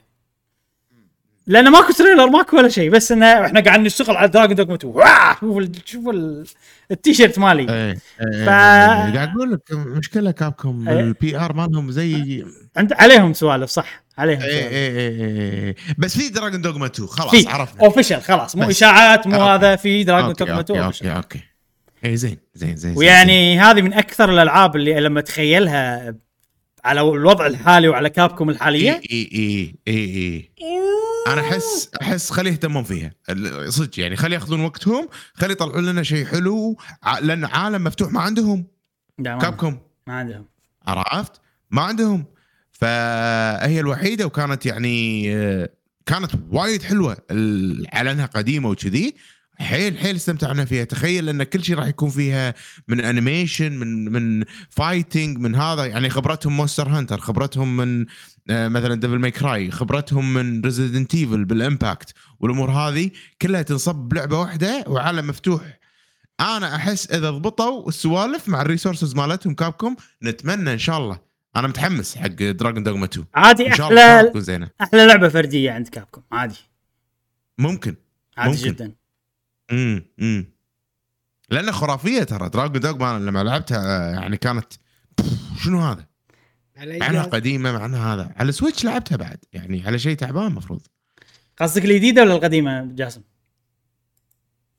لأنه ماكو trailer ماكو ولا شيء بس إنه إحنا قاعد نشتغل على Dragon's Dogma 2 واه، شوف ال- شوف ال- التيشيرت مالي. إيه إيه، ف- إيه، قاعد أقول لك مشكلة Capcom إيه. البي ار مالهم زي عند عليهم سوالف صح. عليهم سوالف إيه إيه إيه. بس في Dragon's Dogma 2 خلاص عرفنا. official خلاص. مو. إشاعات مو. هذا في Dragon's Dogma 2 okay. okay okay. اي زين زين زين ويعني هذه من أكثر الألعاب اللي لما تخيلها على الوضع الحالي وعلى Capcom اي الحاليه اي اي اي اي أنا أحس أحس خليه يهتمون فيها. صدق يعني خلي ياخذون وقتهم خلي يطلعون لنا شيء حلو لأن عالم مفتوح ما عندهم. Capcom. ما عندهم. عرفت؟ ما عندهم. فهي الوحيدة وكانت يعني كانت وايد حلوة. انها قديمة وكذي. حيل حيل استمتعنا فيها. تخيل أن كل شيء راح يكون فيها من animation من من fighting من هذا. يعني خبرتهم Monster Hunter خبرتهم من آه، مثلا Devil May Cry خبرتهم من Resident Evil بال impact والأمور هذه. كلها تنصب بلعبة واحدة وعالم مفتوح. أنا أحس إذا ضبطوا السوالف مع ال resources مالتهم Capcom نتمنى إن شاء الله. أنا متحمس حق Dragon's Dogma 2 عادي أحلى تكون زينة أحلى لعبة فردية عند Capcom عادي ممكن عادي ممكن. جدا امم امم لانها خرافية ترى Dragon's Dogma أنا لما لعبتها آه، يعني كانت شنو هذا؟ على مع انها جهاز؟ قديمة مع انها هذا على ال Switch لعبتها بعد يعني على شيء تعبان المفروض قصدك الجديده ولا القديمة جاسم؟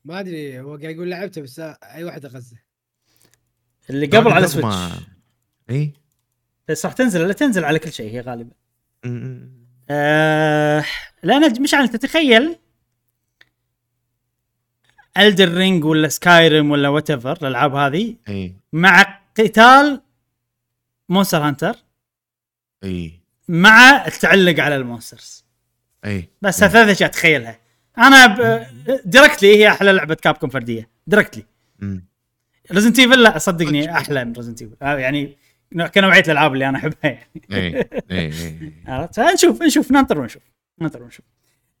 ما أدري هو قاعد يقول لعبته بس أي واحدة غزه اللي قبل على. سويتش اي بس راح تنزل لا تنزل على كل شيء هي غالبا. آه لأن مش عارف تتخيل الدر رينج ولا سكايرم ولا وات ايفر الألعاب هذه إي. مع قتال مونستر هانتر إي. مع التعلق على ال monsters. إي. بس ثلاث اشياء تخيلها أنا ب... directly هي أحلى لعبة Capcom فردية. directly. Resident Evil لا صدقني أحلى من Resident Evil يعني كنوعيه الألعاب اللي أنا احبها يعني اي اي اي عرفت نشوف نشوف ننطر ونشوف ننطر ونشوف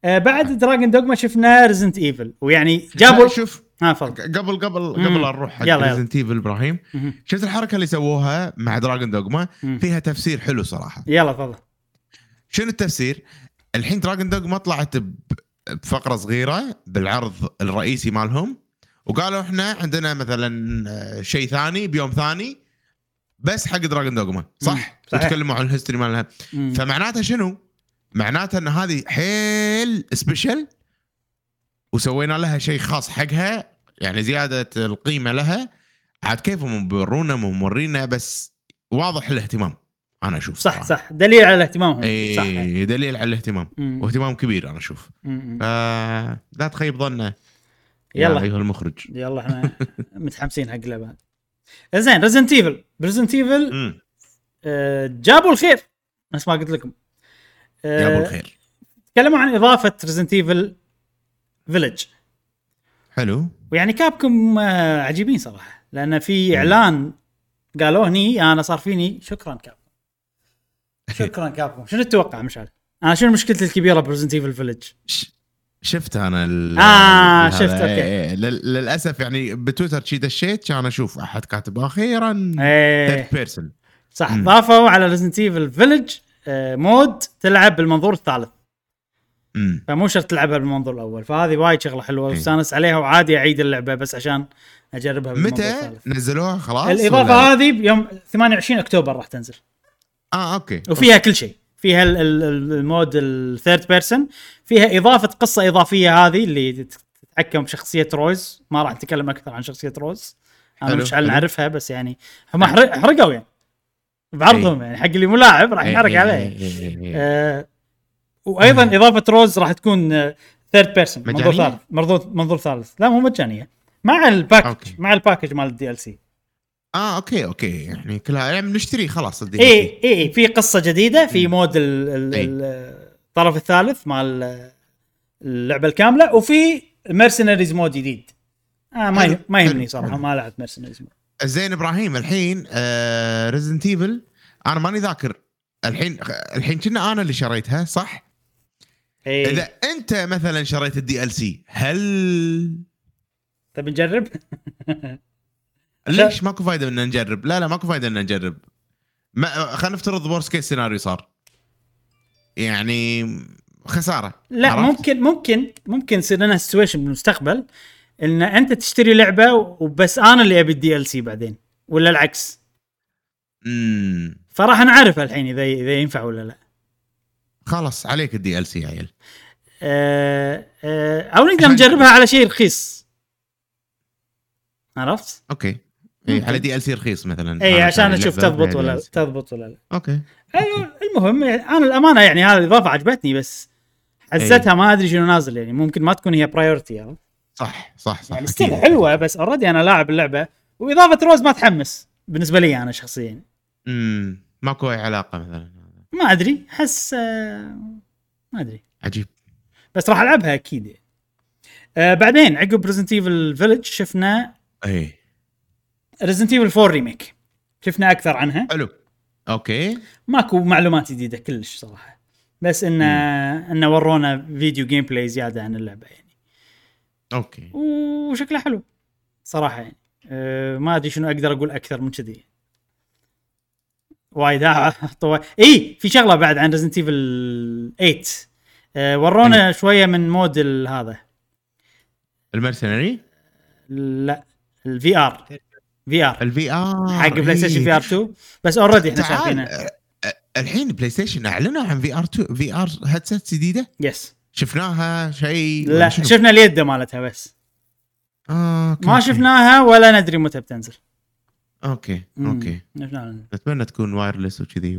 آه بعد Dragon's Dogma شفنا Resident Evil ويعني جابوا شوف ها تفضل قبل قبل. قبل لا نروح حق. Resident Evil إبراهيم. شفت الحركة اللي سووها مع Dragon's Dogma. فيها تفسير حلو صراحة يلا تفضل شنو التفسير؟ الحين Dragon's Dogma طلعت بفقرة صغيرة بالعرض الرئيسي مالهم وقالوا إحنا عندنا مثلا آه، شيء ثاني بيوم ثاني بس حق Dragon's Dogma صح؟ صحيح. وتكلموا عن ال history مالها. فمعناتها شنو؟ معناتها إن هذه حيل special وسوينا لها شيء خاص حقها يعني زيادة القيمة لها عاد كيفهم بيورونا مورينا بس واضح الاهتمام أنا أشوف صح صراحة. صح دليل على اهتمامهم صح اي دليل على الاهتمام مم. واهتمام كبير أنا أشوف. فلا تخيب ظنه يلا. أيها المخرج يلا إحنا متحمسين حق اللعبة زين Resident Evil ب Resident Evil. جابوا الخير. نفس ما قلت لكم. آه، ابو الخير. تكلموا عن إضافة Resident Evil Village حلو. ويعني Capcom آه، عجيبين صراحة. لأن في إعلان قالوه هني أنا صار فيني شكرا Capcom. شكرا Capcom. شنو تتوقع مشعل؟ أنا شنو مشكلتي الكبيرة ب Resident Evil Village؟ شفت أنا ال هذا. شفت، okay. إيه، إيه. لل- للأسف يعني بتويتر شي دشيت كان أشوف أحد كاتب أخيرا إيه third person صح مم. ضافوا على Resident Evil Village mode تلعب بالمنظور الثالث فمو شرط تلعبها بالمنظور الأول فهذه وايد شغلة حلوة إيه. واستانس عليها وعادي أعيد اللعبة بس عشان أجربها بالمنظور متى الثالث نزلوها خلاص الإضافة ولا- هذه بيوم 28 أكتوبر راح تنزل آه okay وفيها كل شيء فيها ال- ال- ال- ال mode ال third person فيها إضافة قصة إضافية هذه اللي تتحكم بشخصية روز ما راح نتكلم أكثر عن شخصية روز أنا مش حلو. نعرفها بس يعني هم حرق- حرقوا يعني. بعرضهم يعني حق اللي مو لاعب راح إيه، ينحرق إيه، عليه. إيه، إيه، إيه. آه وأيضا إضافة روز راح تكون third person منظور؟ ثالث. منظور منظور ثالث. لا مو مجانية. مع ال package. مع ال package مال ال DLC آه okay okay. يعني كلها يعني نشتري خلاص ال D اي اي إيه، في قصة جديدة في mode ال- ال- إي. ال- الطرف الثالث مال اللعبة الكاملة وفي Mercenaries mode جديد. آه ما حلو، ما يهمني صراحة. ما لعبت Mercenaries mode زين إبراهيم الحين آه Resident Evil أنا ماني ذاكر. الحين الحين كنا أنا اللي شريتها صح؟ اي إذا أنت مثلا شريت ال DLC هل تبي نجرب؟ ليش ماكو فايدة ان نجرب؟ لا لا ماكو فايدة ان نجرب. ما خلينا نفترض worst case scenario صار. يعني خسارة لا عرفت؟ ممكن ممكن ممكن يصير لنا situation بالمستقبل إن أنت تشتري لعبة وبس أنا اللي أبي ال DLC بعدين ولا العكس امم فراح نعرف الحين اذا إذا ينفع ولا لا خلاص عليك ال DLC يا عيل أه أه أو نقدر نجربها على شيء رخيص عرفت؟ okay اي. على DLC رخيص مثلا اي عشان أشوف تضبط ولا. تضبط ولا لا. okay. أيوة، المهم يعني أنا الأمانة يعني هذه الإضافة عجبتني بس حسيتها ما أدري شنو نازل يعني ممكن ما تكون هي priority صح صح صح يعني. still حلوة بس already أنا لاعب اللعبة وإضافة روز ما تحمس بالنسبة لي أنا شخصيا. امم ماكو أي علاقة مثلا. ما أدري أحس آه، ما أدري. عجيب. بس راح ألعبها أكيد. آه بعدين عقب Resident Evil Village شفنا اي Resident Evil 4 remake شفنا أكثر عنها. حلو. okay. ماكو معلومات جديدة كلش صراحة. بس انه انه ورونا فيديو gameplay زيادة عن اللعبة يعني. okay. وشكلها حلو صراحة يعني. أه ما أدري شنو أقدر أقول أكثر من كذي. وايد. طو... اي في شغلة بعد عن Resident Evil 8 أه ورونا شوية من mode هذا. ال Mercenary لا ال VR VR ال VR حق PlayStation VR 2 بس already إحنا شايفينه. الحين PlayStation أعلنوا عن VR 2 VR headset جديدة؟ yes شفناها شيء لا شفنا اليد مالتها بس. آه، ما. شفناها ولا ندري متى بتنزل. أوكي. أوكي. شفناها. اتمنى تكون wireless وكذي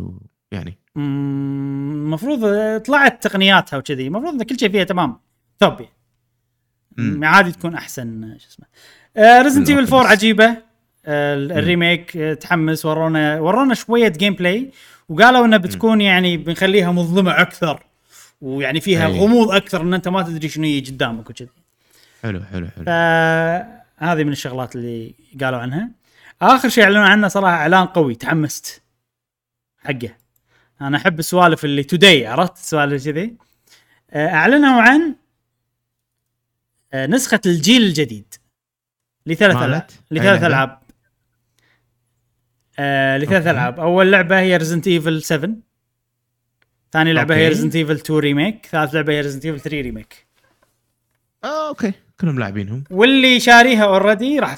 ويعني المفروض طلعت تقنياتها وكذي. المفروض إن كل شيء فيها تمام. top يعني. عادي تكون أحسن شو اسمه. Resident Evil 4 عجيبة. ال remake آه، تحمس ورونا ورونا شوية gameplay وقالوا انها بتكون يعني بنخليها مظلمة أكثر ويعني فيها أي. غموض أكثر إن أنت ما تدري شنو يجي قدامك وكذي. حلو حلو حلو. فهذه من الشغلات اللي قالوا عنها. آخر شيء أعلنوا عنه صراحة إعلان قوي تحمست حقه. أنا أحب السوالف اللي توداي عرفت السوالف كذي؟ آه، أعلنوا عن آه، نسخة الجيل الجديد لثلاث؟ ألعاب لثلاث؟ ألعاب. آه لثلاث. ألعاب. أول لعبة هي Resident Evil 7 ثاني لعبة هي okay. Resident Evil 2 remake ثالث لعبة هي Resident Evil 3 remake آه okay. كلهم لاعبينهم. واللي شاريها already راح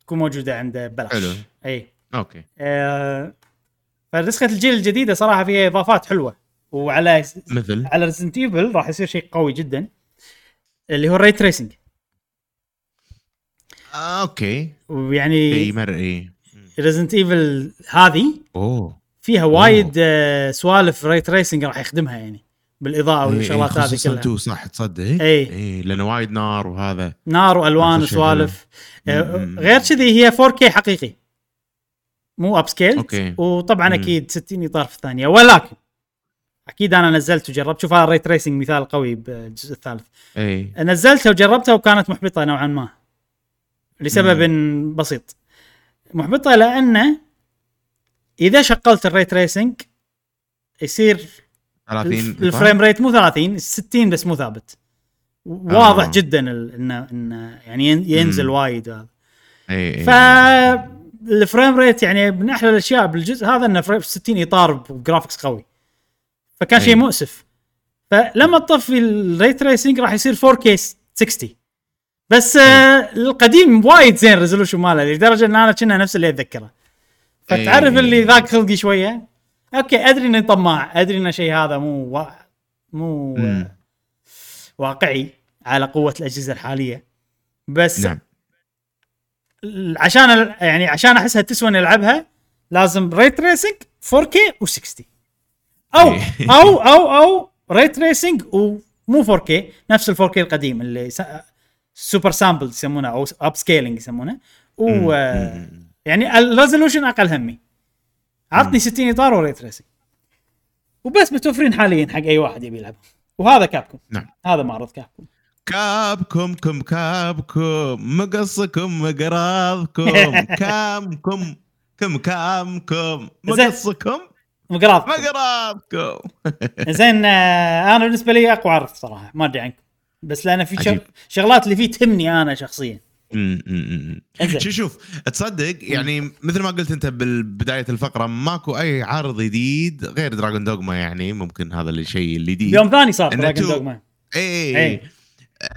تكون موجودة عنده ببلاش. حلو. اي okay. آه فنسخة الجيل الجديدة صراحة فيها إضافات حلوة. وعلى مثل؟ على Resident Evil راح يصير شيء قوي جدا. اللي هو ال ray tracing آه okay. ويعني اي Resident Evil هذه أوه. فيها وايد آه سوالف ray tracing راح يخدمها يعني بالإضاءة إيه، والشغلات إيه، هذه خصوصاً كلها. تو صح تصدق إيه. اي لأنه وايد نار وهذا. نار وألوان وسوالف. آه مم. غير كذي هي 4K حقيقي. مو upscale okay. وطبعا مم. أكيد 60 إطار في الثانية. ولكن أكيد أنا نزلت وجربت. شوف هذا ال ray tracing مثال قوي بالجزء الثالث. اي نزلتها وجربتها وكانت محبطة نوعا ما لسبب بسيط. محبطة لأنه إذا شغلت ال ray tracing يصير 30 الف- ال frame rate مو 30 60 بس مو ثابت. واضح آه. جدا انه انه يعني ين- ينزل مم. وايد هذا. إي ف ال frame rate يعني من أحلى الأشياء بالجزء هذا إنه frame 60 إطار و graphics قوي. فكان شيء. مؤسف. فلما تطفي ال ray tracing راح يصير 4K 60 بس آه القديم وايد زين resolution ماله لدرجة إن أنا كنا نفس اللي أتذكره فتعرف أي. اللي ذاك خلقي شوية okay أدري اني طماع أدري ان شيء هذا مو وا... مو مم. آه، واقعي على قوة الأجهزة الحالية بس نعم عشان يعني عشان أحسها تسوى إني ألعبها لازم ray tracing 4K و60 أو إيه. أو أو أو ray tracing ومو 4K نفس ال 4K القديم اللي super sample يسمونه أو upscaling يسمونه. و آه،. يعني الريزولوشن أقل همي. عطني 60 إطار وري تريسنج وبس متوفرين حاليا حق أي واحد يبي يلعبها وهذا كابكم نعم. هذا معرض كابكم كابكم كم كابكم مقصكم مقراضكم. كامكم كم كامكم. مقصكم مقراض مقراضكم. زين آه، أنا بالنسبة لي أقوى عرض صراحة ما أدري عنكم. بس لأن في شغ... عجيب. شغلات اللي فيه تهمني أنا شخصيا. أنزين. شوف شوف تصدق يعني مثل ما قلت أنت بالبدايه الفقرة ماكو أي عرض جديد غير دراجون دوغما يعني ممكن هذا الشيء الجديد يوم ثاني صار دراجون two- دوغما اي. اي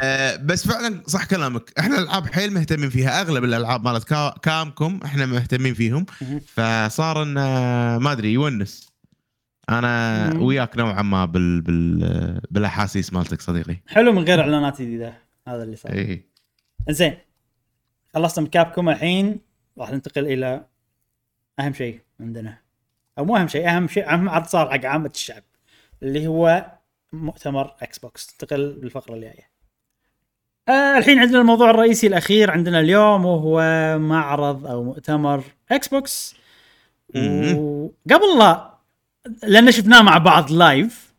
آه بس فعلا صح كلامك. إحنا الألعاب حيل مهتمين فيها. أغلب الألعاب مالت كا كابكوم إحنا مهتمين فيهم. فصار انه ما أدري يونس. أنا مم. وياك نوعا ما بال بال بالأحاسيس مالتك صديقي. حلو من غير إعلانات جديدة. هذا اللي صار. اي زين. خلصنا من كابكوم الحين. راح ننتقل إلى أهم شيء عندنا. أو مو أهم شيء أهم شيء أهم عرض صار حق عامة الشعب اللي هو مؤتمر إكس بوكس ننتقل بالفقرة الجاية. آه الحين عندنا الموضوع الرئيسي الأخير عندنا اليوم وهو معرض أو مؤتمر إكس بوكس. وقبل لا لأن شفناه مع بعض live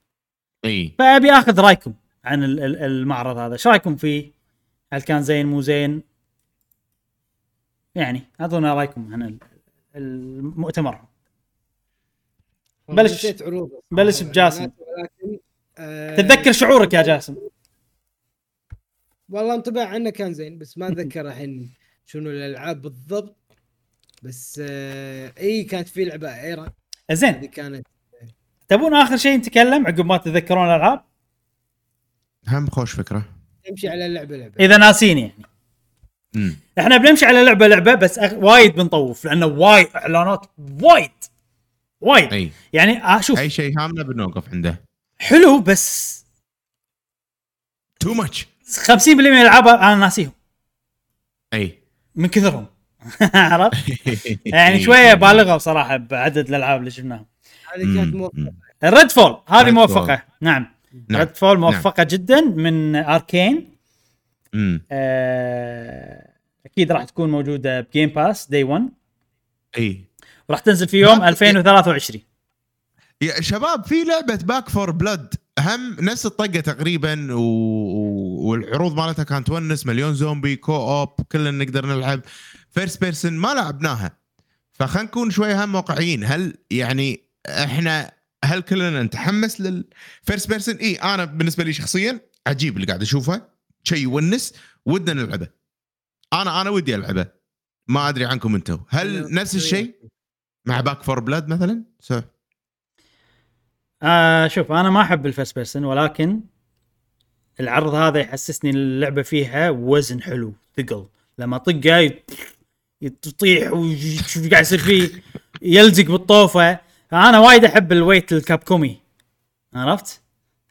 إي. فأبي آخذ رأيكم عن ال- ال- المعرض هذا. إيش رأيكم فيه؟ هل كان زين مو زين؟ يعني أعطونا رأيكم عن ال- المؤتمر. بلش- بلش صراحة بجاسم. ولكن آه، تتذكر شعورك يا جاسم؟ والله انطباع عنه كان زين بس ما أتذكر الحين شنو الألعاب بالضبط. بس آه إي كانت في لعبة إيرا. هذه زين كانت تبون آخر شيء نتكلم عقب ما تتذكرون الألعاب؟ هم خوش فكرة. تمشي على اللعبه لعبة. إذا ناسين يعني. امم إحنا بنمشي على لعبة لعبة بس أغ... وايد بنطوف لأنه وايد إعلانات وايد. وايد. أي. يعني آه شوف. أي شيء هامنا بنوقف عنده. حلو بس too much 50% من الألعاب أنا ناسيهم. أي. من كثرهم. عرفت؟ يعني شوية بالغوا صراحة بعدد الألعاب اللي شفناها هذه كانت. موفقة. الريد فول هذه ريد فول. موفقة. نعم. نعم. ريد فول موفقة جدا من اركين آه، أكيد راح تكون موجودة بجيم باس day 1 إي. وراح تنزل في يوم ما- 2023 يا شباب في لعبة باك فور بلاد هم نفس الطقة تقريبا و... والعروض مالتها كانت تونس مليون زومبي co-op كلنا نقدر نلعب. first person ما لعبناها. فخلينا نكون شوية هم واقعيين. هل يعني إحنا هل كلنا نتحمس لل first person اي أنا بالنسبة لي شخصيا عجيب اللي قاعد أشوفه شيء يونس ودنا نلعبه. أنا أنا ودي ألعبه. ما أدري عنكم أنتم هل نفس الشيء مع باك فور بلاد مثلا؟ so آه شوف أنا ما أحب ال first person ولكن العرض هذا يحسسني اللعبة فيها وزن حلو ثقل. لما طقه يط- يطيح إيش قاعد يصير فيه يلزق بالطوفة. فانا وايد أحب ال weight الكابكومي عرفت؟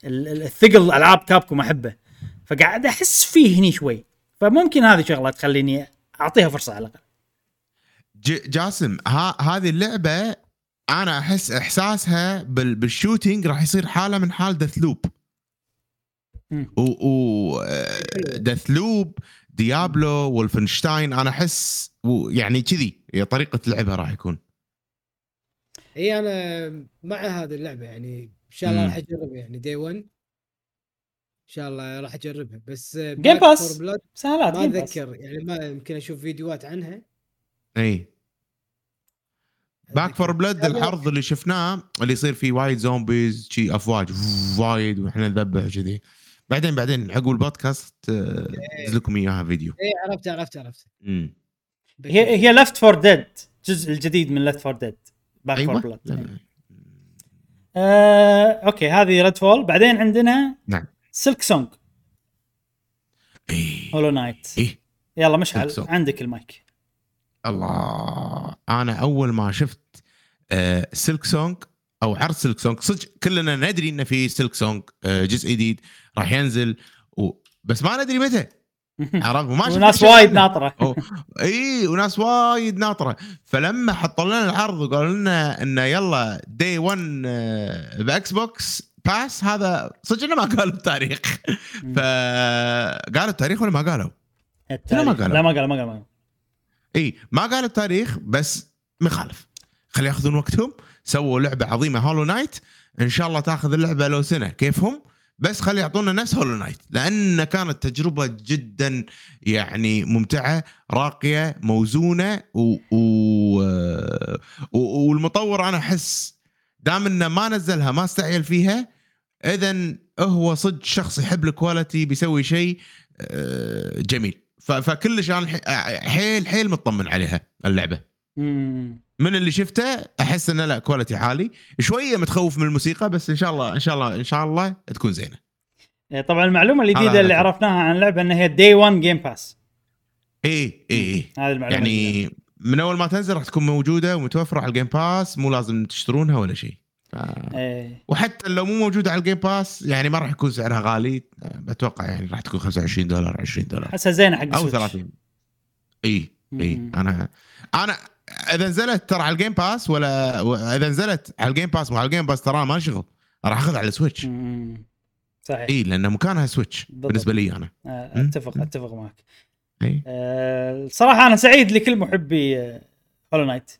ال- ال- الثقل ألعاب كابكوم أحبه. فقاعد أحس فيه هني شوي. فممكن هذه شغلة تخليني أعطيها فرصة على الأقل. جاسم ها هذه اللعبة أنا أحس إحساسها بال بال shooting راح يصير حالة من حال دث لوب. و, و دث لوب ديابلو وولفنشتاين أنا أحس يعني كذي طريقة لعبها راح يكون. إي أنا مع هذه اللعبة يعني. إن شاء الله. راح اجربها يعني day 1 إن شاء الله راح أجربها. بس Game Pass. بلاد سهلات ما. اتذكر يعني ما يمكن أشوف فيديوهات عنها. إي. باك فور بلاد العرض اللي شفناه اللي يصير فيه وايد zombies شي أفواج وايد وإحنا نذبح كذي بعدين بعدين عقب البودكاست آه، أنزل لكم إياها فيديو. إي عرفت عرفت عرفت. امم هي هي لفت فور ديد الجزء الجديد من لفت فور ديد باك فور أيوه. بلاد لا، لا. آه، أوكي هذه ريد فول بعدين عندنا نعم. سلك سونج إيه. هولو نايت إيه. يلا مشعل. عندك المايك. الله. أنا أول ما شفت آه سلك سونج أو عرض سلك سونج صدق كلنا ندري إنه في سلك سونج آه جزء جديد راح ينزل و... بس ما ندري متى. عرفت وما وناس وايد. ناطرة. إي وناس وايد ناطرة فلما حطوا لنا العرض وقالوا لنا إنه يلا day 1 آه، بإكس بوكس باس هذا صدق إنه ما قالوا التاريخ فقالوا التاريخ ولا ما قالوا؟ التاريخ. ما قالوا. لا ما قالوا ما قالوا إي ما قالوا التاريخ بس ما يخالف خلي ياخذون وقتهم سووا لعبة عظيمة هولو نايت إن شاء الله تاخذ اللعبة لو سنة كيفهم بس خلي يعطونا نفس هولو نايت لأن كانت تجربة جدا يعني ممتعة راقية موزونة و... و... و... والمطور أنا أحس دام إنه ما نزلها ما استعجل فيها اذا هو صدق شخص يحب ال quality بيسوي شيء آه، جميل فكلش أنا حيل حيل مطمن عليها اللعبة. من اللي شفته أحس إنه لا quality عالي شوية متخوف من الموسيقى بس إن شاء الله إن شاء الله إن شاء الله تكون زينة إيه، طبعا المعلومة الجديده اللي. عرفناها عن اللعبه إنها هي day 1 جيم باس اي اي اي هذه المعلومة الجديدة. يعني من أول ما تنزل راح تكون موجودة ومتوفرة على الجيم باس مو لازم تشترونها ولا شيء ف... إيه. وحتى لو مو موجوده على الجيم باس يعني ما راح يكون سعرها غالي أتوقع يعني راح تكون 25 دولار 20 دولار احسها زينة حق أو السويتش. 30 اي اي. أنا أنا إذا نزلت ترى على الجيم باس ولا إذا نزلت على الجيم باس مو على الجيم باس ترى ما شغل. راح أخذ على ال Switch مم. صحيح. إي لأن مكانها Switch بالضبط. بالنسبة لي أنا. آه،. أتفق أتفق معك. إي. آه، الصراحه أنا سعيد لكل محبي آه، Hollow Knight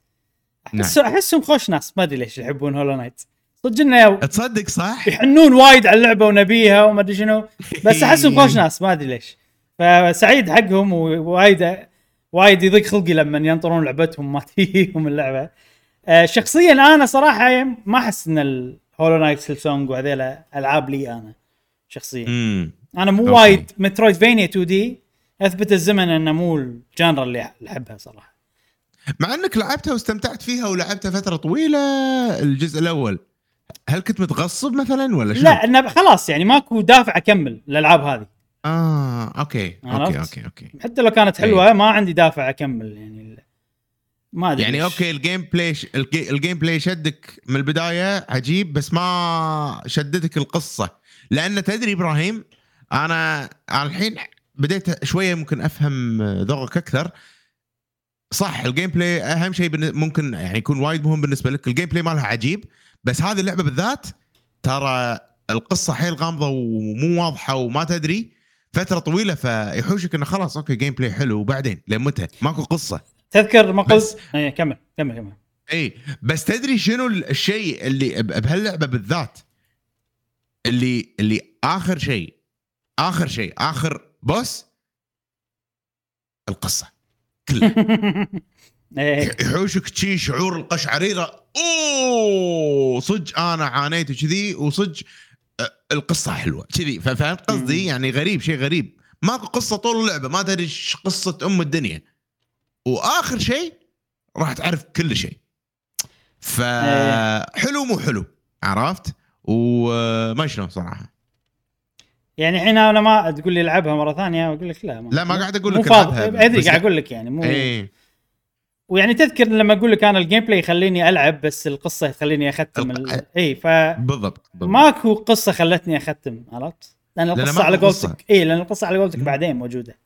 احس أحسهم خوش ناس ما أدري ليش يحبون Hollow Knight صدق إنه تصدق صح؟ يحنون وايد على اللعبة ونبيها وما أدري شنو بس أحسهم خوش ناس ما أدري ليش. فسعيد حقهم ووايد وايد يضيق خلقي لما ينطرون لعبتهم ما تجيهم اللعبة. آه، شخصيا أنا صراحة ما أحس إن ال Hollow Knight Silksong وهذيلا ألعاب لي أنا شخصيا. أنا مو okay. وايد Metroidvania 2D أثبت الزمن إنه مو ال genre اللي أحبها صراحة. مع إنك لعبتها واستمتعت فيها ولعبتها فترة طويلة الجزء الأول هل كنت متغصب مثلا ولا شنو؟ لا إنه خلاص يعني ماكو دافع أكمل الالعاب هذه. آه okay؟ okay okay okay. حتى لو كانت حلوة ما عندي دافع أكمل يعني ما أدري يعني. okay ال gameplay ش... الجي... ال gameplay شدك من البداية عجيب بس ما شدتك القصة. لأن تدري إبراهيم أنا أنا الحين بديت شوية ممكن أفهم ذوقك أكثر. صح ال gameplay أهم شيء ممكن يعني يكون وايد مهم بالنسبة لك. ال gameplay مالها عجيب بس هذه اللعبة بالذات ترى القصة حيل غامضة ومو واضحة وما تدري. فترة طويلة فيحوشك إنه خلاص okay gameplay حلو. وبعدين؟ لين متى؟ ماكو قصة. تذكر ما قلت؟ إيه كمل كمل كمل. اي بس تدري شنو الشيء اللي بهاللعبة بالذات؟ اللي اللي آخر شيء آخر شيء آخر بوس القصة. كلها. إيه. يحوشك شي شعور القشعريرة. أوه! صدق أنا عانيت وكذي وصدق القصة حلوة كذي فهمت قصدي؟ يعني غريب شيء غريب. ماكو قصة طول اللعبة ما تدري إيش قصة أم الدنيا. وآخر شيء راح تعرف كل شيء. فحلو مو حلو عرفت؟ وما شلون صراحة. يعني الحين أنا ما تقول لي العبها مرة ثانية أقول لك لا لا ما قاعد أقول مو لك فاضي. العبها، ادري بس قاعد أقول لك يعني مو إيه. ويعني تذكر لما أقول لك أنا ال gameplay يخليني ألعب بس القصة تخليني أختم ال... إي ف بالضبط, بالضبط. ماكو قصة خلتني أختم عرفت؟ لأن القصة على. قولتك إي لأن القصة على قولتك. بعدين موجودة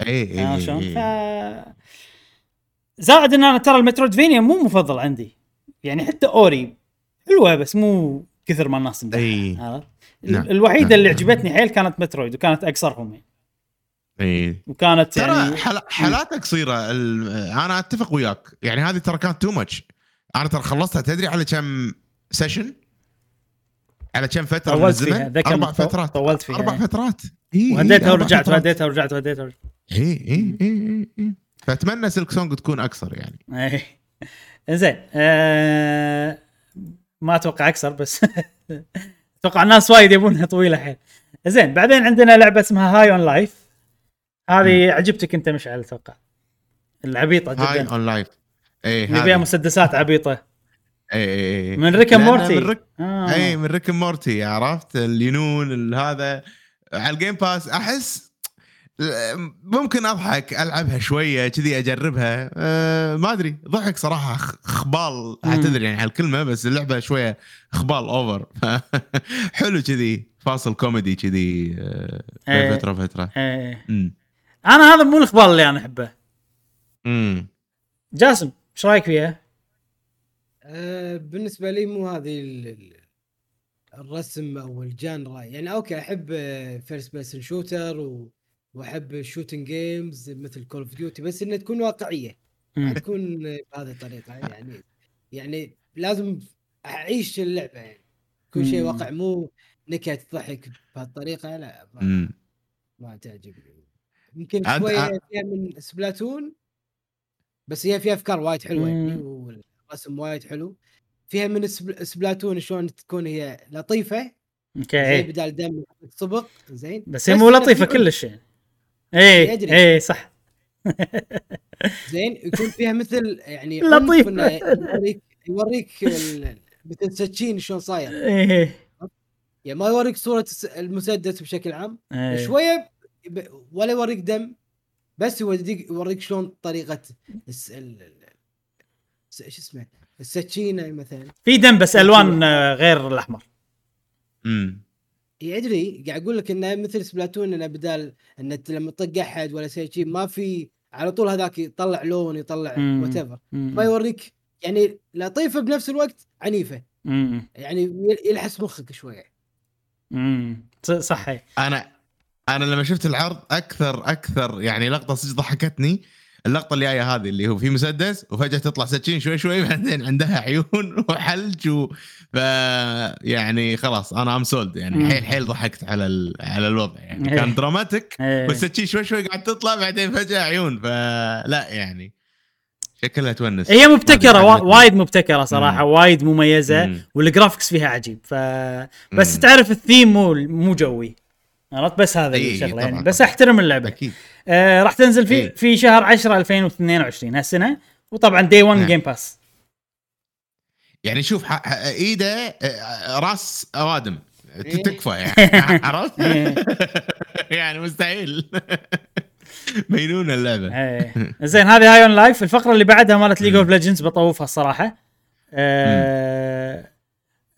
عرفت إيه, شلون؟ ف. زائد إن أنا ترى ال Metroidvania مو مفضل عندي يعني حتى Ori حلوة بس مو كثر ما الناس. عرفت؟ نعم. الوحيدة نعم. اللي عجبتني حيل كانت Metroid وكانت اقصرهم يعني إيه وكانت ترى يعني حل... حالاتك قصيرة. ال... أنا أتفق وياك. يعني هذه ترى كانت too much أنا ترى خلصتها. تدري على كم session على كم فترة من طولت الزمن؟ أربع طو- فترات. طولت فيها. أربع. فترات. إي وهديتها ورجعت وهديتها ورجعت وهديتها ورجعت. إي إي إي إي فأتمنى Silksong تكون أقصر يعني. إيه زين آه ما أتوقع أكثر بس أتوقع الناس وايد يبونها طويلة حيل زين بعدين عندنا لعبة اسمها High on Life هذه عجبتك انت مشعل أتوقع العبيطة هاي جدا. on Life اي فيها مسدسات عبيطة. اي اي من Rick Morty من Rick آه. اي من Rick Morty عرفت؟ الينون ال- هذا. على ال Game Pass أحس ممكن أضحك ألعبها شوية كذي أجربها. أه ما أدري. ضحك صراحة خبال. أعتذر يعني على الكلمة بس اللعبة شوية خبال over حلو كذي. فاصل كوميدي كذي. أه إيه. بين فترة فترة. إيه. امم أنا هذا مو الاخبار اللي أنا احبه. امم جاسم إيش رأيك فيها؟ آه، بالنسبة لي مو هذه ال- ال- الرسم أو ال genre. يعني okay أحب first person shooter و... وأحب ال shooting games مثل Call of Duty بس إنها تكون واقعية. ما تكون بهذه الطريقة. يعني يعني لازم أعيش اللعبة يعني. كل شيء. واقع مو نكت ضحك بهالطريقة لا ما, ما تعجبني. يمكن شوية فيها من Splatoon بس هي فيها أفكار وايد حلوة يعني. والرسم وايد حلو فيها من سبل- Splatoon شلون تكون هي لطيفة زي okay بدال دم صبغ زين بس هي مو لطيفة كلش يعني إيه يدري. إيه صح زين يكون فيها مثل يعني لطيف. يوريك يوريك ال- مثل سكين شلون صاير إيه يعني ما يوريك صورة المسدس بشكل عام إيه. شوية ولا يوريك دم بس يوريك يوريك شلون طريقة الس... ال... ال- س- شو اسمه السكينة مثلا في دم بس ألوان آه، غير الأحمر امم يدري قاعد أقول لك إنه مثل Splatoon إنه بدال ان أنت لما تطق أحد ولا شيء شي ما في على طول هذاك يطلع لون يطلع. whatever. ما يوريك يعني لطيفة بنفس الوقت عنيفة مم. يعني يل- يلحس مخك شوية مم. ص- صح إيه. أنا أنا لما شفت العرض أكثر أكثر يعني لقطة صدق ضحكتني اللقطة اللي جاية هذه اللي هو في مسدس وفجأة تطلع سكين شوي شوي بعدين عندها عيون وحلج و... ف يعني خلاص أنا I'm sold مم. يعني حيل حيل ضحكت على ال... على الوضع يعني إيه. كان dramatic. والسكين شوي شوي قاعد تطلع بعدين فجأة عيون فلا يعني شكلها تونس هي مبتكرة. وايد مبتكرة صراحة وايد مميزة مم. وال graphics فيها عجيب ف بس مم. تعرف الثيم مو مو جوي عرفت؟ بس هذا إي، الشغلة يعني. بس أحترم اللعبة. أكيد. آه راح تنزل في إي. في شهر 10 2022 هالسنة. وطبعا day 1 نعم. Game Pass يعني شوف ح... ح... ايده آه، راس اوادم إيه. تكفى يعني. عرفت؟ إيه. يعني مستحيل. مجنونه اللعبة. إيه. زين هذه High on Life الفقرة اللي بعدها مالت League. of Legends بطوفها الصراحة. آه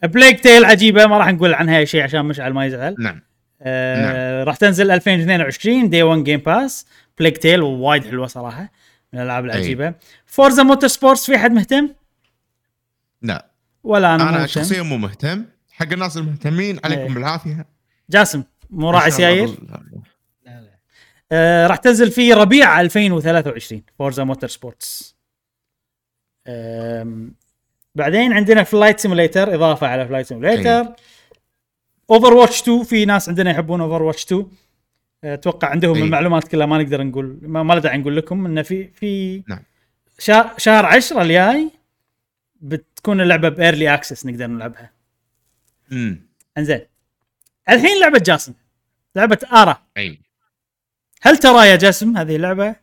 Plague Tale عجيبة ما راح نقول عنها اي شيء عشان مشعل ما يزعل. نعم. آه راح تنزل 2022 day 1 Game Pass Plague Tale وايد حلوة صراحة من الألعاب العجيبة. Forza Motorsport في حد مهتم؟ لا. ولا أنا, أنا, شخصيا مو مهتم. حق الناس المهتمين عليكم. بالعافية. جاسم مو راعي سيايير؟ أظل- لا. لا آه راح تنزل في ربيع 2023 Forza Motorsport بعدين عندنا Flight Simulator إضافة على Flight Simulator Overwatch 2 في ناس عندنا يحبون Overwatch 2 آه، أتوقع عندهم أي. المعلومات كلها ما نقدر نقول ما, ما له داعي نقول لكم إنه في في نعم. شهر شهر 10 الجاي بتكون اللعبة ب early access نقدر نلعبها. امم إنزين. الحين لعبة جاسم. لعبة Ara. أي. هل ترى يا جاسم هذه اللعبة؟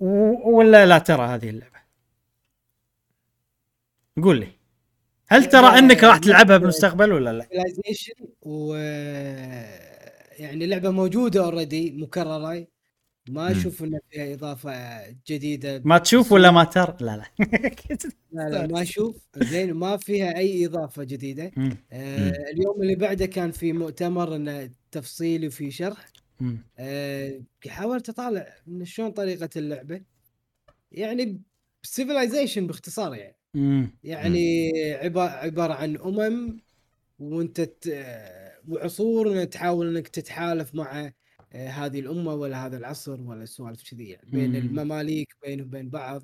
و- ولا لا ترى هذه اللعبة؟ قول لي. هل ترى أنك راح تلعبها بالمستقبل ولا لا؟ Civilization و يعني لعبة موجودة اوريدي مكررة. ما. أشوف انه فيها إضافة جديدة. ما تشوف ولا ما ترى؟ لا لا. لا لا ما أشوف. زين ما فيها أي إضافة جديدة. آه اليوم اللي بعده كان في مؤتمر انه تفصيلي وفي شرح. آه حاولت اطالع من شلون طريقة اللعبة. يعني سيفلايزيشن باختصار يعني. مم. يعني عبارة عبارة عن أمم وأنت ت... وعصور تحاول أنك تتحالف مع آه، هذه الأمة ولا هذا العصر ولا سوالف كذي يعني. بين مم. المماليك بينهم وبين بعض.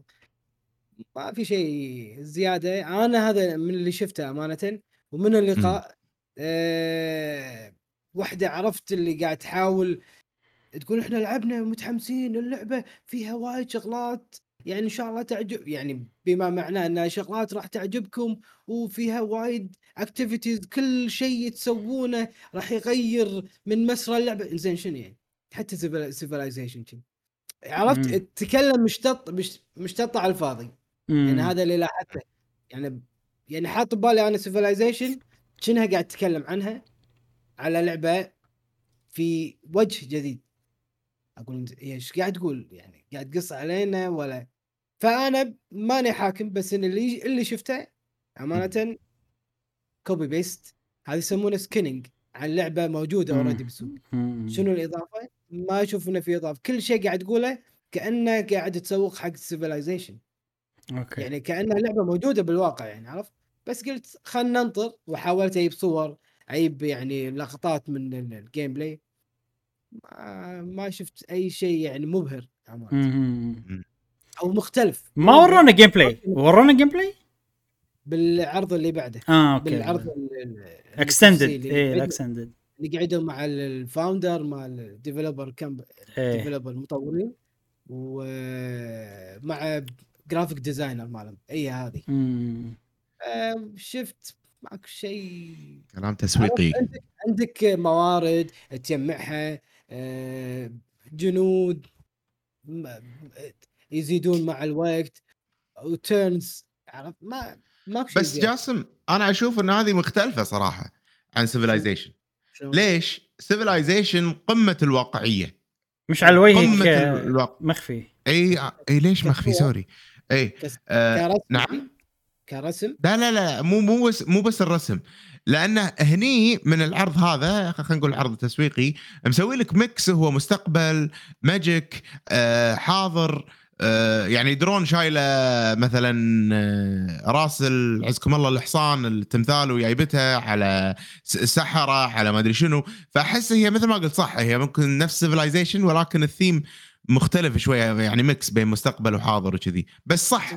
ما في شيء زيادة. أنا هذا من اللي شفته أمانة ومن اللقاء آه واحدة عرفت اللي قاعد تحاول تقول إحنا لعبنا متحمسين اللعبة فيها وايد شغلات. يعني إن شاء الله تعجب يعني بما معناه انها شغلات راح تعجبكم وفيها وايد activities كل شيء تسوونه راح يغير من مسرى اللعبة. زين شنو يعني؟ حتى Civilization عرفت؟ مم. تتكلم مشتط مو مشتط على الفاضي. يعني مم. هذا اللي لاحظته. يعني يعني حاط ببالي أنا Civilization شنها قاعد تتكلم عنها على لعبة في وجه جديد. أقول إيش قاعد تقول يعني؟ قاعد تقص علينا ولا. فأنا ماني حاكم بس إن اللي اللي شفته أمانة copy paste هذا يسمونه skinning عن لعبة موجودة. already بالسوق. شنو الإضافة؟ ما أشوف إنه في إضافة. كل شيء قاعد تقوله كأنه قاعد تسوق حق Civilization okay. يعني كانها لعبة موجودة بالواقع يعني عرفت؟ بس قلت خلنا ننطر وحاولت أجيب صور أجيب يعني لقطات من ال- ال gameplay ما, ما شفت أي شيء يعني مبهر. مم. أو مختلف. ما ورونا gameplay ورونا جيم بلاي بالعرض اللي بعده. آه okay. بالعرض ال- ال- extended إيه اللي ال extended اللي قعدوا مع ال- ال founder مع ال developer كم developer المطورين. ومع graphic designer مالهم. هي هذه. آه، شفت ماكو شيء. كلام تسويقي. عندك عندك موارد تجمعها آه، جنود يزيدون مع الوقت و turns عرفت ما شيء بس زيادة. جاسم أنا أشوف إن هذه مختلفة صراحة عن Civilization؟ ليش؟ Civilization قمة الواقعية. مش على قمه وجهك آه، الواقع مخفي. إي إي ليش مخفي. sorry. إي آه كرسم؟ نعم. كرسم؟ لا لا لا مو مو بس مو بس الرسم. لأنه هني من العرض هذا خلينا نقول العرض التسويقي مسوي لك mix هو مستقبل magic آه حاضر آه يعني درون شايلة مثلا آه راس عزكم الله الحصان التمثال وجايبتها على سحره على ما أدري شنو. فأحس هي مثل ما قلت صح هي ممكن نفس Civilization ولكن الثيم مختلف شوية يعني mix بين مستقبل وحاضر وكذي. بس صح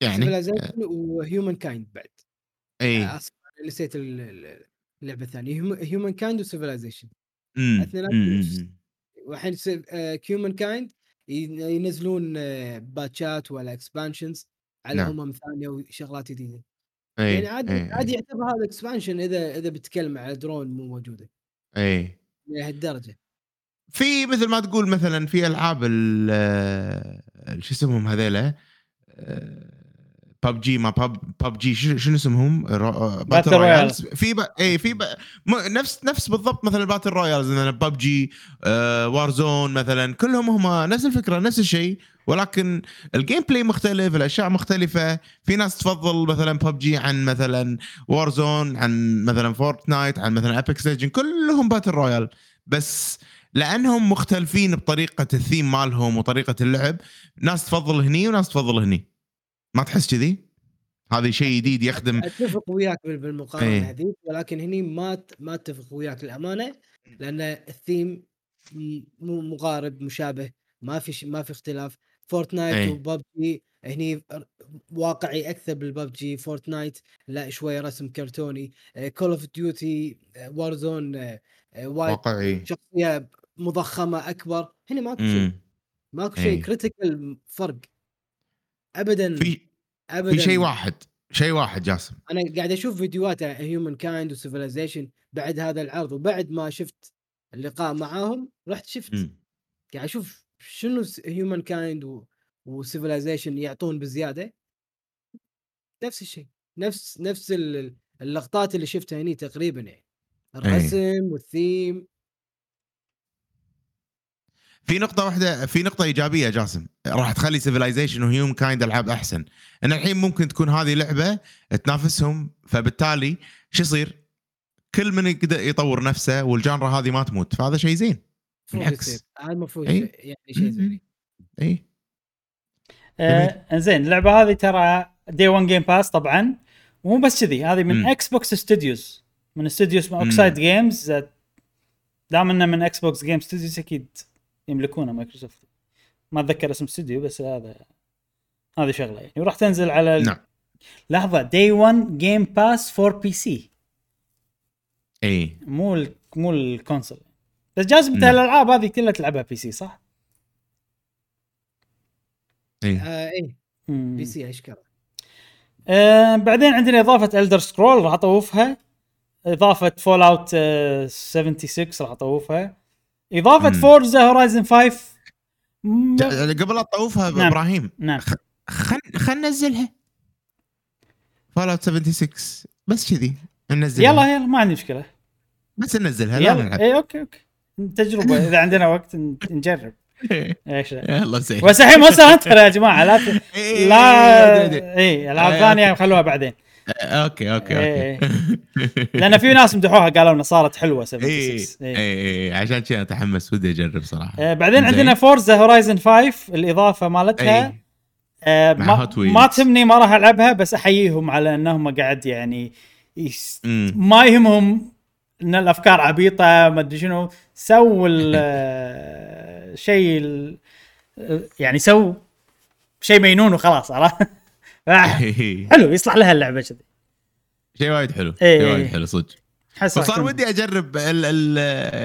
يعني Civilization و Humankind بعد. اي أنا نسيت ال- ال- اللعبة الثانية Humankind و Civilization مم. اثنيناتهم مم. نفس. والحين Humankind ينزلون آه، باتشات ولا expansions على نعم. امم ثانية وشغلات جديدة اي يعني عادي عادي يعتبر هذا expansion إذا إذا بتتكلم على درون مو موجودة اي لهالدرجة في مثل ما تقول مثلا في ألعاب ال ال- شو اسمهم هذيلا ببجي ما بب ببجي شنو اسمهم؟ battle royale. royales في ب... اي في ب... نفس نفس بالضبط مثلا battle royales مثلا PUBG Warzone مثلا كلهم هم نفس الفكرة نفس الشيء ولكن ال gameplay مختلف الأشياء مختلفة في ناس تفضل مثلا ببجي عن مثلا Warzone عن مثلا Fortnite عن مثلا Apex Legends كلهم battle royale بس لأنهم مختلفين بطريقة الثيم مالهم وطريقة اللعب ناس تفضل هني وناس تفضل هني ما تحس كذي؟ هذا شيء جديد يخدم. أتفق وياك بال- بالمقارنة إيه. هذيك ولكن هني ما ما أتفق وياك للأمانة لأن الثيم مو مقارب مشابه ما في ما في اختلاف. Fortnite إيه. وببجي هني واقعي أكثر بال PUBG. Fortnite لا شوية رسم كرتوني. Call of Duty Warzone واقعي. شخصية مضخمة أكبر. هنا ماكو شيء. ماكو شيء. إيه. critical فرق. ابدا. في ابدا. في شيء واحد شيء واحد جاسم. أنا قاعد أشوف فيديوهات Humankind و Civilization بعد هذا العرض وبعد ما شفت اللقاء معاهم رحت شفت. قاعد أشوف شنو Humankind و Civilization يعطون بزيادة. نفس الشيء نفس نفس ال- اللقطات اللي شفتها هني تقريبا يعني. الرسم والثيم في نقطة واحدة في نقطة إيجابية جاسم. راح تخلي Civilization و Humankind ألعاب أحسن. إن الحين ممكن تكون هذه لعبة تنافسهم فبالتالي شو يصير؟ كل من يقدر يطور نفسه وال genre هذه ما تموت فهذا شيء زين. بالعكس. هذا المفروض يعني شيء زين. إي. آه انزين اللعبة هذه ترى day 1 Game Pass طبعا. ومو بس كذي هذه من. Xbox Studios من استوديو اسمه. Oxide Games دام إنه من Xbox Game Studios أكيد. يملكونه مايكروسوفت. ما أتذكر اسم استوديو بس هذا هذه شغلة يعني. وراح تنزل على ال- نعم. لحظة day 1 Game Pass for PC إي. مو ال مو ال console بس جاز أنت نعم. الالعاب هذه كلها تلعبها PC صح؟ إي. آه إيه مم. PC اشكال آه بعدين عندنا إضافة Elder Scroll راح أطوفها. إضافة Fallout 76 راح أطوفها. إضافة. Forza Horizon 5 م- قبل لا تطوفها نعم. إبراهيم نعم. خل خل ننزلها. Fallout 76 بس كذي ننزلها. يلا يلا ما عندي مشكلة. بس ننزلها لا يلا. نلعب. اي okay okay. تجربة إذا عندنا وقت نجرب. إيش؟ يلا زين. بس الحين Monster Hunter يا جماعة لا. إيه، لا. اي العاب إيه، ثانية خلوها بعدين. okay okay إيه. okay لأن في ناس مدحوها قالوا انها صارت حلوة اي 76 إيه. اي عشان كذا أتحمس ودي أجرب صراحة آه، بعدين. عندنا Forza Horizon 5 الإضافة مالتها اي آه، ما. ما تهمني ما راح ألعبها بس أحييهم على إنهم قاعد يعني يس... ما يهمهم إن الأفكار عبيطة ما أدري شنو سووا ال- آه، ال- آه، يعني سو شيء مينون وخلاص عرفت حلو يصلح لها اللعبة كذي شيء وايد حلو إيه، شيء إيه. وايد حلو صدق حس تكون- ودي أجرب ال ال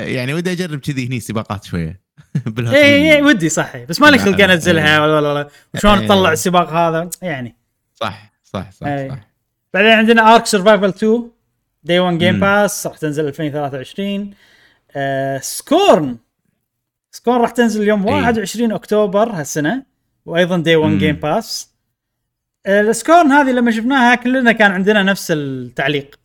يعني ودي أجرب كذي هني سباقات شوية اي. اي ودي صحي بس مالي خلق لا، أنزلها إيه. ولا ولا ولا وشلون إيه. تطلع السباق هذا يعني صح صح صح إيه. صح بعدين عندنا Ark Survival 2 day 1 Game. Pass راح تنزل 2023 آه Scorn Scorn راح تنزل يوم إي. 21 أكتوبر هالسنة وأيضا day 1 مم. Game Pass ال Scorn هذه لما شفناها كلنا كان عندنا نفس التعليق.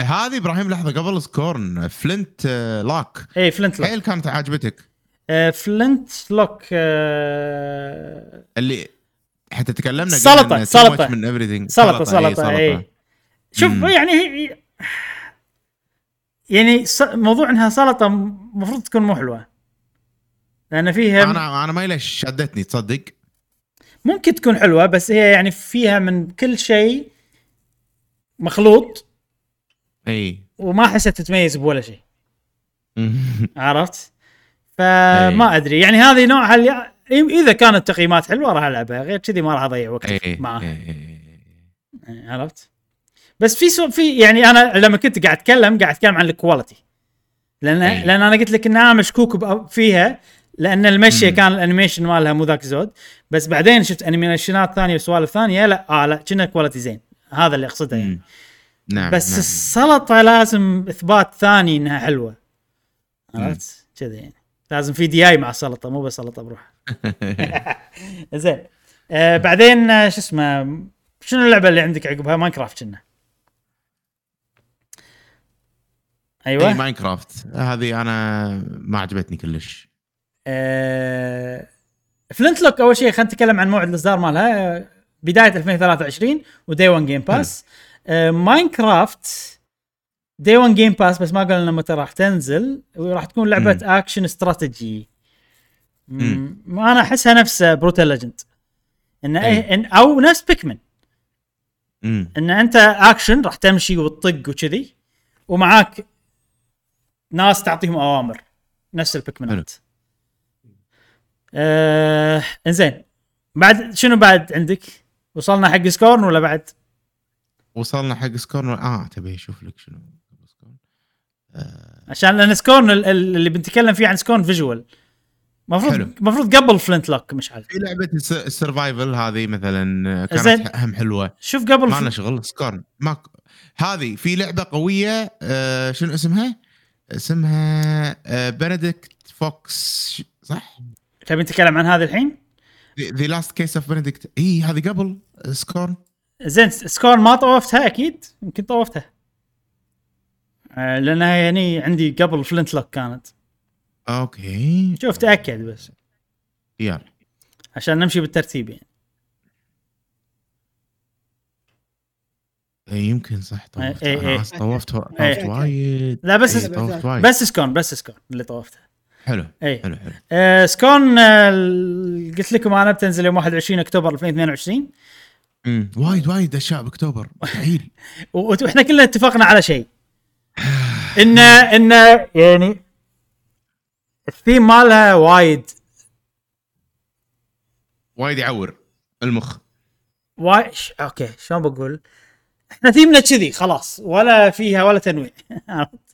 هذه إبراهيم لحظة قبل Scorn Flint آه، lock اي Flintlock. حيل كانت عاجبتك؟ آه، Flintlock آه، اللي حتى تكلمنا سلطة، سلطة. much من everything. سلطة سلطة اي شوف مم. يعني هي يعني موضوع إنها سلطة المفروض تكون مو حلوة. لأن فيها أنا أنا ما ليش شدتني تصدق؟ ممكن تكون حلوة بس هي يعني فيها من كل شيء مخلوط. أي. وما احسها تتميز بولا شيء. عرفت؟ فما أدري. يعني هذه نوعها اللي إذا كانت تقييمات حلوة راح ألعبها غير كذي ما راح أضيع وقت أي. معها إي. عرفت؟ بس في سو في يعني أنا لما كنت قاعد أتكلم قاعد أتكلم عن ال quality لأن. لأن أنا قلت لك ان أنا مشكوك فيها. لأن المشي مم. كان ال animation مالها مو ذاك زود. بس بعدين شفت animation ات ثانية وسوالف ثانية لا آه لا كنا quality زين. هذا اللي أقصده يعني. نعم بس نعم. السلطة لازم إثبات ثاني إنها حلوة. عرفت؟ كذا يعني. لازم في دي آي مع السلطه مو بس سلطة بروحها. زين. آه بعدين آه، شو اسمه شنو اللعبة اللي عندك عقبها Minecraft كنا. أيوه. إي Minecraft هذه أنا ما عجبتني كلش. آه Flintlock أول شيء خلينا نتكلم عن موعد الإصدار مالها. آه، بداية 2023 و day 1 Game Pass آه Minecraft day 1 Game Pass بس ما قالوا لنا متى راح تنزل. وراح تكون لعبة مم. action strategy مم. أنا أحسها نفس Brutal Legend إن أي. إيه إن أو نفس Pikmin امم إن أنت اكشن راح تمشي وتطق وكذي ومعاك ناس تعطيهم أوامر. نفس ال Pikmin ات آه إنزين بعد شنو بعد عندك؟ وصلنا حق Scorn ولا بعد؟ وصلنا حق Scorn آه تبي أشوف لك شنو Scorn آه. عشان لأن Scorn ال- ال- اللي بنتكلم فيه عن Scorn visual المفروض. المفروض قبل Flintlock مش عارف في لعبة الس- ال survival هذه مثلا زين. كانت هم حلوة شوف قبل ما لنا. شغل Scorn ما هذه في لعبة قوية آه شنو اسمها؟ اسمها آه Benedict Fox صح؟ تبي نتكلم عن هذه الحين؟ The Last Case of Benedict اي هذه قبل Scorn زين Scorn ما طوفتها أكيد؟ يمكن طوفتها آه لانها يعني عندي قبل Flintlock كانت. okay. شوف تأكد بس. يلا. عشان نمشي بالترتيب يعني. إيه، يمكن صح طوفت إيه، أنا إيه. أصلاً طوفت طوفت إيه. وايد. لا بس إيه، طوفت بس Scorn بس Scorn اللي طوفتها حلو اي حلو حلو. آه Scorn آه قلت لكم أنا بتنزل يوم 21 أكتوبر 2022 امم وايد وايد اشياء باكتوبر مستحيل. وإحنا كلنا اتفقنا على شيء. إن إن يعني الثيم مالها وايد. وايد يعور المخ. وايد okay شلون بقول؟ إحنا ثيمنا كذي خلاص ولا فيها ولا تنويع.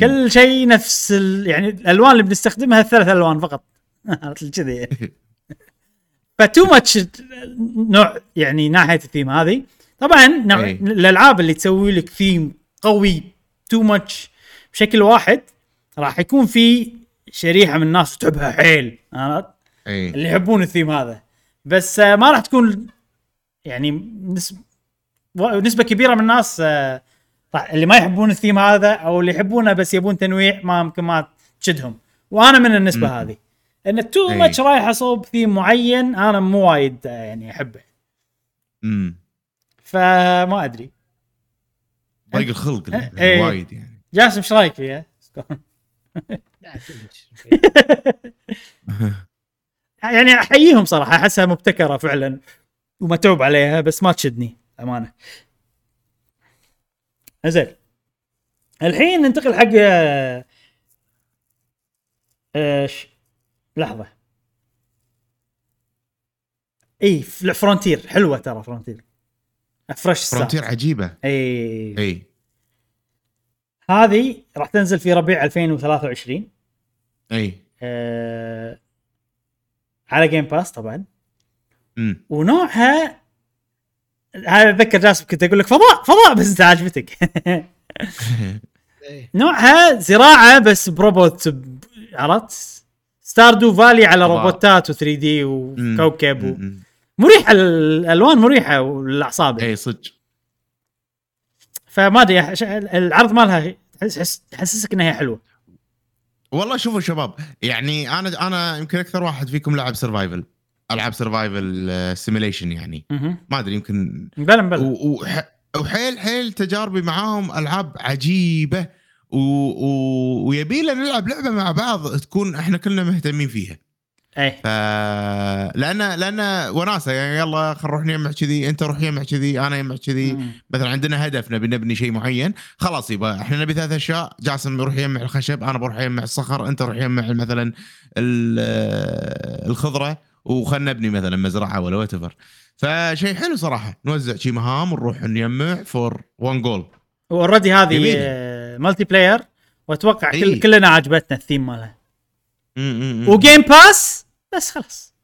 كل شيء نفس ال... يعني الألوان اللي بنستخدمها الثلاث ألوان فقط. عرفت كذي. ف too much نوع يعني ناحية الثيم هذه. طبعا نوع أي. الألعاب اللي تسوي لك ثيم قوي too much بشكل واحد راح يكون في شريحة من الناس تحبها حيل عرفت؟ اي اللي يحبون الثيم هذا. بس آه، ما راح تكون يعني نسبة كبيرة من الناس راح اللي ما يحبون الثيم هذا أو اللي يحبونه بس يبون تنويع ما يمكن ما تشدهم وأنا من النسبة مم. هذه إن تو. ماتش رايح أصوب ثيم معين أنا مو وايد آه، يعني أحبه امم فما أدري ضيق الخلق إيه. وايد يعني جاسم إيش رأيك فيها؟ يعني أحييهم صراحة أحسها مبتكرة فعلا ومتعوب عليها بس ما تشدني أمانة زين. الحين ننتقل حق آه، آه، ش- لحظة. إي Frontier. حلوة ترى Frontier. Fresh Frontier عجيبة. إي. إي. هذه راح تنزل في ربيع 2023 إي. آه على Game Pass طبعا. امم ونوعها هذا أتذكر جاسم كنت أقول لك فضاء فضاء بس انت عاجبتك إيه. نوعها زراعة بس بروبوت عرفت Stardew Valley على. روبوتات و 3D مم. وكوكب و... مريحة الألوان مريحة للاعصاب اي صدق فما أدري العرض مالها تحسسك إنها حلوة والله شوفوا شباب يعني أنا أنا يمكن أكثر واحد فيكم لعب survival ألعاب survival simulation يعني. ما أدري يمكن و- وح- وحيل حيل تجاربي معاهم ألعاب عجيبة. و... و... ويبي لنا نلعب لعبة مع بعض تكون إحنا كلنا مهتمين فيها. إيه. ف لأن لأن وناسة يعني يلا خل نروح نجمع كذي أنت روح يجمع كذي أنا يجمع كذي. مثلا عندنا هدف نبي نبني شيء معين. خلاص يبقى إحنا نبي ثلاث أشياء. جاسم يروح يجمع الخشب أنا بروح يجمع الصخر أنت روح يجمع مثلا ال- الخضرة. وخلنا نبني مثلا مزرعة ولا what فشيء حلو صراحة. نوزع شي مهام ونروح نجمع for one goal و already هذه. آه، multiplayer وأتوقع كل إيه. كلنا عجبتنا الثيم مالها. و Game Pass بس خلاص.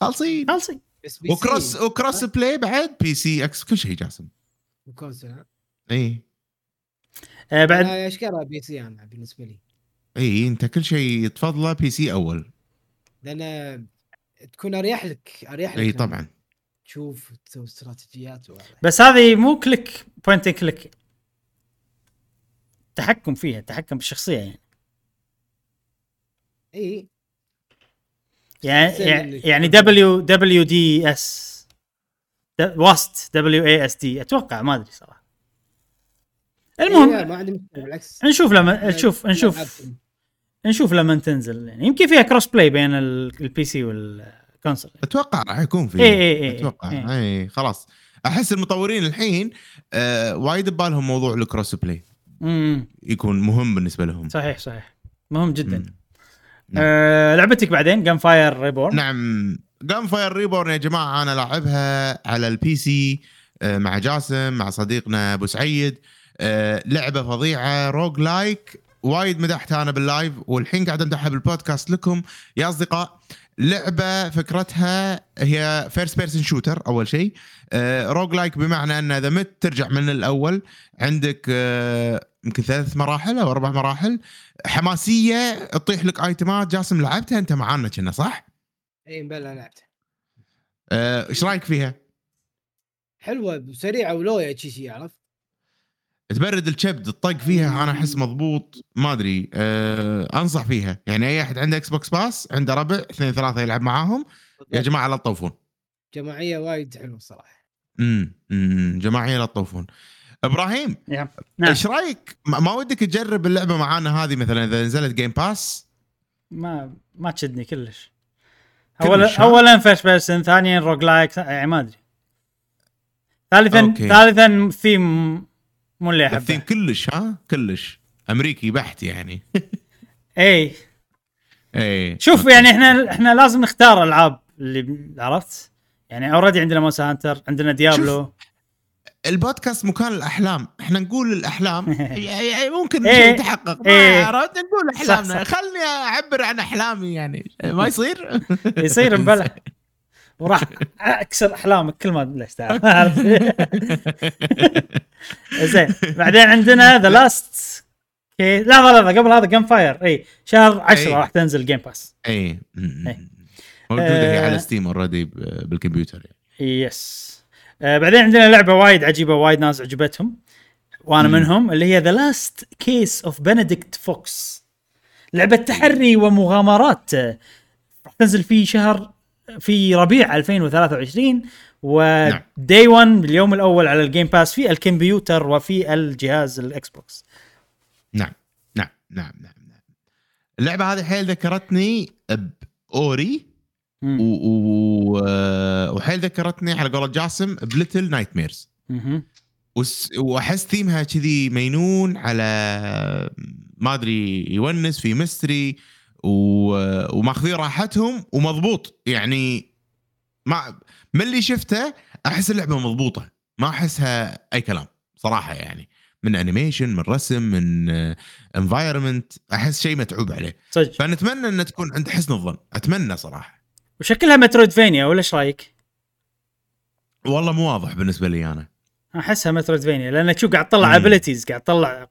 خالصين. خالصين. و cross و cross play بعد PC X كل شيء جاسم؟ اي آه بعد أنا اشكرها PC أنا بالنسبة لي. اي أنت كل شيء تفضله PC أول. لأن تكون أريح لك أريح لك اي طبعا. تشوف تسوي استراتيجيات وهذا بس هذه مو click point click تحكم فيها تحكم بالشخصية يعني. إي. يعني يعني, يعني دبليو دبليو دي اس واست دبليو اي اس دي أتوقع ما أدري صراحة. المهم المهم ما عندي مشكلة بالعكس. نشوف لما نشوف نشوف. نشوف لما تنزل. يعني يمكن فيها cross play بين ال- ال PC وال console أتوقع راح يكون في إي إي إي أتوقع. اي خلاص. أحس المطورين الحين آه وايد ببالهم موضوع ال cross play امم يكون مهم بالنسبة لهم. صحيح صحيح. مهم جدا. مم. نعم. آه لعبتك بعدين Gunfire Reborn نعم. Gunfire Reborn يا جماعة أنا لاعبها على ال PC آه، مع جاسم مع صديقنا أبو سعيد. آه، لعبة فظيعة roguelike وايد مدحتها أنا بال live والحين قاعد أمدحها بالبودكاست لكم. يا أصدقاء لعبة فكرتها هي first person shooter أول شيء. roguelike بمعنى أن إذا مت ترجع من الأول. عندك آه، يمكن ثلاث مراحل أو أربع مراحل. حماسية تطيح لك ايتمات جاسم لعبتها أنت معانا كنا صح؟ إي مبلا لعبتها. آه، إيش رأيك فيها؟ حلوة وسريعه ولويا شي عرفت؟ تبرد الكبد الطق فيها أنا أحس مضبوط ما أدري أه أنصح فيها. يعني أي أحد عنده Xbox Pass عنده ربع اثنين ثلاثة يلعب معاهم. يا جماعة لا تطوفون. جماعية وايد حلوة الصراحه امم أمم، جماعية لا تطوفون. إبراهيم نعم. إيش رأيك؟ ما ما ودك تجرب اللعبة معانا هذه مثلا إذا نزلت Game Pass ما ما تشدني كلش. كلش، اولا ها؟ اولا first person ثانيا roguelike يعني ما أدري. ثالثا okay. ثالثا ثيم مو اللي الثيم احبه كلش ها؟ كلش. أمريكي بحت يعني. اي إيه. شوف يعني إحنا إحنا لازم نختار ألعاب اللي عرفت؟ يعني already عندنا Monster Hunter عندنا Diablo البودكاست مكان الأحلام. إحنا نقول الأحلام. يعني ممكن إيه. شيء يتحقق ما إيه. عرفت؟ نقول أحلامنا. خلني أعبر عن أحلامي يعني. ما يصير؟ يصير مبلى وراح أكسر أحلامك كل ما ليش تعرف زين. بعدين عندنا The Last لحظه لحظه قبل هذا Gunfire إي شهر 10 إي. راح تنزل Game Pass إي. موجودة هي آه. على Steam already بالكمبيوتر. يعني. yes آه بعدين عندنا لعبة وايد عجيبة وايد ناس عجبتهم. وأنا مم. منهم اللي هي The Last Case of Benedict Fox لعبة تحري ومغامرات. آه، راح تنزل في شهر في ربيع 2023 نعم. و day 1 باليوم الأول على ال Game Pass في الكمبيوتر وفي الجهاز ال Xbox نعم نعم نعم نعم نعم اللعبة هذه حيل ذكرتني ب Ori. و... و... وحيل ذكرتني على قول جاسم ب Little Nightmares. وأحس ثيمها كذي مينون على ما أدري يونس في mystery و... وماخذين راحتهم ومضبوط يعني ما من اللي شفته أحس اللعبة مضبوطة. ما أحسها أي كلام صراحة يعني. من animation من رسم من environment أحس شيء متعوب عليه. صدق. فنتمنى ان تكون عند حسن الظن. أتمنى صراحة. وشكلها metroidvania ولا إيش رأيك؟ والله مو واضح بالنسبة لي أنا. أحسها metroidvania لأن تشوف قاعد تطلع. abilities قاعد تطلع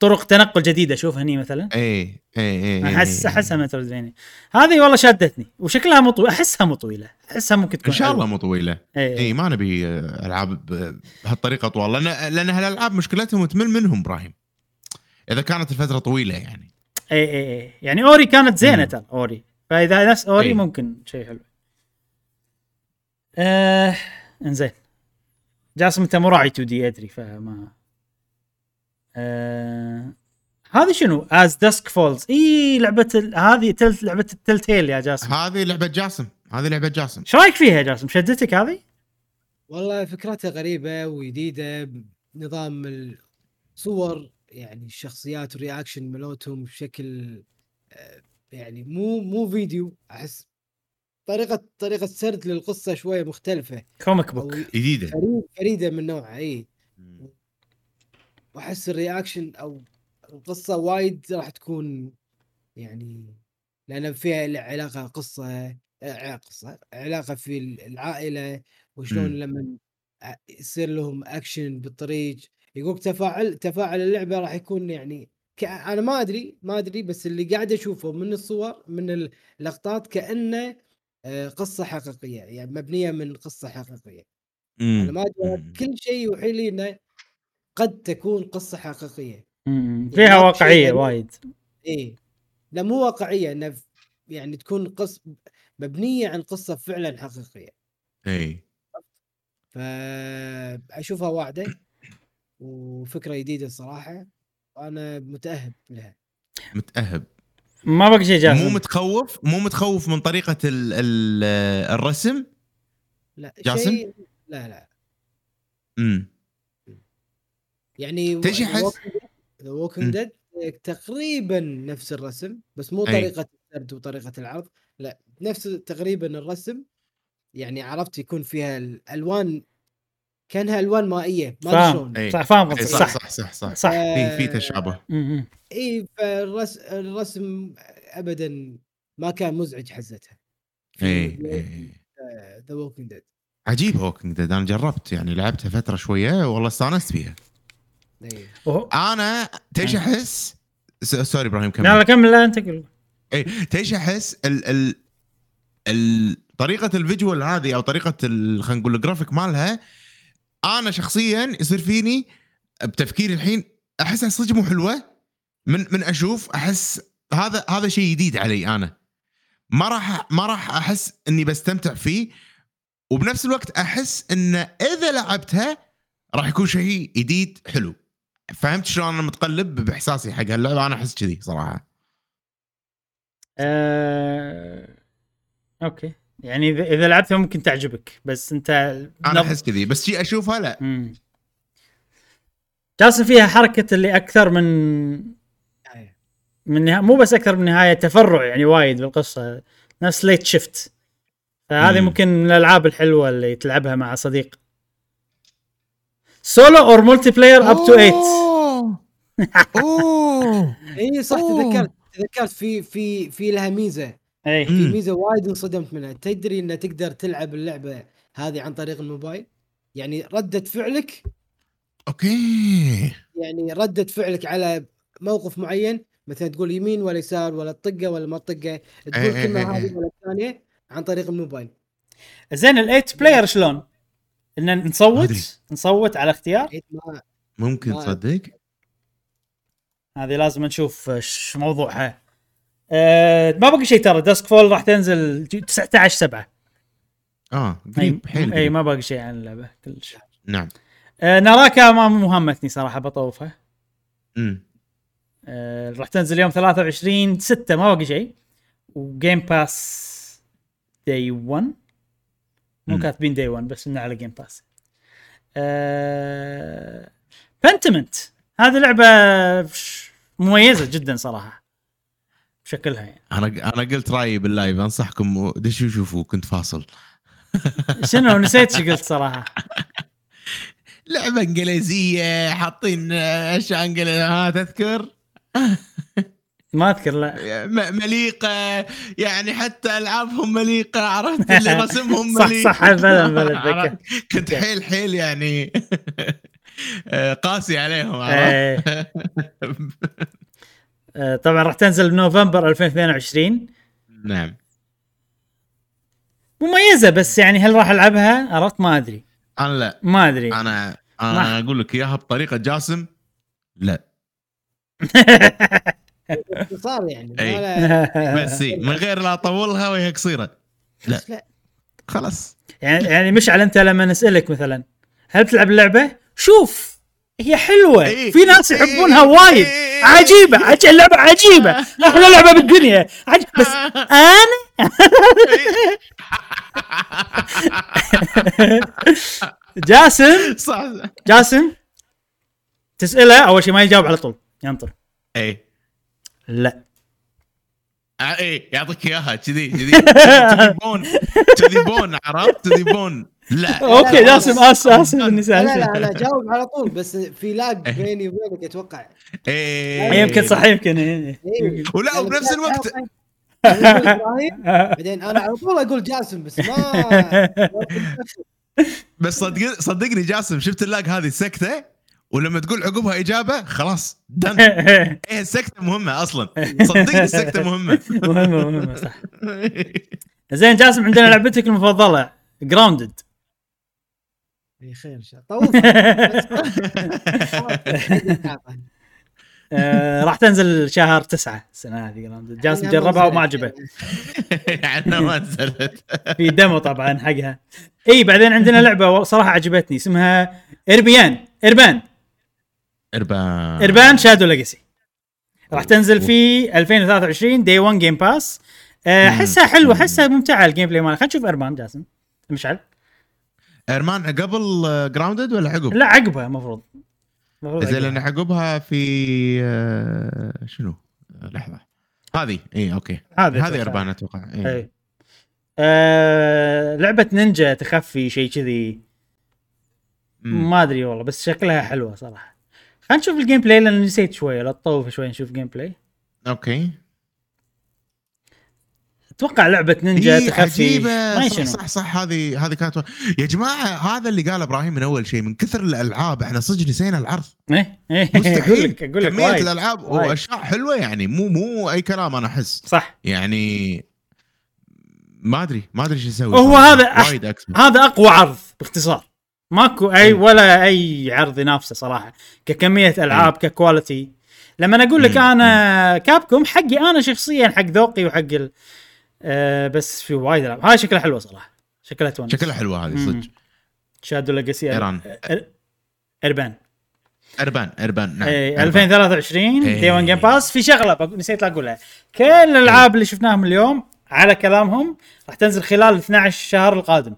طرق تنقل جديدة شوف هني مثلا. اي اي اي احس أحسها metroidvania هذه والله شدتني وشكلها مو أحسها مو طويلة أحسها ممكن تكون إن شاء الله. مو طويلة. اي اي ما نبي ألعاب بهالطريقة طوال لأن لأن هالألعاب مشكلتهم تمل منهم إبراهيم. إذا كانت الفترة طويلة يعني. اي اي اي يعني Ori كانت زينة. ترى Ori. فإذا نفس Ori إي. ممكن شيء حلو. آه إنزين. جاسم أنت مو راعي 2 D أدري فما آه هذه شنو؟ As Dusk Falls إي لعبة ال... هذه Tell... لعبة ال Telltale يا جاسم. هذه لعبة جاسم. هذه لعبة جاسم. إيش رأيك فيها يا جاسم؟ شدتك هذه؟ والله فكرتها غريبة وجديدة نظام الصور يعني الشخصيات وال reaction ملوتهم بشكل آه، يعني مو مو فيديو أحس طريقة طريقة سرد للقصة شوية مختلفة. comic book جديدة. فريد فريدة من نوعها إي. وأحس ال reaction أو القصة وايد راح تكون يعني لأن فيها علاقة قصة آه، قصة علاقة في العائلة وشلون. لما يصير لهم اكشن بالطريق يقول تفاعل تفاعل اللعبة راح يكون يعني ك... أنا ما أدري ما أدري بس اللي قاعد أشوفه من الصور من اللقطات كأنه آه، قصة حقيقية يعني مبنية من قصة حقيقية أنا ما أدري. كل شيء يوحي لي إنه قد تكون قصة حقيقية. يعني فيها واقعية وايد. إيه. لا مو واقعية انه يعني تكون قص مبنية عن قصة فعلا حقيقية. اي فاشوفها واعدة وفكرة جديدة الصراحه وأنا متأهب لها. متأهب. ما بقى شيء جاسم مو متخوف؟ مو متخوف من طريقة ال ال الرسم؟ لا جاسم؟ شيء لا لا. امم يعني تدري أحس- The. Walking Dead تقريبا نفس الرسم بس مو أي. طريقة السرد وطريقة العرض لا نفس تقريبا الرسم. يعني عرفت يكون فيها الألوان كأنها ألوان مائية ما أدري شلون. أي. صح فاهم إيه، صح صح. صح صح صح. صح. في في تشابه. مم. إي فالرسم الرسم ابدا ما كان مزعج حزتها. إي إي The Walking Dead عجيب Walking Dead أنا جربت يعني لعبتها فترة شوية والله استانست فيها. وهو- أنا تيش أحس؟ س- sorry إبراهيم كمل. لا كمل لا أنت قول. اي تيش أحس ال ال ال طريقة ال visual هذه أو طريقة خلينا نقول الجرافيك مالها أنا شخصيا يصير فيني بتفكيري الحين احسها صدق مو حلوة. من من أشوف أحس هذا هذا شيء جديد علي أنا. ما راح ما راح أحس إني بستمتع فيه. وبنفس الوقت أحس إن إذا لعبتها راح يكون شيء جديد حلو. فهمت شلون أنا متقلب بإحساسي حق هاللعبة؟ أنا أحس كذي صراحة. آه... okay. يعني اذا إذا لعبتها ممكن تعجبك بس أنت أنا أحس كذي بس شي أشوفها لا. مم. جالس فيها حركة اللي أكثر من من نها... مو بس أكثر من نهاية تفرع يعني وايد بالقصة. نفس Late Shift. فهذه مم. ممكن من الألعاب الحلوة اللي تلعبها مع صديق. solo or multiplayer up to 8 اوه اوه اي صح أوه. تذكرت تذكرت في في في لها ميزة. اي في. ميزة وايد انصدمت منها. تدري إن تقدر تلعب اللعبة هذه عن طريق الموبايل؟ يعني ردة فعلك. okay. يعني ردة فعلك على موقف معين مثلا تقول يمين ولا يسار ولا تطقه ولا ما تطقه تقول إيه كلمة إيه هذه إيه. ولا الثانية عن طريق الموبايل. زين ال eight player شلون؟ إن. نصوت نصوت على اختيار؟ ممكن تصدق؟ هذه لازم نشوف إيش موضوعها. آه ما بقي شيء ترى Dusk Fall راح تنزل 19 7 آه أي قريب حيل أي. ما باقي شيء عن اللعبة كلش نعم. آه Naraka ما مهمتني صراحة بطوفها. امم آه راح تنزل يوم 23 6 ما باقي شيء و Game Pass day 1 مو. كاتبين day 1 بس إنه على Game Pass آه Pentiment هذه لعبة مميزة جدا صراحة. بشكلها يعني. أنا أنا قلت رأيي بال live أنصحكم دشوا شوفوا كنت فاصل. شنو؟ نسيت شو قلت صراحة. لعبة إنجليزية حاطين اشياء انجليزيه ها تذكر؟ ما أذكر لا. مليقة يعني حتى ألعابهم مليقة عرفت؟ اللي رسمهم صح مليق صح بلا عرفت؟ اتذكر كنت حيل حيل يعني. آه، قاسي عليهم عرفت؟ إيه. آه، طبعا راح تنزل بنوفمبر 2022 نعم. مميزة بس يعني هل راح ألعبها؟ عرفت؟ ما أدري. أنا لا. ما أدري. أنا أنا أقول لك إياها بطريقة جاسم لا. صار يعني. ولا بس إي، من غير لا اطولها وهي قصيرة. لا. لا. خلاص. يعني يعني مشعل أنت لما نسألك مثلا هل تلعب اللعبة؟ شوف هي حلوة. إيه. في ناس إيه. يحبونها وايد إيه. عجيبه عج... اللعبة عجيبة. أحلى لعبة بالدنيا. عج... بس أنا؟ جاسم؟ صح. جاسم؟ تسأله أول شيء ما يجاوب على طول. ينطر. اي لا. اي إيه، يعطيك إياها. كذي كذي. كذي بون. كذي بون عرفت؟ كذي بون. لا. okay لا، جاسم آسف آسف إني لا لا سألت. أنا اجاوب على طول بس في lag بيني وبينك أتوقع. إيه. يمكن صح يمكن إيه. إيه. ولا يعني وبنفس الوقت أنا أقول إبراهيم، بعدين أنا على طول أقول جاسم بس ما بس صدق صدقني جاسم شفت ال lag هذه؟ السكته ولما تقول عقبها إجابة خلاص done إيه السكتة مهمة أصلا. صدقني السكتة مهمة. مهمة مهمة صح. زين جاسم عندنا لعبتك المفضلة Grounded خير إن شاء الله. آه، راح تنزل شهر تسعة السنة هذه Grounded جاسم جربها وما عجبه. يعني ما نزلت. في demo طبعا حقها. إي بعدين عندنا لعبة صراحة عجبتني اسمها Ereban. Ereban. Ereban. Ereban Shadow Legacy راح تنزل في 2023 day 1 Game Pass احسها حلوة احسها ممتعة ال gameplay مالها. خلينا نشوف Ereban جاسم. مشعل؟ Ereban قبل Grounded ولا عقب؟ لا عقبها المفروض المفروض زين. لأن عقبها في آه، شنو؟ لحظة. هذه. إي okay. هذه هذه Ereban أتوقع. إي. آه لعبة نينجا تخفي شيء كذي. ما أدري والله بس شكلها حلوة صراحة. خلينا نشوف ال gameplay لأن نسيت شوية لا تطوف شوي نشوف gameplay. okay. أتوقع لعبة نينجا إيه تخفي. ما صح, صح صح هذه هذه كانت يا جماعة هذا اللي قال إبراهيم من أول شيء من كثر الألعاب إحنا صدق نسينا العرض. إيه إيه أقول مستحيل. لك أقول لك كمية وايد. الألعاب. واشياء حلوة يعني مو مو أي كلام أنا أحس. صح. يعني ما أدري ما أدري شو أسوي هو. هذا هذا أقوى عرض باختصار. ماكو أي إيه. ولا أي عرض ينافسه صراحة. ككمية ألعاب ك quality لما أقول لك مم. أنا كابكم حقي أنا شخصيا حق ذوقي وحق ال... آه بس في وايد ألعاب. هاي شكلها حلوة صراحة. شكلها تونس شكلها حلوة هذه صدق. Shadow Legacy Ereban. Ereban. Ereban Ereban نعم. اي Ereban. 2023 إيه. day 1 Game Pass في شغلة نسيت أقولها. كل الألعاب اللي شفناهم اليوم على كلامهم راح تنزل خلال 12 شهر القادم.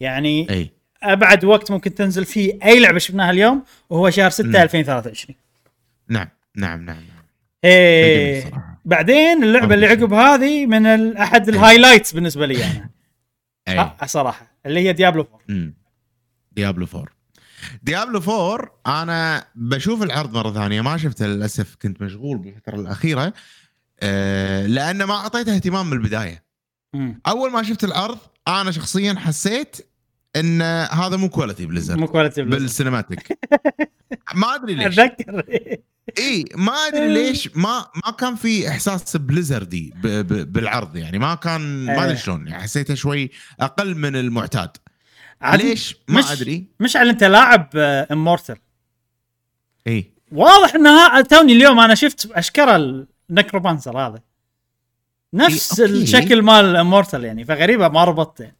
يعني اي أبعد وقت ممكن تنزل فيه أي لعبة شفناها اليوم وهو شهر 6 مم. 2023 نعم نعم نعم. إيه. بعدين اللعبة اللي. عقب هذه من أحد ال highlights بالنسبة لي أنا اي آه، صراحة اللي هي Diablo 4 مم. Diablo 4 Diablo 4 أنا بشوف العرض مرة ثانية ما شفته للأسف كنت مشغول بالفترة الأخيرة أه لأن ما أعطيته اهتمام من البداية. أول ما شفت العرض أنا شخصيا حسيت إن هذا مو quality Blizzard مو كواليتي بال cinematic ما أدري ليش. أتذكر. إي ما أدري ليش ما ما كان في إحساس Blizzard ي ب- ب- بالعرض يعني. ما كان ما أدري إيه. شلون يعني. حسيته شوي أقل من المعتاد. ليش؟ ما مش- أدري. مشعل أنت لاعب Immortal إي. واضح انها توني اليوم أنا شفت اشكره ال necromancer هذا. نفس إيه،. الشكل مال Immortal يعني فغريبة ما ربطت يعني.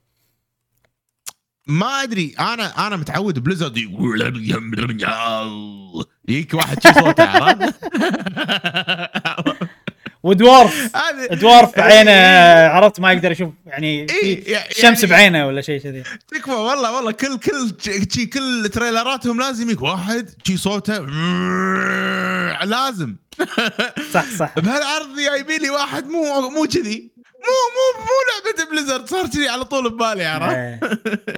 ما أدري أنا أنا متعود Blizzard يجيك واحد شي صوته عرفت؟ و dwarf. dwarf بعينه عرفت؟ ما يقدر يشوف يعني إيه، يعني- شمس بعينه ولا شيء كذي. تكفى والله والله كل كل شي كل trailer اتهم لازم يجيك واحد شي صوته لازم. صح صح. بهالعرض جايبين لي واحد مو مو كذي. مو مو مو لعبة Blizzard صار كذي على طول ببالي عرفت؟ إيه.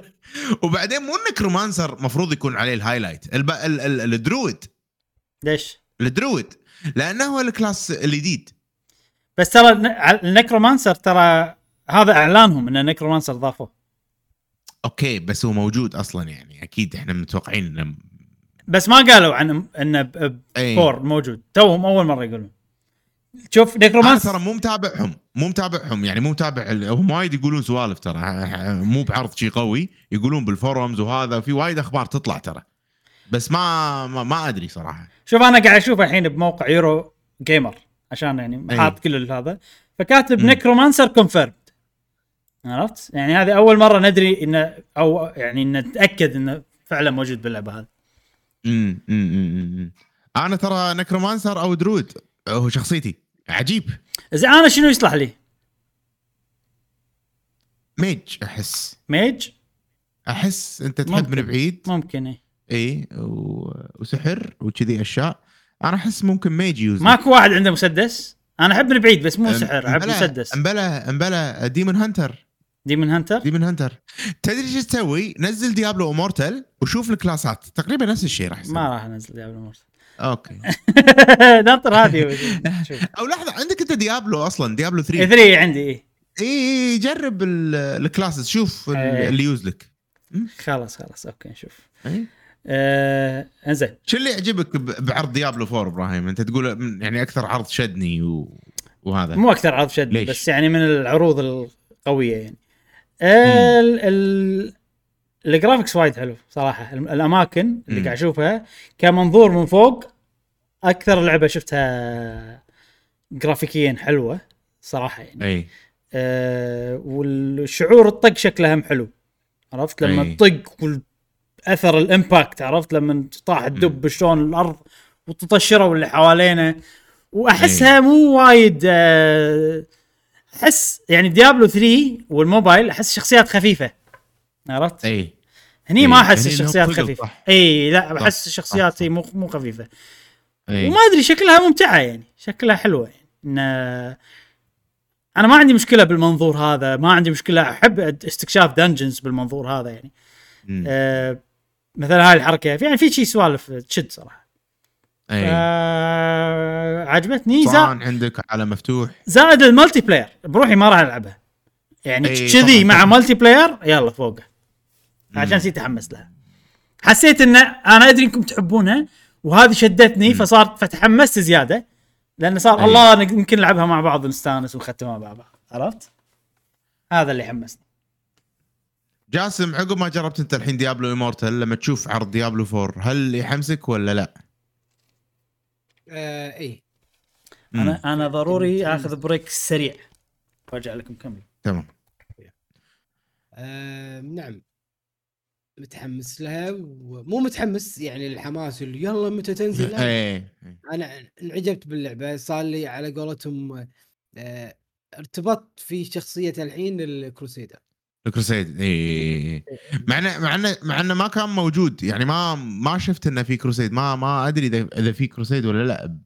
وبعدين مو ال necromancer مفروض يكون عليه ال highlight الب... ال... ال... ال druid. ليش؟ ال druid. لأنه هو ال class الجديد. بس ترى الن- ال necromancer ترى هذا إعلانهم إن ال necromancer ضافوه. okay بس هو موجود أصلا يعني أكيد إحنا متوقعين إنه بس ما قالوا عن إنه فور موجود. توهم أول مرة يقولون. شوف necromancer ترى مو متابعهم مو متابعهم يعني مو متابع هم وايد يقولون سوالف ترى مو بعرض شيء قوي يقولون بال forums وهذا في وايد أخبار تطلع ترى بس ما ما, ما ادري صراحة شوف أنا قاعد أشوف الحين بموقع يورو جيمر عشان يعني أي. حاط كل هذا فكاتب. necromancer confirmed عرفت؟ يعني هذه أول مرة ندري انه أو يعني نتأكد انه فعلا موجود باللعبة هذه امم أمم. أنا ترى necromancer أو druid هو شخصيتي عجيب. زين أنا شنو يصلح لي؟ mage أحس. mage؟ أحس أنت تحب ممكن. من بعيد. ممكن إيه. إي و... وسحر وكذي أشياء. أنا أحس ممكن mage يوز ماكو واحد عنده مسدس؟ أنا أحب من بعيد بس مو سحر أحب مسدس. امبلا أمبلا demon hunter demon hunter demon hunter تدري شو تسوي؟ نزل Diablo Immortal وشوف ال class ات. تقريبا نفس الشيء راح يصير. ما راح أنزل Diablo Immortal okay. ناطر هذه أو لحظة عندك أنت Diablo أصلا؟ Diablo 3 اي 3 عندي إيه. اي جرب ال- ال classes شوف إيه. اللي يوز لك. خلاص خلاص. okay نشوف. إيه. آه إنزين. شو اللي يعجبك بعرض Diablo 4 إبراهيم؟ أنت تقول يعني أكثر عرض شدني و... وهذا. مو أكثر عرض شد ليش؟ بس يعني من العروض القوية يعني. ال ال ال graphics وايد حلو صراحة. الأماكن اللي. قاعد أشوفها كمنظور من فوق أكثر لعبة شفتها جرافيكيا حلوة صراحة يعني. أي. آه والشعور الطق شكله هم حلو عرفت؟ لما أي. تطق والأثر ال impact عرفت؟ لما طاح الدب شلون الأرض وتطشره واللي حوالينه وأحسها مو وايد آه، أحس يعني Diablo 3 والموبايل أحس شخصيات خفيفة عرفت؟ أي. هني إيه، ما احس الشخصيات خفيفة. اي لا بحس صح، الشخصيات مو مو خفيفة. اي وما أدري شكلها ممتعة يعني. شكلها حلوة يعني. إن أنا ما عندي مشكلة بالمنظور هذا ما عندي مشكلة. أحب استكشاف dungeons بالمنظور هذا يعني. أه مثلا هاي الحركة. في يعني في شي سوالف تشد صراحة. اي أه عجبتني. زائد إن عندك عالم مفتوح. زائد ال multiplayer. بروحي ما راح العبها يعني إي، كذي مع. multiplayer يلا فوقه. عشان. سي تحمس لها حسيت إن أنا أدري إنكم تحبونها وهذه شدتني فصار فتحمست زيادة لأن صار أي. الله يمكن نلعبها مع بعض ونستانس ونختمها مع بعض عرفت؟ هذا اللي حمسني جاسم عقب ما جربت أنت الحين Diablo Immortal لما تشوف عرض Diablo 4 هل يحمسك ولا لا؟ آه اي مم. أنا أنا ضروري متحمس. آخذ break سريع وأرجع لكم كمل تمام آه نعم متحمس لها ومو متحمس يعني الحماس اللي يلا متى تنزل. إيه أنا انعجبت باللعبة صار لي على قولتهم آه ارتبطت في شخصية الحين ال Crusader ال Crusader اي مع إنه مع إنه مع إنه ما كان موجود يعني ما ما شفت إنه في Crusader ما ما أدري إذا في كروسيد ولا لأ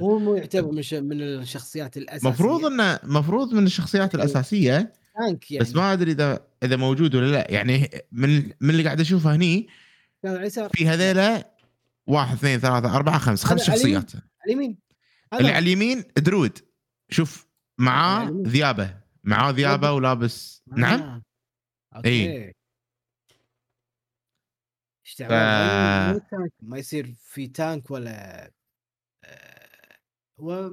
مو مو يعتبر من. من الشخصيات الأساسية مفروض إنه مفروض من الشخصيات الأساسية tank يعني. بس ما أدري إذا إذا موجود ولا لا. يعني من من اللي قاعد أشوفه هني في هذيلا واحد اثنين ثلاثة أربعة خمس خمس. شخصيات. على اليمين اللي على اليمين Druid. شوف معاه. ذيابة. معاه ذيابة ولابس. نعم؟ آه. okay. إي. إيش ف- ما يصير في tank ولا آه، هو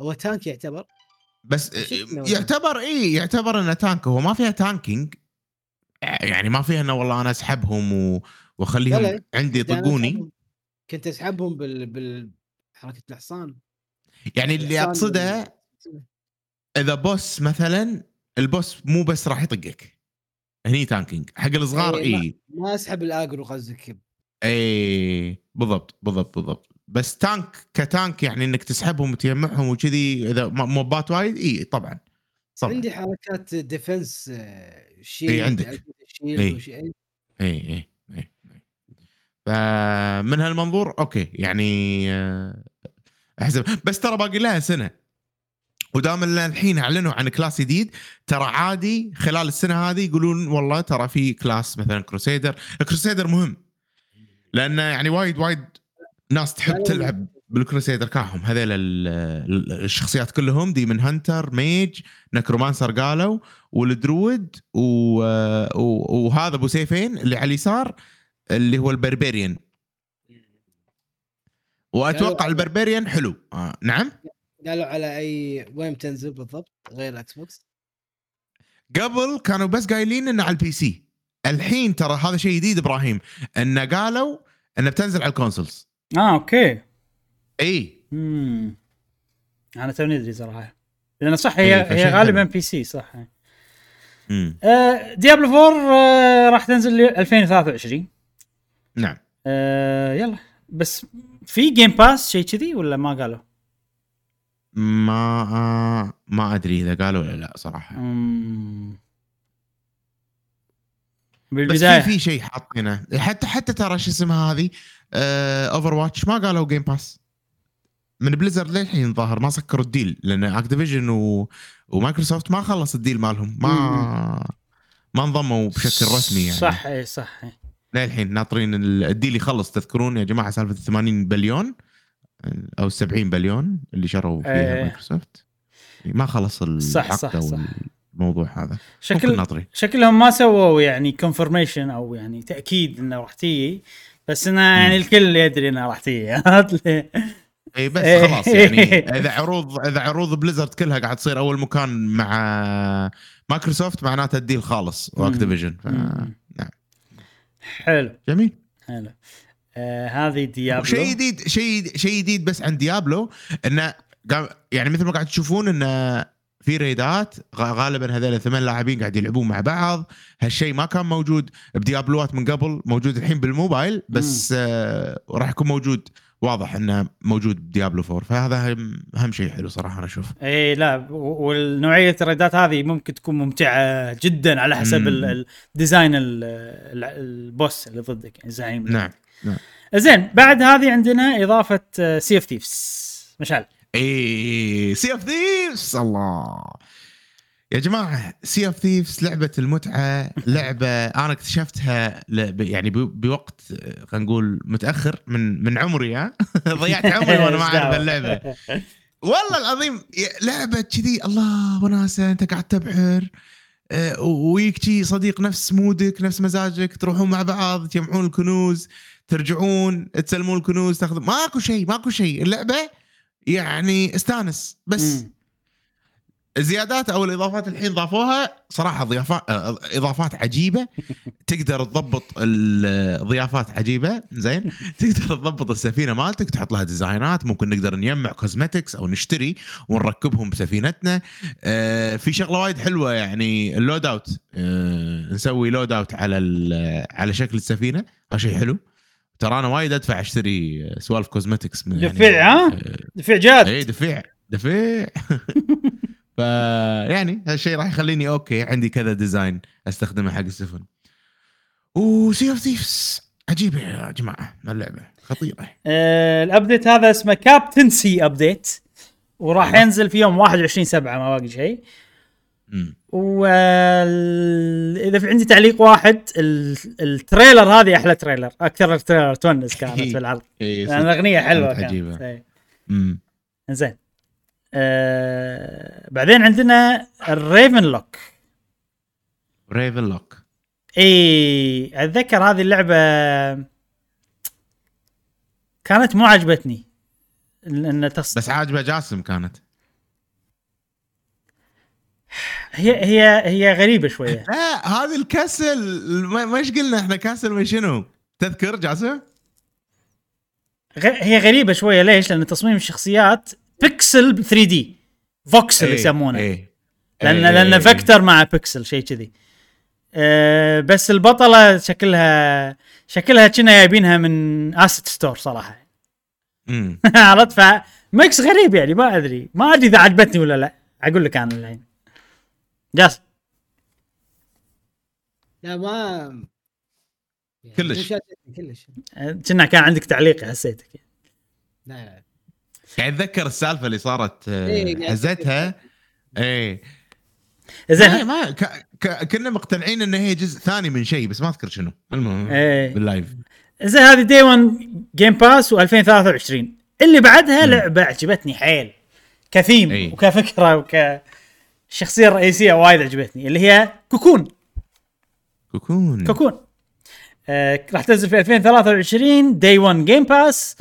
هو tank يعتبر. بس؟ يعتبر اي يعتبر إنه tank هو ما فيها tanking يعني ما فيها إنه والله أنا أسحبهم و... وأخليهم. عندي يطقوني. كنت أسحبهم بال بال حركة الحصان. يعني اللي أقصده إذا boss مثلا ال boss مو بس راح يطقك. هني tanking حق الصغار إي، ما- اي ما أسحب ال aggro قصدك. اي بالضبط بالضبط بالضبط. بس tank ك tank يعني إنك تسحبهم وتجمعهم وكذي إذا mob ات وايد إي طبعا طبعا عندي حركات defense shield إي، عندك. shield إي. وشي- إي. إي إي إي إي. فمن هالمنظور okay يعني آه، احسب بس ترى باقي لها سنة ودام الحين أعلنوا عن class جديد ترى عادي خلال السنة هذه يقولون والله ترى في class مثلا Crusader ال Crusader مهم لأنه يعني وايد وايد ناس تحب تلعب بال Crusader كاهم. هذيل ال- ال- الشخصيات كلهم Demon Hunter Mage Necromancer قالوا وال Druid و... و... وهذا أبو سيفين اللي على اليسار اللي هو ال Barbarian. وأتوقع ال Barbarian حلو. آه. نعم؟ قالوا على أي وين بتنزل بالضبط؟ غير ال Xbox قبل كانوا بس قايلين إنه على ال PC الحين ترى هذا شيء جديد إبراهيم إنه قالوا إنه بتنزل على ال consoles آه okay. إي. امم أنا توني أدري صراحة. لأن صح هي هي غالبا. PC صح. مم. آه Diablo 4 آه راح تنزل لي 2023 نعم. آه يلا. بس في Game Pass شيء كذي ولا ما قالوا؟ ما آه ما أدري إذا قالوا ولا لا صراحة. مم. بس بالبداية. في في شيء حاطينه. حتى حتى ترى شو اسمها هذه؟ Overwatch ما قالوا Game Pass من Blizzard للحين ظاهر ما سكروا ال deal لأن Activision و... ومايكروسوفت ما خلص ال deal مالهم. ما ما انضموا بشكل رسمي يعني. صح اي صح إي. للحين ناطرين ال- ال deal يخلص تذكرون يا جماعة سالفة 80 بليون؟ أو 70 بليون اللي شروا فيها إيه. مايكروسوفت ما خلص صح، صح، صح. الموضوع هذا. شكل ناطرين. شكلهم ما سووا يعني confirmation أو يعني تأكيد إنه راح تيجي. بس إنه يعني الكل يدري انها راح لي؟ إي بس. خلاص يعني إذا عروض إذا عروض Blizzard كلها قاعد تصير أول مكان مع مايكروسوفت معناته ال deal خالص و Activision. ف... نعم. حلو. جميل. حلو. آه هذه Diablo شيء جديد شيء شيء جديد بس عن Diablo إنه يعني مثل ما قاعد تشوفون إنه في raid ات غالبا هذول ثمان لاعبين قاعد يلعبون مع بعض. هالشيء ما كان موجود ب Diablo ات من قبل موجود الحين بالموبايل بس آه راح يكون موجود واضح إنه موجود ب Diablo 4 فهذا هم, هم شيء حلو صراحة أنا أشوف إي لا والنوعية ال raid ات هذه ممكن تكون ممتعة جدا على حسب ال design ال- ال- ال boss اللي ضدك يعني الزعيم نعم زين بعد هذه عندنا إضافة Sea of Thieves مشعل. اي Sea of Thieves الله. يا جماعة Sea of Thieves لعبة المتعة لعبة أنا اكتشفتها يعني بوقت خلينا نقول متأخر من من عمري ها؟ ضيعت عمري وأنا ما أعرف اللعبة. والله العظيم لعبة كذي الله وناسة أنت قاعد تبحر آه، ويك شي صديق نفس مودك نفس مزاجك تروحون مع بعض تجمعون الكنوز ترجعون تسلمون الكنوز تاخذ ماكو شيء ماكو شيء اللعبة يعني استانس. بس مم. الزيادات أو الإضافات الحين ضافوها صراحة ضيافات إضافات عجيبة. تقدر تضبط الضيافات عجيبة. زين. تقدر تضبط السفينة مالتك تحط لها design ات. ممكن نقدر نجمع cosmetics أو نشتري ونركبهم بسفينتنا. آه، في شغلة وايد حلوة يعني ال loadout آه، نسوي loadout على على شكل السفينة. هذا شيء حلو. ترى أنا وايد أدفع أشتري سوالف cosmetics من يعني دفع، ها؟ آه، دفع جاد. اي دفيع دفيع. ف يعني هالشيء راح يخليني okay عندي كذا design أستخدمه حق السفن. و Sea of Thieves عجيبه يا جماعة اللعبة. خطيرة. آه ال update هذا اسمه Captaincy update وراح ينزل في يوم 21 7 ما باقي شيء. واذا في عندي تعليق واحد ال- ال trailer هذه أحلى تريلر أكثر trailer تونس كانت في العرض. لأن الأغنية حلوة كانت كانت. عجيبة. إي. مم. زين آه بعدين عندنا ال Ravenlok Ravenlok اي أتذكر هذه اللعبة كانت مو عجبتني لأن تص... بس عاجبة جاسم كانت. هي هي هي غريبة شوية. لا هذه الكسل ما إيش قلنا إحنا كسل من شنو؟ تذكر جاسم؟ غ... هي غريبة شوية ليش؟ لأن تصميم الشخصيات بيكسل 3 دي voxel إيه، يسمونه. إيه. لأن إيه، لأن إيه. vector مع بيكسل شيء كذي. أه بس البطلة شكلها شكلها كنا جايبينها من asset store صراحة. عرفت؟ ف mix غريب يعني ما أدري. ما أدري إذا عجبتني ولا لا. أقول لك أنا الحين. جاس. لا ما يعني كلش. شادتني كلش. كنا كان عندك تعليق حسيتك. لا. لا قاعد أتذكر السالفة اللي صارت آه، إيه، إيه. زين. ما ك... ك... كنا مقتنعين إن هي جزء ثاني من شيء بس ما أذكر شنو. المهم إيه. بال live زين هذه day 1 Game Pass و2023. اللي بعدها. لعبة عجبتني حيل. كثيم أي. وكفكرة وك الشخصيه الرئيسيه وايد عجبتني اللي هي Cocoon. Cocoon. Cocoon. آه راح تنزل في 2023 day 1 Game Pass.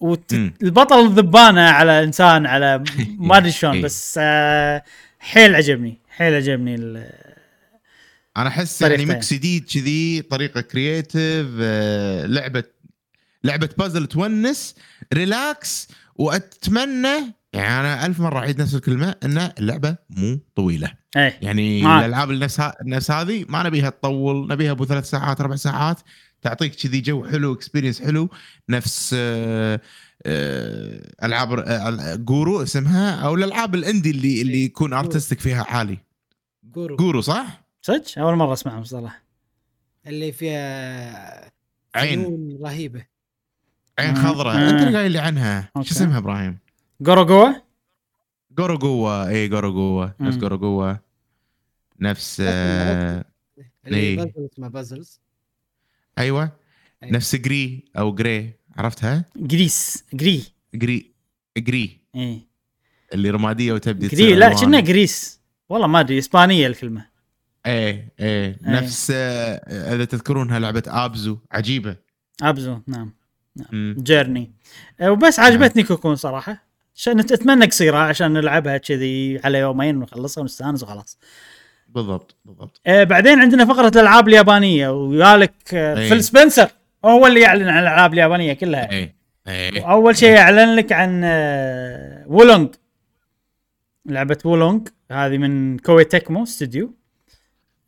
والبطل الذبانه على إنسان على ما أدري شلون إيه. بس آه حيل عجبني حيل عجبني ال- أنا أحس يعني mix جديد كذي طريقة creative لعبة لعبة بازل تونس relax وأتمنى يعني أنا ألف مرة أعيد نفس الكلمة إن اللعبة مو طويلة إيه يعني معك. الألعاب النفس. النفس هذه ما نبيها تطول نبيها أبو ثلاث ساعات أربع ساعات تعطيك كذي جو حلو اكسبيرينس حلو نفس آه، آه، ألعاب آه، جورو اسمها أو الألعاب الإندي اللي اللي يكون ارتستيك فيها عالي جورو جورو صح؟ صدق أول مرة اسمع مصطلح اللي فيها عين رهيبة عين. خضراء. أنت اللي قايل لي عنها. شو اسمها إبراهيم؟ جورو جوا جورو جوا اي جورو جوا نفس. جورو جوا نفس آه إيه. اسمها بازلز. أيوه. نفس جري أو جري عرفتها؟ جريس جري. جري جري. إيه. اللي رمادية وتبدي جري لا. كنا جريس؟ والله ما أدري إسبانية الكلمة. إيه إيه. نفس آه إذا تذكرونها لعبة أبزو عجيبة. أبزو نعم مم. جيرني أه، وبس عجبتني كوكون صراحة. عشان أتمنى قصيرة عشان نلعبها كذي على يومين ونخلصها ونستأنس وخلاص. بالضبط بالضبط. آه بعدين عندنا فقرة الألعاب اليابانية ويالك آه أي. فيل سبنسر. هو اللي يعلن عن الألعاب اليابانية كلها. إيه إيه. أول شيء اعلن لك عن آه Wo Long. لعبة Wo Long هذه من Koei Tecmo استوديو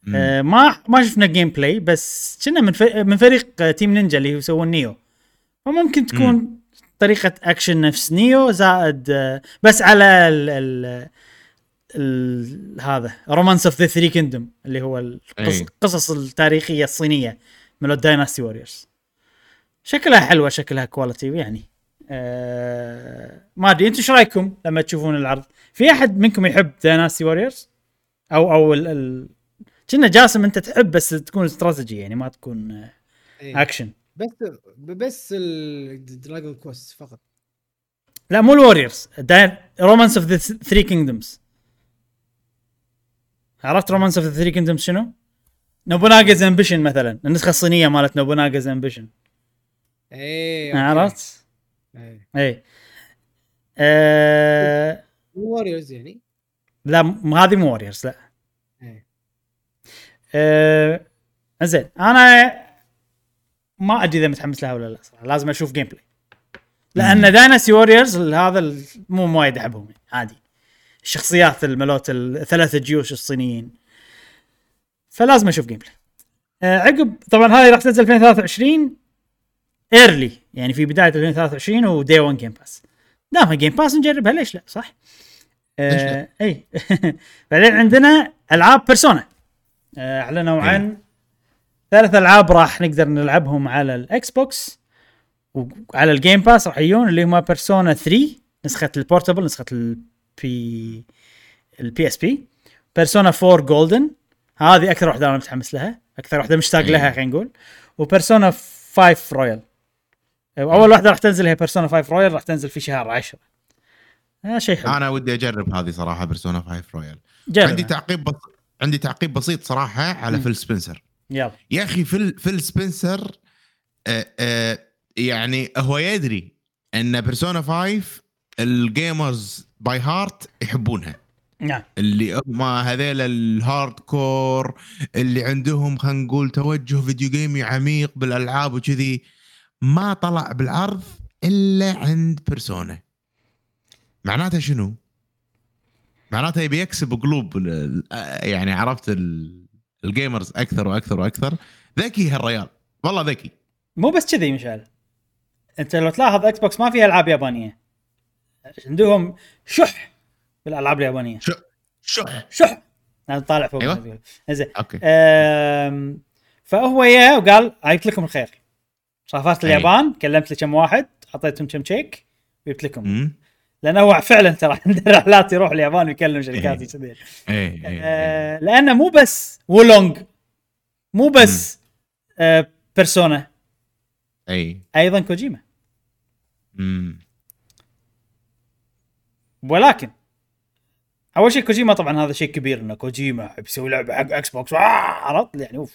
مم. آه ما ما شفنا gameplay بس كنا من من فريق آه، Team Ninja اللي يسوون Nioh فممكن تكون طريقة أكشن نفس Nioh زائد بس على ال ال ال هذا Romance of the Three Kingdoms اللي هو. القصص التاريخية الصينية من Dynasty Warriors شكلها حلوة شكلها quality يعني. آه ما أدري أنتم إيش رأيكم لما تشوفون العرض؟ في أحد منكم يحب Dynasty Warriors أو أو ال, ال... كنا جاسم أنت تحب بس تكون استراتيجي يعني ما تكون آه، إيه. اكشن بس بس ال Dragon Quest فقط. لا مو ال Warriors Romance of the Three Kingdoms عرفت Romance of the Three Kingdoms شنو؟ Nobunaga's Ambition مثلا النسخة الصينية مالت Nobunaga's Ambition إيه. عرفت؟ إيه. اي آه Warriors يعني؟ لا م- هذه مو Warriors لا. إيه. آه زين أنا ما أدري إذا متحمس لها ولا لا صراحة. لازم أشوف gameplay لأن Dynasty Warriors هذا مو ما وايد أحبهم يعني عادي. الشخصيات المملوك الثلاث جيوش الصينيين. فلازم أشوف gameplay آه عقب طبعا هذه راح تنزل 2023 early يعني في بداية 2023 و day 1 Game Pass دامها Game Pass نجربها ليش لا؟ صح؟ آه إي. بعدين عندنا ألعاب Persona آه، اعلنوا. عن ثلاث ألعاب راح نقدر نلعبهم على ال Xbox وعلى ال Game Pass راح يجون اللي هم Persona 3 نسخة ال portable نسخة ال P ال PSP Persona 4 Golden هذه أكثر واحدة أنا متحمس لها أكثر واحدة مشتاق. لها خلينا نقول. و Persona 5 Royal أول واحدة راح تنزل هي Persona 5 Royal راح تنزل في شهر 10 هذا شيء حلو. أنا ودي أجرب هذه صراحة بيرسونا 5 رويال جرب عندي تعقيب بس... عندي تعقيب بسيط صراحة على مم. فيل سبنسر يلا. يا أخي فيل فيل سبنسر آه آه يعني هو يدري إن بيرسونا 5 ال gamers by heart يحبونها. نعم. اللي هم هذيل ال hardcore اللي عندهم خلينا نقول توجه video gamey عميق بالألعاب وكذي ما طلع بالعرض إلا عند بيرسونا معناته شنو؟ معناته يبي يكسب قلوب يعني عرفت ال- ال gamers أكثر وأكثر وأكثر. ذكي هالريال. والله ذكي. مو بس كذي مشعل. أنت لو تلاحظ إكس بوكس ما فيها ألعاب يابانية. عندهم شح بالألعاب اليابانية. شو شح. شح. أنا طالع فوق. أيوة. زين. أوكي. أم، فهو يا وقال جبت لكم الخير. سافرت. اليابان كلمت لي كم واحد أعطيتهم كم check وجبت لكم. لأنه هو فعلا ترى عنده رحلات يروح اليابان ويكلم شركات إيه. كذي إيه إيه. آه، لأنه مو بس وولونج مو بس آه بيرسونا اي أيضا كوجيما. امم ولكن أول شيء كوجيما طبعا هذا شيء كبير إنه كوجيما يحب يسوي لعبة حق إكس بوكس آه عرفت؟ يعني أوف.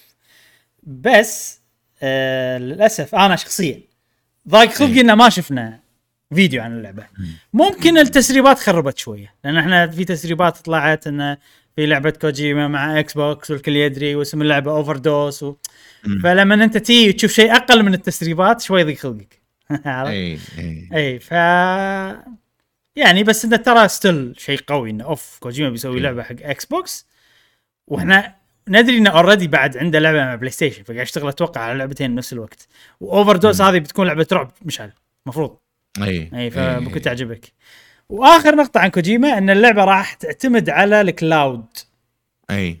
بس آه للأسف أنا شخصيا ضاق خلقي إيه. إنه ما شفنا فيديو عن اللعبة. ممكن التسريبات خربت شوية لأن إحنا في تسريبات طلعت انه في لعبة كوجيما مع إكس بوكس والكل يدري واسم اللعبة Overdose و... فلما أنت تشوف شيء أقل من التسريبات شوي يضيق خلقك؟ إي إي. إي ف يعني بس انه ترى still شيء قوي انه أوف كوجيما بيسوي. لعبة حق إكس بوكس وإحنا ندري انه already بعد عنده لعبة مع بلاي ستيشن فقاعد يشتغل أتوقع على لعبتين بنفس الوقت. و Overdose هذه بتكون لعبة رعب مشعل المفروض اي اي فممكن تعجبك. وآخر نقطة عن كوجيما إن اللعبة راح تعتمد على ال cloud. اي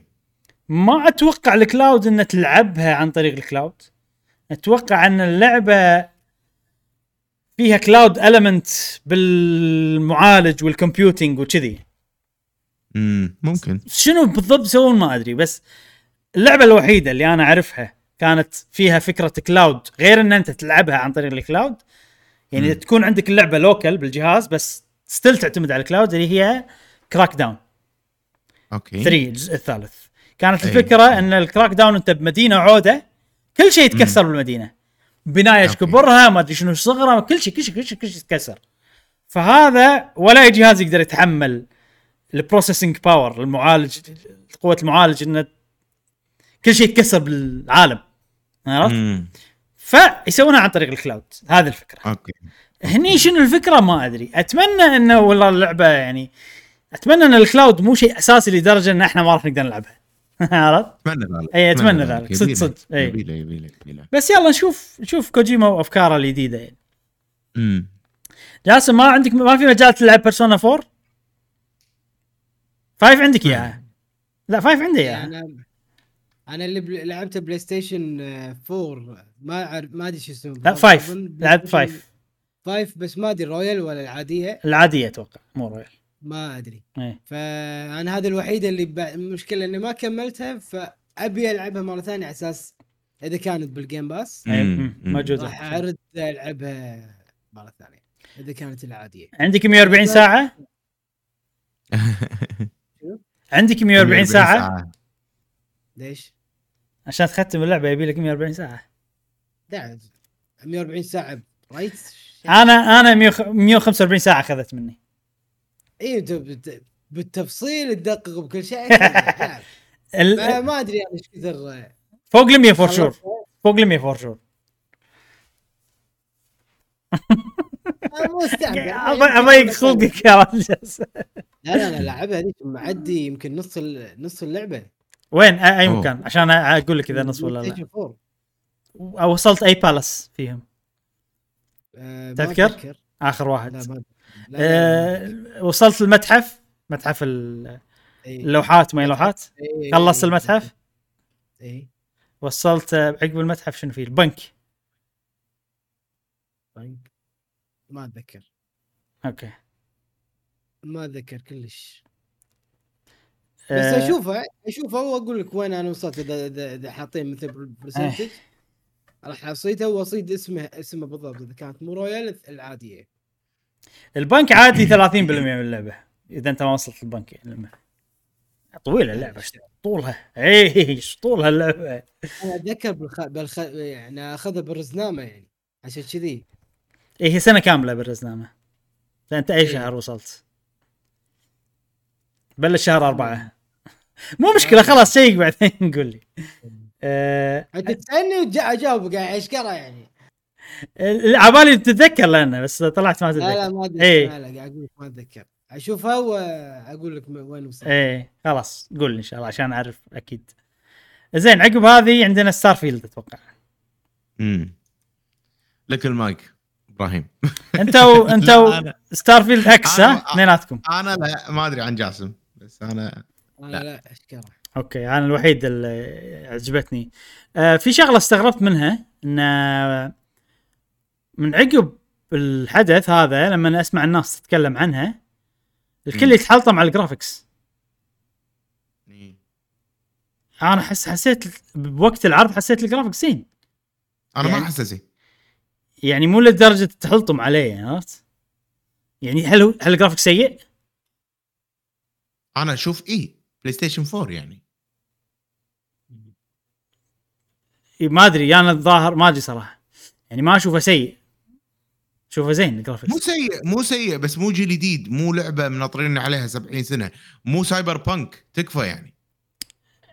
ما أتوقع ال cloud ان تلعبها عن طريق ال cloud. أتوقع إن اللعبة فيها cloud element بالمعالج وال computing وكذي. امم ممكن. شنو بالضبط يسوون ما أدري بس اللعبة الوحيدة اللي أنا أعرفها كانت فيها فكرة cloud غير إن أنت تلعبها عن طريق ال cloud يعني مم. تكون عندك اللعبة local بالجهاز بس still تعتمد على ال cloud اللي هي Crackdown أوكي 3 الجزء الثالث كانت إيه. الفكرة إن ال Crackdown أنت بمدينة عودة كل شيء يتكسر بالمدينة بناية إيش. كبرها ما أدري شنو صغرها كل شيء كل شيء كل شيء كل شيء يتكسر فهذا ولا أي جهاز يقدر يتحمل ال processing power المعالج قوة المعالج إنه كل شيء يتكسر بالعالم عرفت؟ فيسوونها عن طريق ال cloud. هذه الفكرة. أوكي. هني شنو الفكرة؟ ما أدري. أتمنى انه والله اللعبة يعني أتمنى إن ال cloud مو شيء أساسي لدرجة إن إحنا ما راح نقدر نلعبها. عرفت؟ أتمنى ذلك. إي، أتمنى ذلك. صدق-. صدق. يبيله بس يلا نشوف نشوف كوجيما وأفكاره الجديدة يعني. امم جاسم ما عندك ما في مجال تلعب بيرسونا 4 five عندك إياها؟ لا five عندي إياها. أنا اللي بل- لعبته بلاي ستيشن آه، 4 ما أعرف ما أدري شو اسمه لا بالضبط. five. أظن بلاي لعبت ستيشن five. five بس ما أدري رويال ولا العادية. العادية أتوقع مو رويال. ما أدري. إيه. فأنا هذا الوحيده اللي ب... المشكلة إني ما كملتها فأبي ألعبها مرة ثانية على أساس إذا كانت بال Game Pass إيه، مم. موجودة. راح أرد ألعبها مرة ثانية إذا كانت العادية. عندك 140 ساعة؟ عندك 140 ساعة. ليش؟ عشان تختم اللعبة يبي لك 140 ساعة. لا 140 ساعة right أنا أنا 145 ساعة أخذت مني. اي بت... بالتفصيل تدقق بكل شيء. ال- ما, أدري يعني إيش كثر. فوق ال 100 for sure فوق ال 100 for sure اضيق خلقك يا رجل. لا لا لا لعبها هذيك معدي يمكن نص. نص اللعبة. وين؟ أي أوه. مكان؟ عشان أقول لك إذا نص ولا لا. PlayStation 4. أو وصلت أي palace فيهم؟ آه، ما تذكر؟ آخر واحد. لا ما لا، لا، لا. آه وصلت المتحف؟ متحف إيه. اللوحات ما هي لوحات؟ إيه، خلصت إيه، المتحف؟ اي وصلت آه، عقب المتحف شنو فيه؟ البنك. بنك. ما أتذكر. أوكي. ما أتذكر كلش. بس آه، اشوفها اشوفها وأقول لك وين أنا وصلت إذا إذا, حاطين مثل percentage راح اصيدها وأصيد اسمه اسمه بالضبط إذا كانت مو رويال العادية. البنك عادي 30% من اللعبة إذا أنت ما وصلت البنك يعني طويلة اللعبة طولها؟ اي إيش طولها اللعبة؟ أنا أتذكر بالخ... بالخ... يعني أخذها بالرزنامة يعني عشان كذي. اي إيه، هي سنة كاملة بالرزنامة. فانت أي إيه. شهر وصلت؟ بلش شهر أربعة. مو مشكلة خلاص شيك بعدين قول لي. آه أنت تسألني اجاوبك يعني إيش قرأ يعني؟ عبالي تتذكر لأنه بس طلعت ما لا لا تتذكر. ما أدري إيه. لا لا قاعد أقول لك ما أتذكر. اشوفها وأقول لك وين وصلت. إيه خلاص قول إن شاء الله عشان أعرف أكيد. زين عقب هذه عندنا Starfield أتوقع. امم لك المايك إبراهيم. أنت و... أنت لا، و... أنا- Starfield إكس ها؟ أنا- اثنيناتكم أنا لا ما أدري عن جاسم. بس أنا أنا لا. لا إيش قرا أوكي أنا الوحيد اللي عجبتني آه في شغلة استغربت منها إن من عقب الحدث هذا لما أسمع الناس تتكلم عنها الكل. يتحلطم على ال graphics أنا حس حسيت بوقت العرض حسيت ال graphics زين أنا يعني- ما احسه زين يعني مو لدرجة تحلطم عليه عرفت؟ يعني هل هو- هل الجرافيك سيء؟ أنا أشوف اي PlayStation 4 يعني. إي ما أدري أنا الظاهر ما أدري صراحة. يعني ما أشوفه سيء. شوفه زين مو ال graphics سيء مو سيء بس مو جيل جديد مو لعبة ناطرين عليها 70 سنة. مو Cyberpunk تكفى يعني.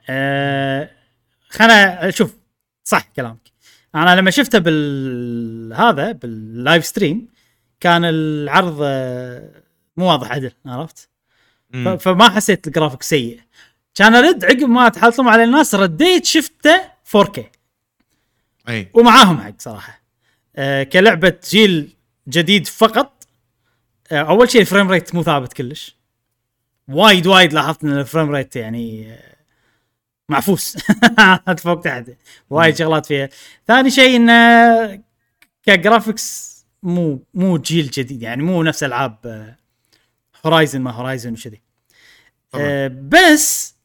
آه خلنا شوف صح كلامك. أنا لما شفته بال هذا بال live stream كان العرض آه، مو واضح عدل عرفت. فما حسيت الجرافيك سيء. كان أرد عقب ما تحلطم على الناس رديت شفته 4K أي. ومعاهم حق صراحة. آه كلعبة جيل جديد فقط. آه أول شيء ال frame rate مو ثابت كلش. وايد وايد لاحظت إن ال frame rate يعني آه معفوس فوق تحت. وايد شغلات فيها. ثاني شيء انه ك graphics مو مو جيل جديد. يعني مو نفس العاب Horizon ما Horizon وكذي. آه بس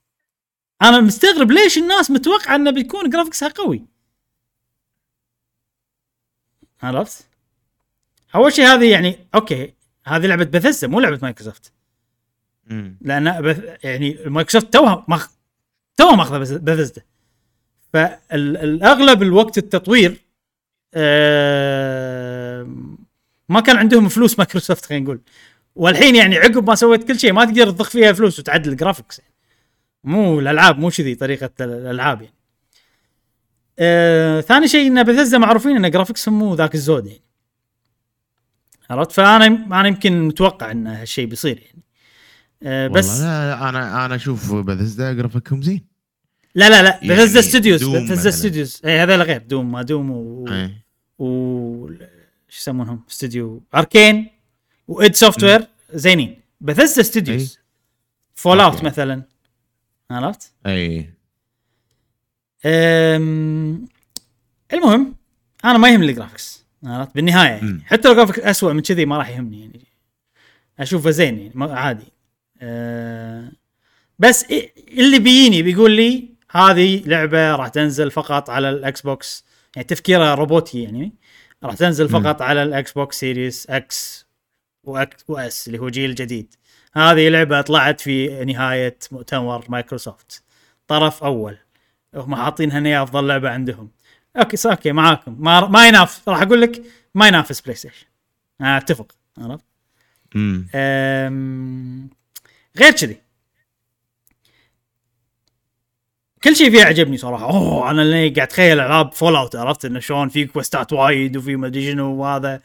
أنا مستغرب ليش الناس متوقعه إنه بيكون graphics ها قوي عرفت؟ أول شيء هذه يعني أوكي هذه لعبة بثزة مو لعبة مايكروسوفت. لأن بث يعني مايكروسوفت توها ماخ توها ماخذة بث- بثزة فالأغلب الوقت التطوير آه ما كان عندهم فلوس مايكروسوفت خلينا نقول والحين يعني عقب ما سويت كل شيء ما تقدر تضخ فيها فلوس وتعدل ال graphics مو الألعاب مو كذي طريقة الألعاب يعني. آه، ثاني شيء إن بثزة معروفين إن graphics هم مو ذاك الزود يعني. عرفت؟ فأنا أنا يمكن متوقع إن هالشيء بيصير يعني. آه، بس والله لا أنا أنا أشوف Bethesda graphic هم زين. لا لا لا يعني Bethesda Studios Bethesda. Studios اي هذول غير Doom ما Doom و, إي. و... شو يسمونهم؟ استوديو Arkane و id Software زينين. Bethesda Studios Fallout. مثلا. عرفت؟ أي. أم... المهم أنا ما يهمني ال graphics عرفت؟ بالنهاية يعني. مم. حتى لو جرافيك اسوء من كذي ما راح يهمني يعني. أشوفه زين يعني عادي. أه... بس اللي بيجيني بيقول لي هذه لعبة راح تنزل فقط على ال Xbox. يعني تفكيره روبوتي يعني. راح تنزل مم. فقط على ال Xbox Series X و S اللي هو جيل جديد. هذه لعبة طلعت في نهاية مؤتمر مايكروسوفت. طرف أول. هم حاطينها هي أفضل لعبة عندهم. أوكي أوكي معاكم. ما ما ينافس. راح أقول لك ما ينافس PlayStation أنا أتفق عرفت؟ أم، غير كذي. كل شيء فيها عجبني صراحة. أوه أنا اللي قاعد أتخيل ألعاب Fallout عرفت؟ إنه شلون في quest ات وايد وفي ما أدري شنو وهذا.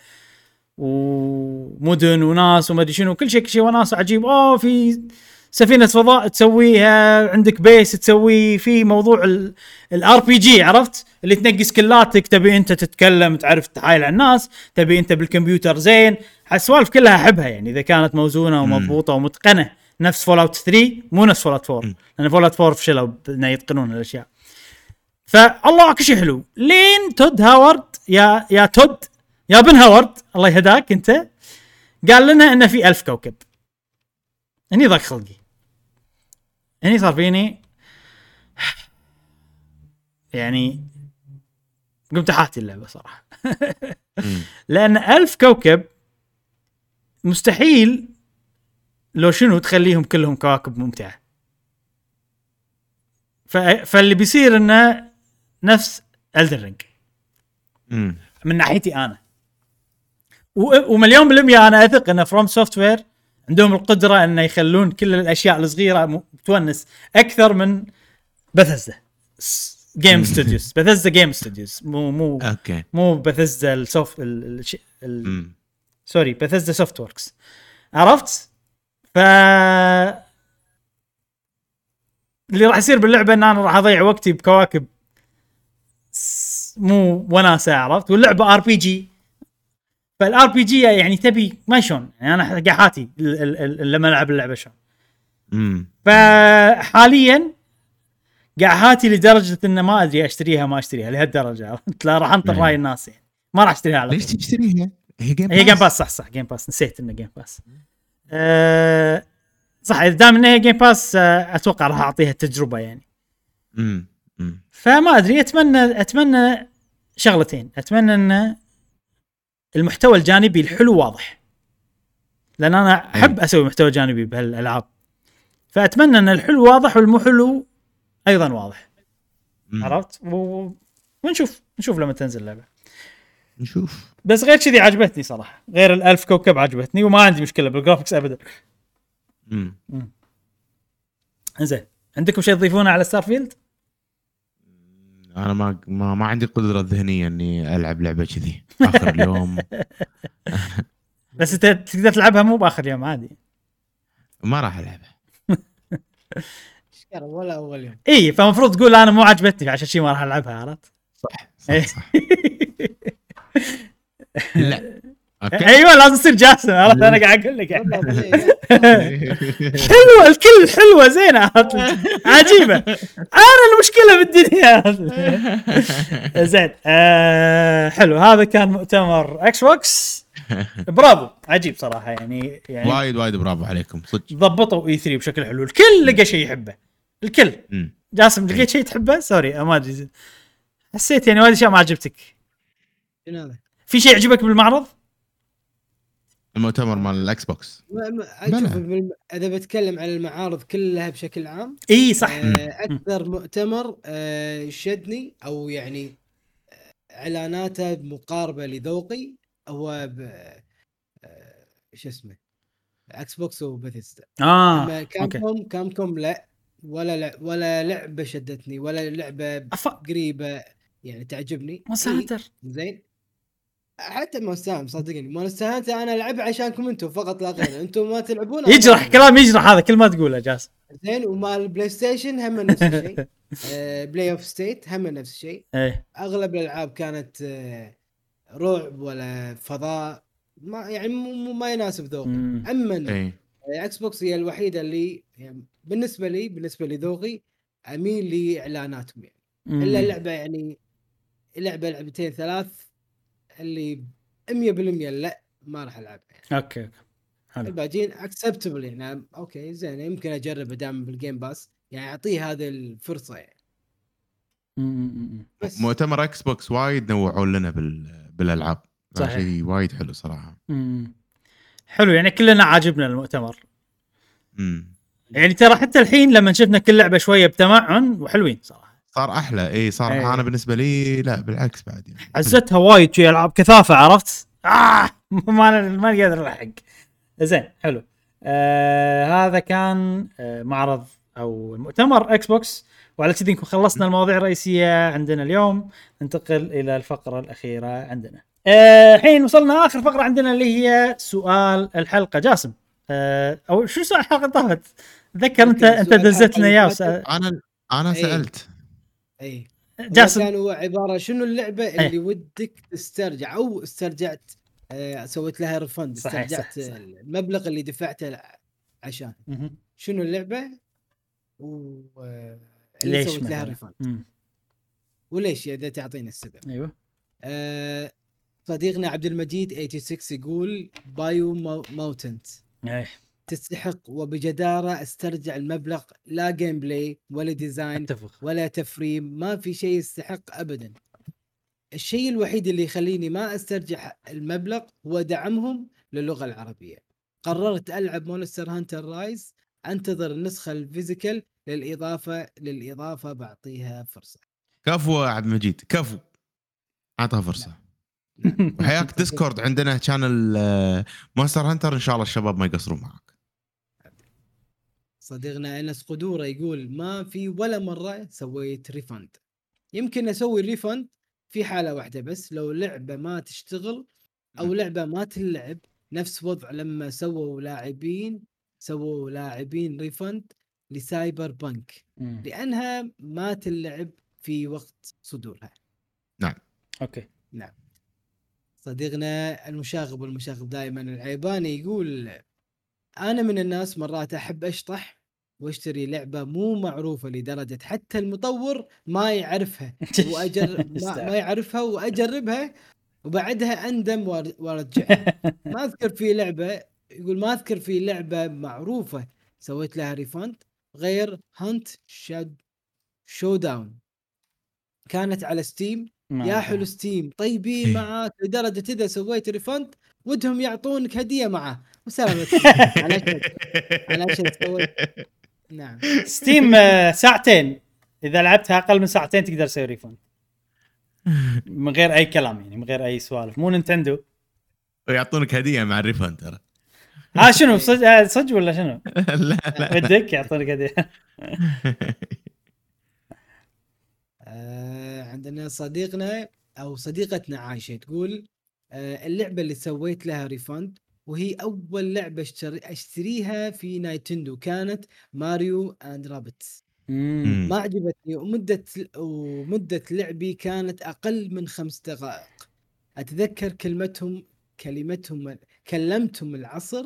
ومدن وناس وما أدري شنو كل شيء كل شيء. وناس عجيب. اوه في سفينة فضاء تسويها عندك base تسوي في موضوع ال RPG عرفت؟ اللي تنقي skill اتك تبي أنت تتكلم تعرف تحايل على الناس تبي أنت بالكمبيوتر زين. هالسوالف كلها أحبها يعني إذا كانت موزونة ومضبوطة ومتقنة. نفس Fallout 3 مو نفس Fallout 4 لأن Fallout 4 فشلوا بأنه يتقنون الأشياء. فالله كل شيء حلو. لين Todd Howard يا يا Todd يا بن Howard الله يهداك أنت. قال لنا إنه في ألف كوكب. هني ضاق خلقي. هني صار فيني. يعني قمت أحاتي اللعبه صراحة لأن ألف كوكب مستحيل لو شنو تخليهم كلهم كواكب ممتعة. ف... فاللي بيصير إنه نفس امم من ناحيتي أنا. ومليون بالمية أنا أثق إن FromSoftware عندهم القدرة انه يخلون كل الأشياء الصغيرة م- تونس أكثر من Bethesda Game Studios Bethesda Game Studios مو مو أوكي. مو Bethesda ال Soft ال... الش- ال... sorry Bethesda Softworks عرفت؟ ف اللي راح يصير باللعبة إن أنا راح أضيع وقتي بكواكب مو وناسة عرفت؟ واللعبة RPG فال RPG يعني تبي ما شلون؟ يعني أنا قاعد أحاتي ال- ال- ال- لما ألعب اللعبة شلون. فحاليا قاعد أحاتي لدرجة انه ما أدري أشتريها ما أشتريها لهالدرجة. عرفت؟ لا راح أنطر. رأي الناس يعني. ما راح أشتريها على ليش. تشتريها؟ هي Game هي Game Pass صح صح Game Pass نسيت إنه Game Pass أه صح إذا دام انها Game Pass أتوقع راح أعطيها تجربه يعني. امم فما أدري أتمنى أتمنى شغلتين. أتمنى إن المحتوى الجانبي الحلو واضح. لأن أنا أحب أسوي محتوى جانبي بهالألعاب. فأتمنى أن الحلو واضح والمو حلو أيضا واضح. عرفت؟ و... ونشوف نشوف لما تنزل اللعبة. نشوف. بس غير كذي عجبتني صراحة. غير الألف كوكب عجبتني وما عندي مشكلة بال graphics ابدا. مم. زين عندكم شيء تضيفونه على Starfield؟ أنا ما ما, ما عندي قدرة ذهنية إني ألعب لعبة كذي آخر اليوم بس أنت تقدر تلعبها مو بآخر يوم عادي ما راح ألعبها شكرا ولا أول يوم اي فالمفروض تقول أنا مو عجبتني عشان شي ما راح ألعبها عرفت؟ صح. صح, صح. لا أوكي. أيوه لازم تصير جاسم. عرفت أنا قاعد أقول لك يعني. إيه. حلوة الكل حلوة زينه؟ عجيبة. أنا المشكلة بالدنيا. زين آه حلو. هذا كان مؤتمر Xbox برافو. عجيب صراحة يعني يعني وايد وايد برافو عليكم. صدق. ضبطوا E3 بشكل حلو. الكل لقى شيء يحبه. الكل. جاسم لقيت شيء تحبه؟ sorry ما أدري. حسيت يعني وايد اشياء ما عجبتك؟ في شيء عجبك بالمعرض؟ المؤتمر مال ال Xbox. بالم- إذا بتكلم عن المعارض كلها بشكل عام إي صح. آه، أكثر مؤتمر آه، شدني أو يعني آه، إعلاناته مقاربة لذوقي هو ب آه، شو اسمه Xbox و Bethesda آه أما Cap okay. com Capcom لا ولا لع ولا لعبة شدتني ولا لعبة أف... قريبة يعني تعجبني. Hunter زين. حتى Monster صدقني. Monster Hunter أنا ألعبها عشانكم أنتم فقط لا غير. أنتم ما تلعبون يجرح. كلام يجرح هذا كل ما تقوله جاسم. زين ومال ال PlayStation هم نفس الشيء. آه، Play of State هم نفس الشيء. إيه. أغلب الألعاب كانت آه، رعب ولا فضاء ما يعني مو مو- ما يناسب ذوقي. أما Xbox هي الوحيدة اللي يعني بالنسبة لي بالنسبة لذوقي أميل لإعلاناتهم يعني. إلا اللعبه يعني لعبة لعبتين ثلاث اللي 100% لا ما راح العبها يعني. okay okay. حلو. الباقيين acceptable يعني okay زين يمكن اجربه دام بال Game Pass يعني أعطيه هذه الفرصة يعني. مم. بس. مؤتمر Xbox وايد نوعوا لنا بال... بالألعاب. صحيح. شيء وايد حلو صراحة. مم. حلو يعني كلنا عاجبنا المؤتمر. امم يعني ترى حتى الحين لما شفنا كل لعبة شوية بتمعن وحلوين صراحة. صار أحلى. اي صار إيه. أنا بالنسبة لي لا بالعكس بعد يعني. عزتها وايد شي ألعاب كثافة عرفت؟ آه ما ما قادر ألحق. زين حلو. آه هذا كان آه معرض أو مؤتمر Xbox وعلى كذي نكون خلصنا المواضيع الرئيسية عندنا اليوم. ننتقل إلى الفقرة الأخيرة عندنا. آه، الحين وصلنا آخر فقرة عندنا اللي هي سؤال الحلقة. جاسم آه أو شو سؤال الحلقة طافت؟ تذكر انت أنت دزت لنا اياه أنا أنا إيه. سألت. إي جاسم كان هو عبارة شنو اللعبة. اللي ودك تسترجع أو استرجعت آه سويت لها refund صحيح، صح، استرجعت صح. المبلغ اللي دفعته عشان. شنو اللعبة و آه، اللي ليش سويت لها؟ refund. وليش إذا تعطينا السبب أيوه آه صديقنا عبد المجيد 86 يقول Bio mutant إيه تستحق وبجدارة أسترجع المبلغ لا gameplay ولا design أتفق. ولا frame ما في شيء يستحق ابدا. الشيء الوحيد اللي يخليني ما أسترجع المبلغ هو دعمهم للغة العربية. قررت ألعب Monster Hunter Rise أنتظر النسخة ال physical للإضافة للإضافة بعطيها فرصة. كفو يا عبد المجيد كفو. اعطها فرصة. وحياك Discord عندنا channel Monster Hunter إن شاء الله الشباب ما يقصرون معك. صديقنا أنس قدورة يقول ما في ولا مرة سويت refund يمكن أسوي refund في حالة واحدة بس لو لعبة ما تشتغل أو لعبة ما تلعب نفس وضع لما سووا لاعبين سووا لاعبين refund ل Cyberpunk. لأنها ما تلعب في وقت صدورها. أوكي. صديقنا المشاغب والمشاغب دائما العيباني يقول أنا من الناس مرات أحب أشطح واشتري لعبة مو معروفة لدرجة حتى المطور ما يعرفها واجر ما, ما يعرفها وأجربها وبعدها أندم وأر- وأرجعها. ما أذكر في لعبة يقول ما أذكر في لعبة معروفة سويت لها ريفند غير هانت شاد شو داون كانت على ستيم يا. حلو ستيم طيبين إيه. معاك لدرجة إذا سويت ريفند ودهم يعطونك هدية معاه وسلامتك. على شد على شد سويت. نعم. ستيم آه، ساعتين. إذا لعبتها أقل من ساعتين تقدر تسوي ريفند من غير أي كلام يعني من غير أي سوالف. مو نينتندو. ويعطونك هدية مع ال refund ترى. ها شنو؟ صدق آه، صدق ولا شنو؟ لا لا. ودك يعطونك هدية. آه عندنا صديقنا أو صديقتنا عايشة تقول آه اللعبة اللي سويت لها refund وهي أول لعبة اشتري أشتريها في Nintendo كانت Mario and Rabbids. ما عجبتني ومدة ومدة لعبي كانت أقل من خمس دقائق. أتذكر كلمتهم كلمتهم كلمتهم العصر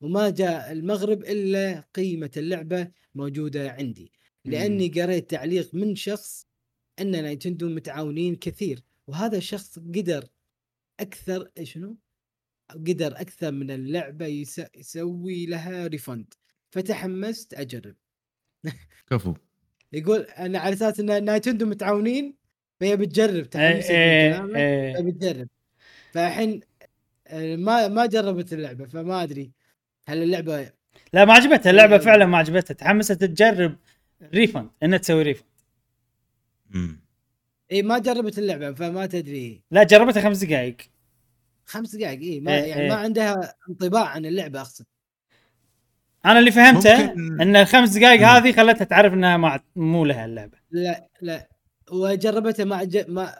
وما جاء المغرب إلا قيمة اللعبة موجودة عندي. لأني قريت تعليق من شخص إن Nintendo متعاونين كثير وهذا الشخص قدر أكثر شنو؟ قدر أكثر من اللعبة يس... يسوي لها refund فتحمست أجرب. كفو. يقول أنا على أساس إن Nintendo متعاونين فهي بتجرب تحمست إيه، من كلامه إيه. فبتجرب فالحين آه، ما ما جربت اللعبة فما أدري هل اللعبة لا ما عجبتها. اللعبة إيه. فعلا ما عجبتها. تحمست تجرب refund إنها تسوي refund مم. اي ما جربت اللعبة فما تدري. لا جربتها خمس دقائق خمس دقائق اي ما إيه، يعني إيه. ما عندها انطباع عن اللعبة أقصد. أنا اللي فهمته ممكن- إن الخمس دقائق. هذه خلتها تعرف إنها ما مو لها اللعبة. لا لا. وجربتها مع ج... ما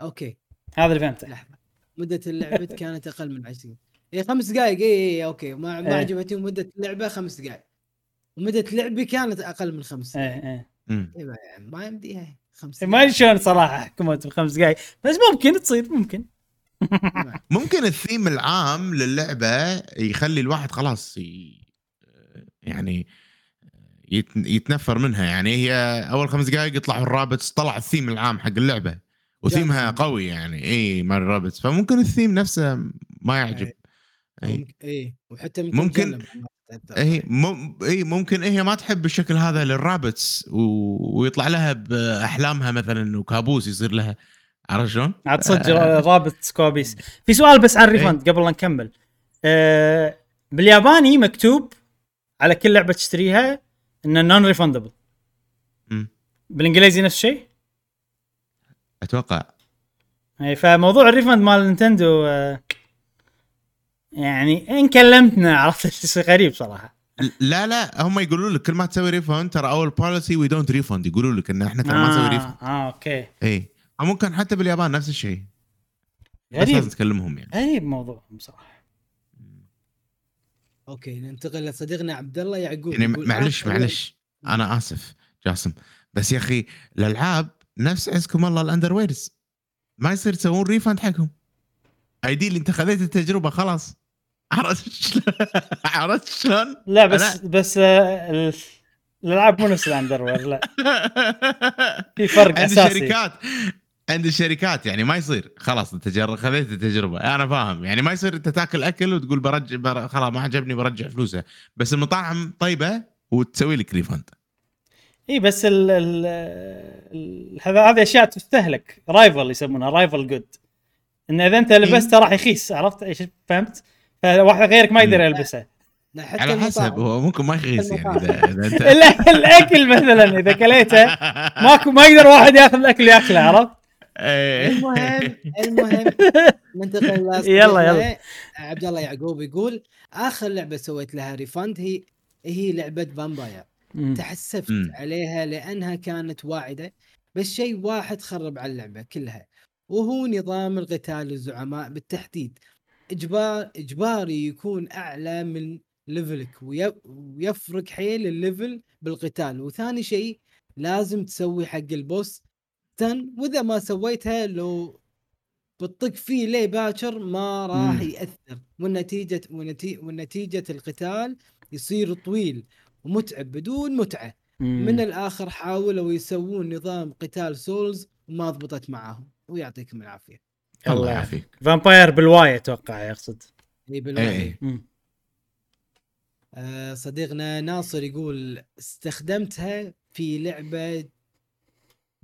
أوكي. هذا اللي فهمته. لحظة. مدة اللعبة كانت أقل من 20 هي خمس دقائق اي اي أوكي. ما ما إيه. عجبتني مدة اللعبة خمس دقائق ومدة لعبي كانت أقل من خمس إيه دقائق إيه. إيه ما- ما يمديها خمس ما أدري شلون صراحة حكمت بخمس دقائق بس ممكن تصير ممكن. دقائق. ممكن الثيم العام للعبة يخلي الواحد خلاص ي... يعني يت... يتنفر منها. يعني هي أول خمس دقائق يطلعوا ال Rabbids طلع الثيم العام حق اللعبة وثيمها. قوي يعني. إي مال ال Rabbids فممكن الثيم نفسه ما يعجب. إي. وحتى ممكن-. إي. إي ممكن هي ما تحب الشكل هذا لل Rabbids و... ويطلع لها بأحلامها مثلا وكابوس يصير لها. عرفت شلون؟ عاد صدق رابط سكوبيس. في سؤال بس عن refund قبل لا نكمل. آه بالياباني مكتوب على كل لعبة تشتريها إنه non-refundable. بالإنجليزي نفس الشيء؟ أتوقع. اي فموضوع ال refund مال نينتندو آه يعني إن كلمتنا عرفت شيء غريب صراحة. لا لا هم يقولوا لك كل ما تسوي refund ترى our policy we don't refund يقولوا لك إن إحنا ترى ما نسوي refund آه, آه أوكي. اي ممكن حتى باليابان نفس الشيء. بس غريب. لازم تكلمهم يعني. غريب موضوعهم صراحة أوكي ننتقل لصديقنا عبد الله يعقوب يعني معلش معلش. أنا آسف جاسم. بس يا أخي الألعاب نفس عزكم الله ال underwears ما يصير تسوون refund حقهم. ايدي اللي أنت خذيت التجربة خلاص. عرفت شلون؟ عرفت شلون؟ لا بس أنا- بس آه ال- الألعاب مو نفس ال underwear لا. في فرق عند أساسي. الشركات عند الشركات يعني ما يصير خلاص انت. خذيت التجربة أنا فاهم يعني ما يصير أنت تاكل أكل وتقول برجع بر... خلاص ما عجبني برجع فلوسه بس المطاعم طيبة وتسوي لك refund إي بس ال ال هذه أشياء تستهلك rival يسمونها rival good إن إذا أنت لبسته راح يخيس عرفت إيش فهمت؟ فواحد غيرك ما يقدر. يلبسه لا حتى على حسب. هو ممكن ما يخيس يعني. اذا, إذا انت ال- الأكل مثلا إذا كليته ماكو ما يقدر واحد ياخذ الأكل ياكله عرفت؟ إيه. المهم المهم ننتقل يلا، يلا. عبد الله يعقوب يقول آخر لعبة سويت لها refund هي هي لعبة Vampyr. تحسفت مم. عليها لأنها كانت واعدة بس شيء واحد خرب على اللعبة كلها وهو نظام القتال الزعماء بالتحديد إجبار إجباري يكون أعلى من level ك وي- ويفرق حيل ال level بالقتال وثاني شيء لازم تسوي حق ال boss وإذا ما سويتها لو بتطق فيه ليه باكر ما راح مم. يأثر. والنتيجة ونتي- ونتيجه القتال يصير طويل ومتعب بدون متعة. مم. من الآخر حاولوا يسوون نظام قتال Souls وما ضبطت معاهم. ويعطيكم العافية. الله يعافيك. Vampyr بال Y أتوقع يقصد إي إي بال Y إي. مم. آه صديقنا ناصر يقول استخدمتها في لعبة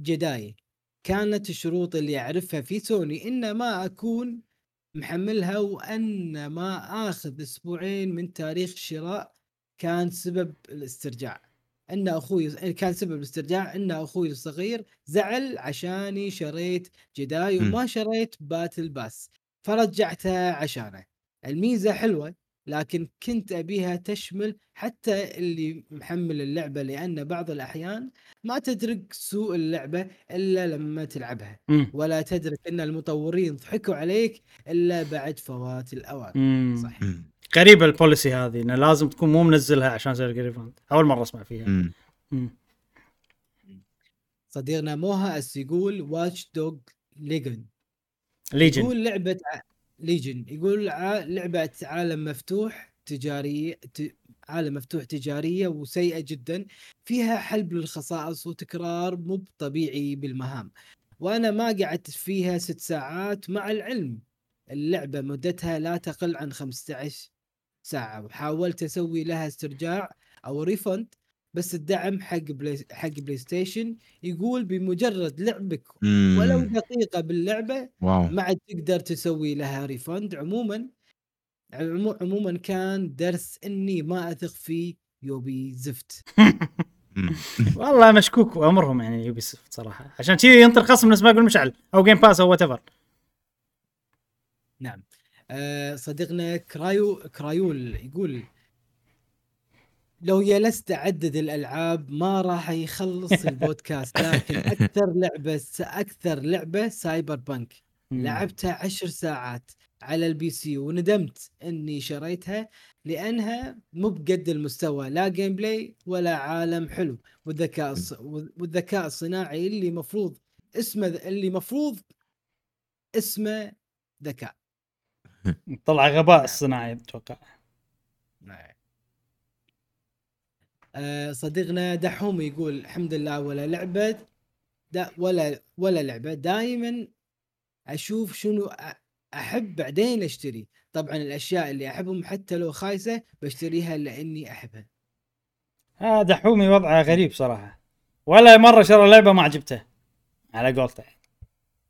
Jedi. كانت الشروط اللي أعرفها في سوني إن ما أكون محملها وأن ما آخذ أسبوعين من تاريخ الشراء كان سبب الاسترجاع. إن أخوي كان سبب الاسترجاع إن أخوي الصغير زعل عشاني شريت Jedi. وما شريت battle pass. فرجعتها عشانه. الميزة حلوة لكن كنت أبيها تشمل حتى اللي محمل اللعبة لأن بعض الأحيان ما تدرك سوء اللعبة إلا لما تلعبها مم. ولا تدرك إن المطورين ضحكوا عليك إلا بعد فوات الأوان مم. صح مم. غريبه ال policy هذه إنه لازم تكون مو منزلها عشان تسوي لك refund أول مرة أسمع فيها مم. مم. صديقنا موها أس يقول Watch Dogs Legion Legion يقول لعبة ع... Legion يقول ع... لعبة عالم مفتوح تجارية ت... عالم مفتوح تجارية وسيئة جدا. فيها حلب للخصائص وتكرار مو طبيعي بالمهام. وأنا ما قعدت فيها ست ساعات مع العلم. اللعبة مدتها لا تقل عن 15 ساعة وحاولت أسوي لها استرجاع أو refund بس الدعم حق بلاي حق بلاي ستيشن يقول بمجرد لعبك ولو باللعبة واو. ما عاد تقدر تسوي لها refund عموما عمو- عموما كان درس إني ما أثق في يوبي زفت. والله مشكوك امرهم يعني Ubisoft صراحة. عشان كذي ينطر خصم نفس ما يقول مشعل. أو Game Pass أو whatever نعم. آه صديقنا كرايو كرايول يقول لو جلست أعدد الألعاب ما راح يخلص البودكاست لكن أكثر لعبة أكثر لعبة Cyberpunk. لعبتها عشر ساعات على ال PC وندمت إني شريتها لأنها مو بقد المستوى لا gameplay ولا عالم حلو. والذكاء. والذكاء الصناعي اللي مفروض اسمه اللي مفروض اسمه ذكاء. طلع غباء الصناعي أتوقع. آه، صديقنا دحوم يقول الحمد لله ولا لعبة دا ولا ولا لعبة. دائما أشوف شنو أ- أحب بعدين أشتري. طبعا الأشياء اللي أحبهم حتى لو خايسة بشتريها لأني أحبها. هذا حومي وضعه غريب صراحة. ولا مرة شرى لعبة ما عجبته. على قولته.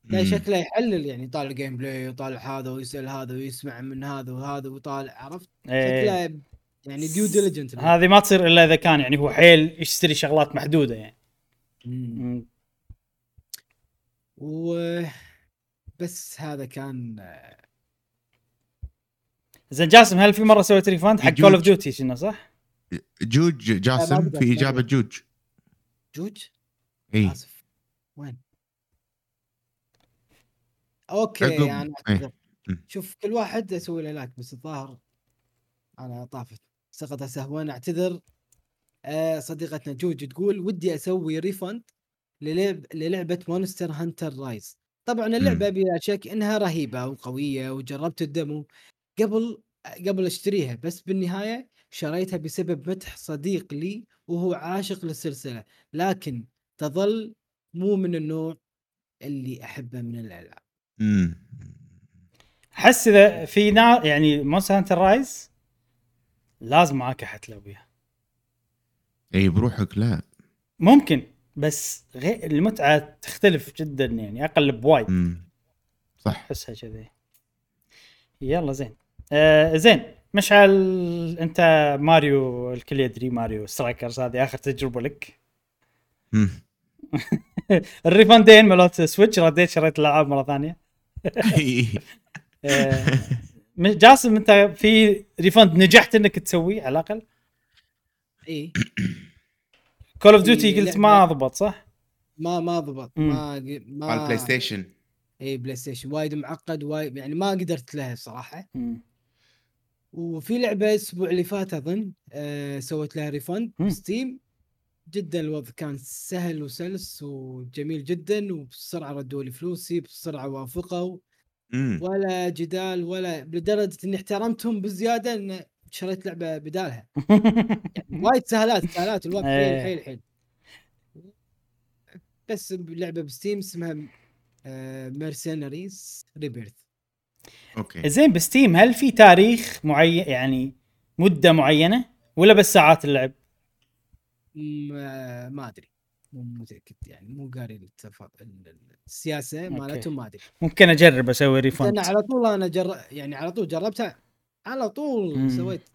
لا. شكله يحلل يعني. يطالع gameplay ويطالع هذا ويسأل هذا ويسمع من هذا وهذا ويطالع عرفت؟ إيه. شكله يعني due diligent هذه ما تصير إلا إذا كان يعني هو حيل يشتري شغلات محدودة يعني مم. و بس هذا كان زين جاسم هل في مرة سويت refund حق. Call of Duty شنو صح؟ جوج جاسم في إجابة. جوج جوج إي آسف وين okay. اعتذر مم. شوف كل واحد أسوي له like بس الظاهر أنا طافت. سقط سهوا أعتذر. آه صديقتنا جوج تقول ودي أسوي refund للعب للعبة Monster Hunter Rise طبعا اللعبة بلا شك إنها رهيبة وقوية وجربت ال demo قبل قبل أشتريها بس بالنهاية شريتها بسبب مدح صديق لي وهو عاشق للسلسلة. لكن تظل مو من النوع اللي أحبه من الألعاب. مم. أحس إذا في نا يعني Monster Hunter Rise لازم معاك أحد تلعبيها إي بروحك لا. ممكن بس غير المتعة تختلف جدا يعني أقل بوايد. صح. أحسها كذي. يلا زين. آه زين. مشعل أنت ماريو الكل يدري Mario Strikers هذه آخر تجربة لك. مم. ال refunding مالت Switch رديت شريت الألعاب مرة ثانية. آه. جاسم انت في refund نجحت انك تسويه على الأقل إي Call of Duty قلت ما ضبط صح؟ ما ما ضبط. ما ما على ال PlayStation إي PlayStation وايد معقد وايد يعني ما قدرت لها صراحة مم. وفي لعبة الأسبوع اللي فات أظن آه سويت لها refund. Steam جدا الوضع كان سهل وسلس وجميل جدا وبسرعة ردوا لي فلوسي بسرعة وافقوا ولا جدال ولا لدرجة إني احترمتهم بزيادة إن شريت لعبة بدالها. وايد سهالات سهالات الوقت إيه. حيل حيل حيل. بس لعبة ب Steam اسمها Mercenaries Rebirth okay. زين ب Steam هل في تاريخ معين يعني مدة معينة ولا بس ساعات اللعب؟ ما أدري. مو متأكد يعني مو قاري التف... ال- السياسة مالتهم ما أدري. ممكن أجرب أسوي لأن refund على طول أنا جر... يعني على طول جربتها على طول مم. سويت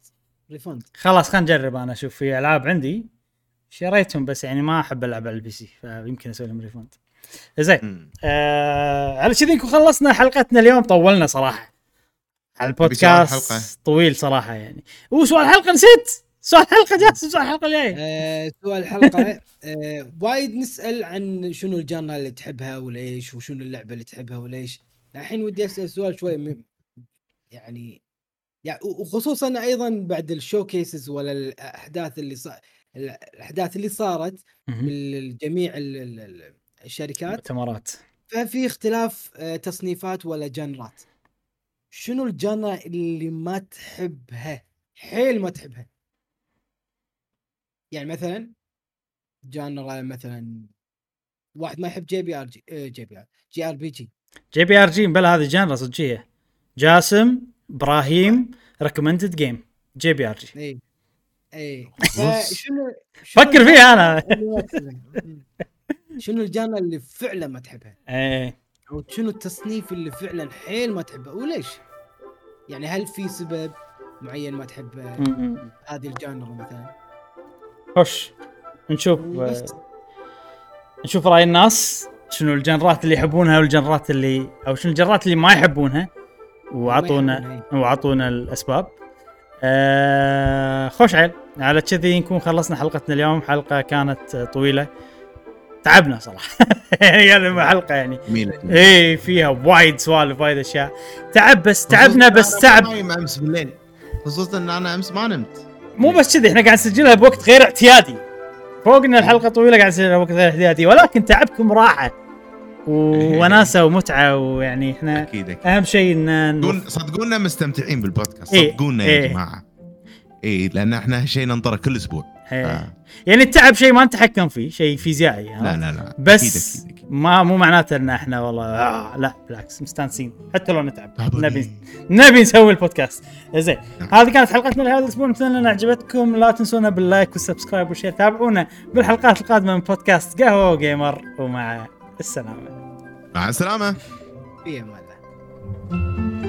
refund خلاص خلينا نجرب أنا أشوف في ألعاب عندي شريتهم بس يعني ما أحب ألعب على ال PC فيمكن أسوي لهم refund زين. آه على كذي نكون خلصنا حلقتنا اليوم طولنا صراحة. على البودكاست. طويل صراحة يعني. وسؤال الحلقة نسيت! سؤال الحلقة جاهز سؤال الحلقة الجاي آه، سؤال الحلقة. آه، وايد نسأل عن شنو ال genre اللي تحبها وليش وشنو اللعبة اللي تحبها وليش. الحين ودي أسأل سؤال شوي م- يعني يعني وخصوصا أيضا بعد ال showcases ولا الأحداث اللي صار الأحداث اللي صارت مهم. من جميع ال- ال- ال- الشركات. مؤتمرات ففي اختلاف آه، تصنيفات ولا genre ات. شنو ال genre اللي ما تحبها؟ حيل ما تحبها. يعني مثلا genre مثلا واحد ما يحب جي بي آر جي آه، جي بي آر جي آر بي جي JPRG بلا هذه genre صجيه جاسم إبراهيم recommended game JPRG اي اي بص. فشنو فكر فيها أنا؟ شنو ال genre اللي فعلا ما تحبها إيه أو شنو التصنيف اللي فعلا حيل ما تحبه وليش؟ يعني هل في سبب معين ما تحب. هذه ال genre مثلا؟ خش نشوف بس. نشوف رأي الناس شنو الجنرات اللي يحبونها والجنرات اللي أو شنو الجنرات اللي ما يحبونها. وأعطونا وأعطونا الأسباب. آه خوش عيل. على كذي نكون خلصنا حلقتنا اليوم. حلقة كانت طويلة. تعبنا صراحة. يعني هذه حلقة يعني. إيه فيها وايد سوالف وايد أشياء. تعب بس تعبنا بس تعب. نايم أمس بالليل. خصوصا إن أنا أمس ما نمت. مو بس كذي إحنا قاعد نسجلها بوقت غير اعتيادي فوق ان الحلقة طويلة قاعد نسجلها بوقت غير اعتيادي ولكن تعبكم راحة ووناسه ومتعة ويعني إحنا أكيد أكيد أهم شيء إن صدقون- صدقونا مستمتعين بالبودكاست إيه، صدقونا إيه. يا جماعة اي لأن إحنا شيء ننطره كل أسبوع إيه. آه. يعني التعب شيء ما نتحكم فيه شيء فيزيائي لا عرفت؟ لا لا بس أكيد أكيد, أكيد. ما مو معناته إن إحنا والله آه لا بالعكس مستانسين حتى لو نتعب. نبي نبي نسوي البودكاست زين نعم. هذه كانت حلقتنا لهذا الأسبوع نتمنى إن عجبتكم لا تنسونا بال like وال subscribe وال share تابعونا بالحلقات القادمة من بودكاست قهوة Gamer ومع السلامة مع السلامة في أمان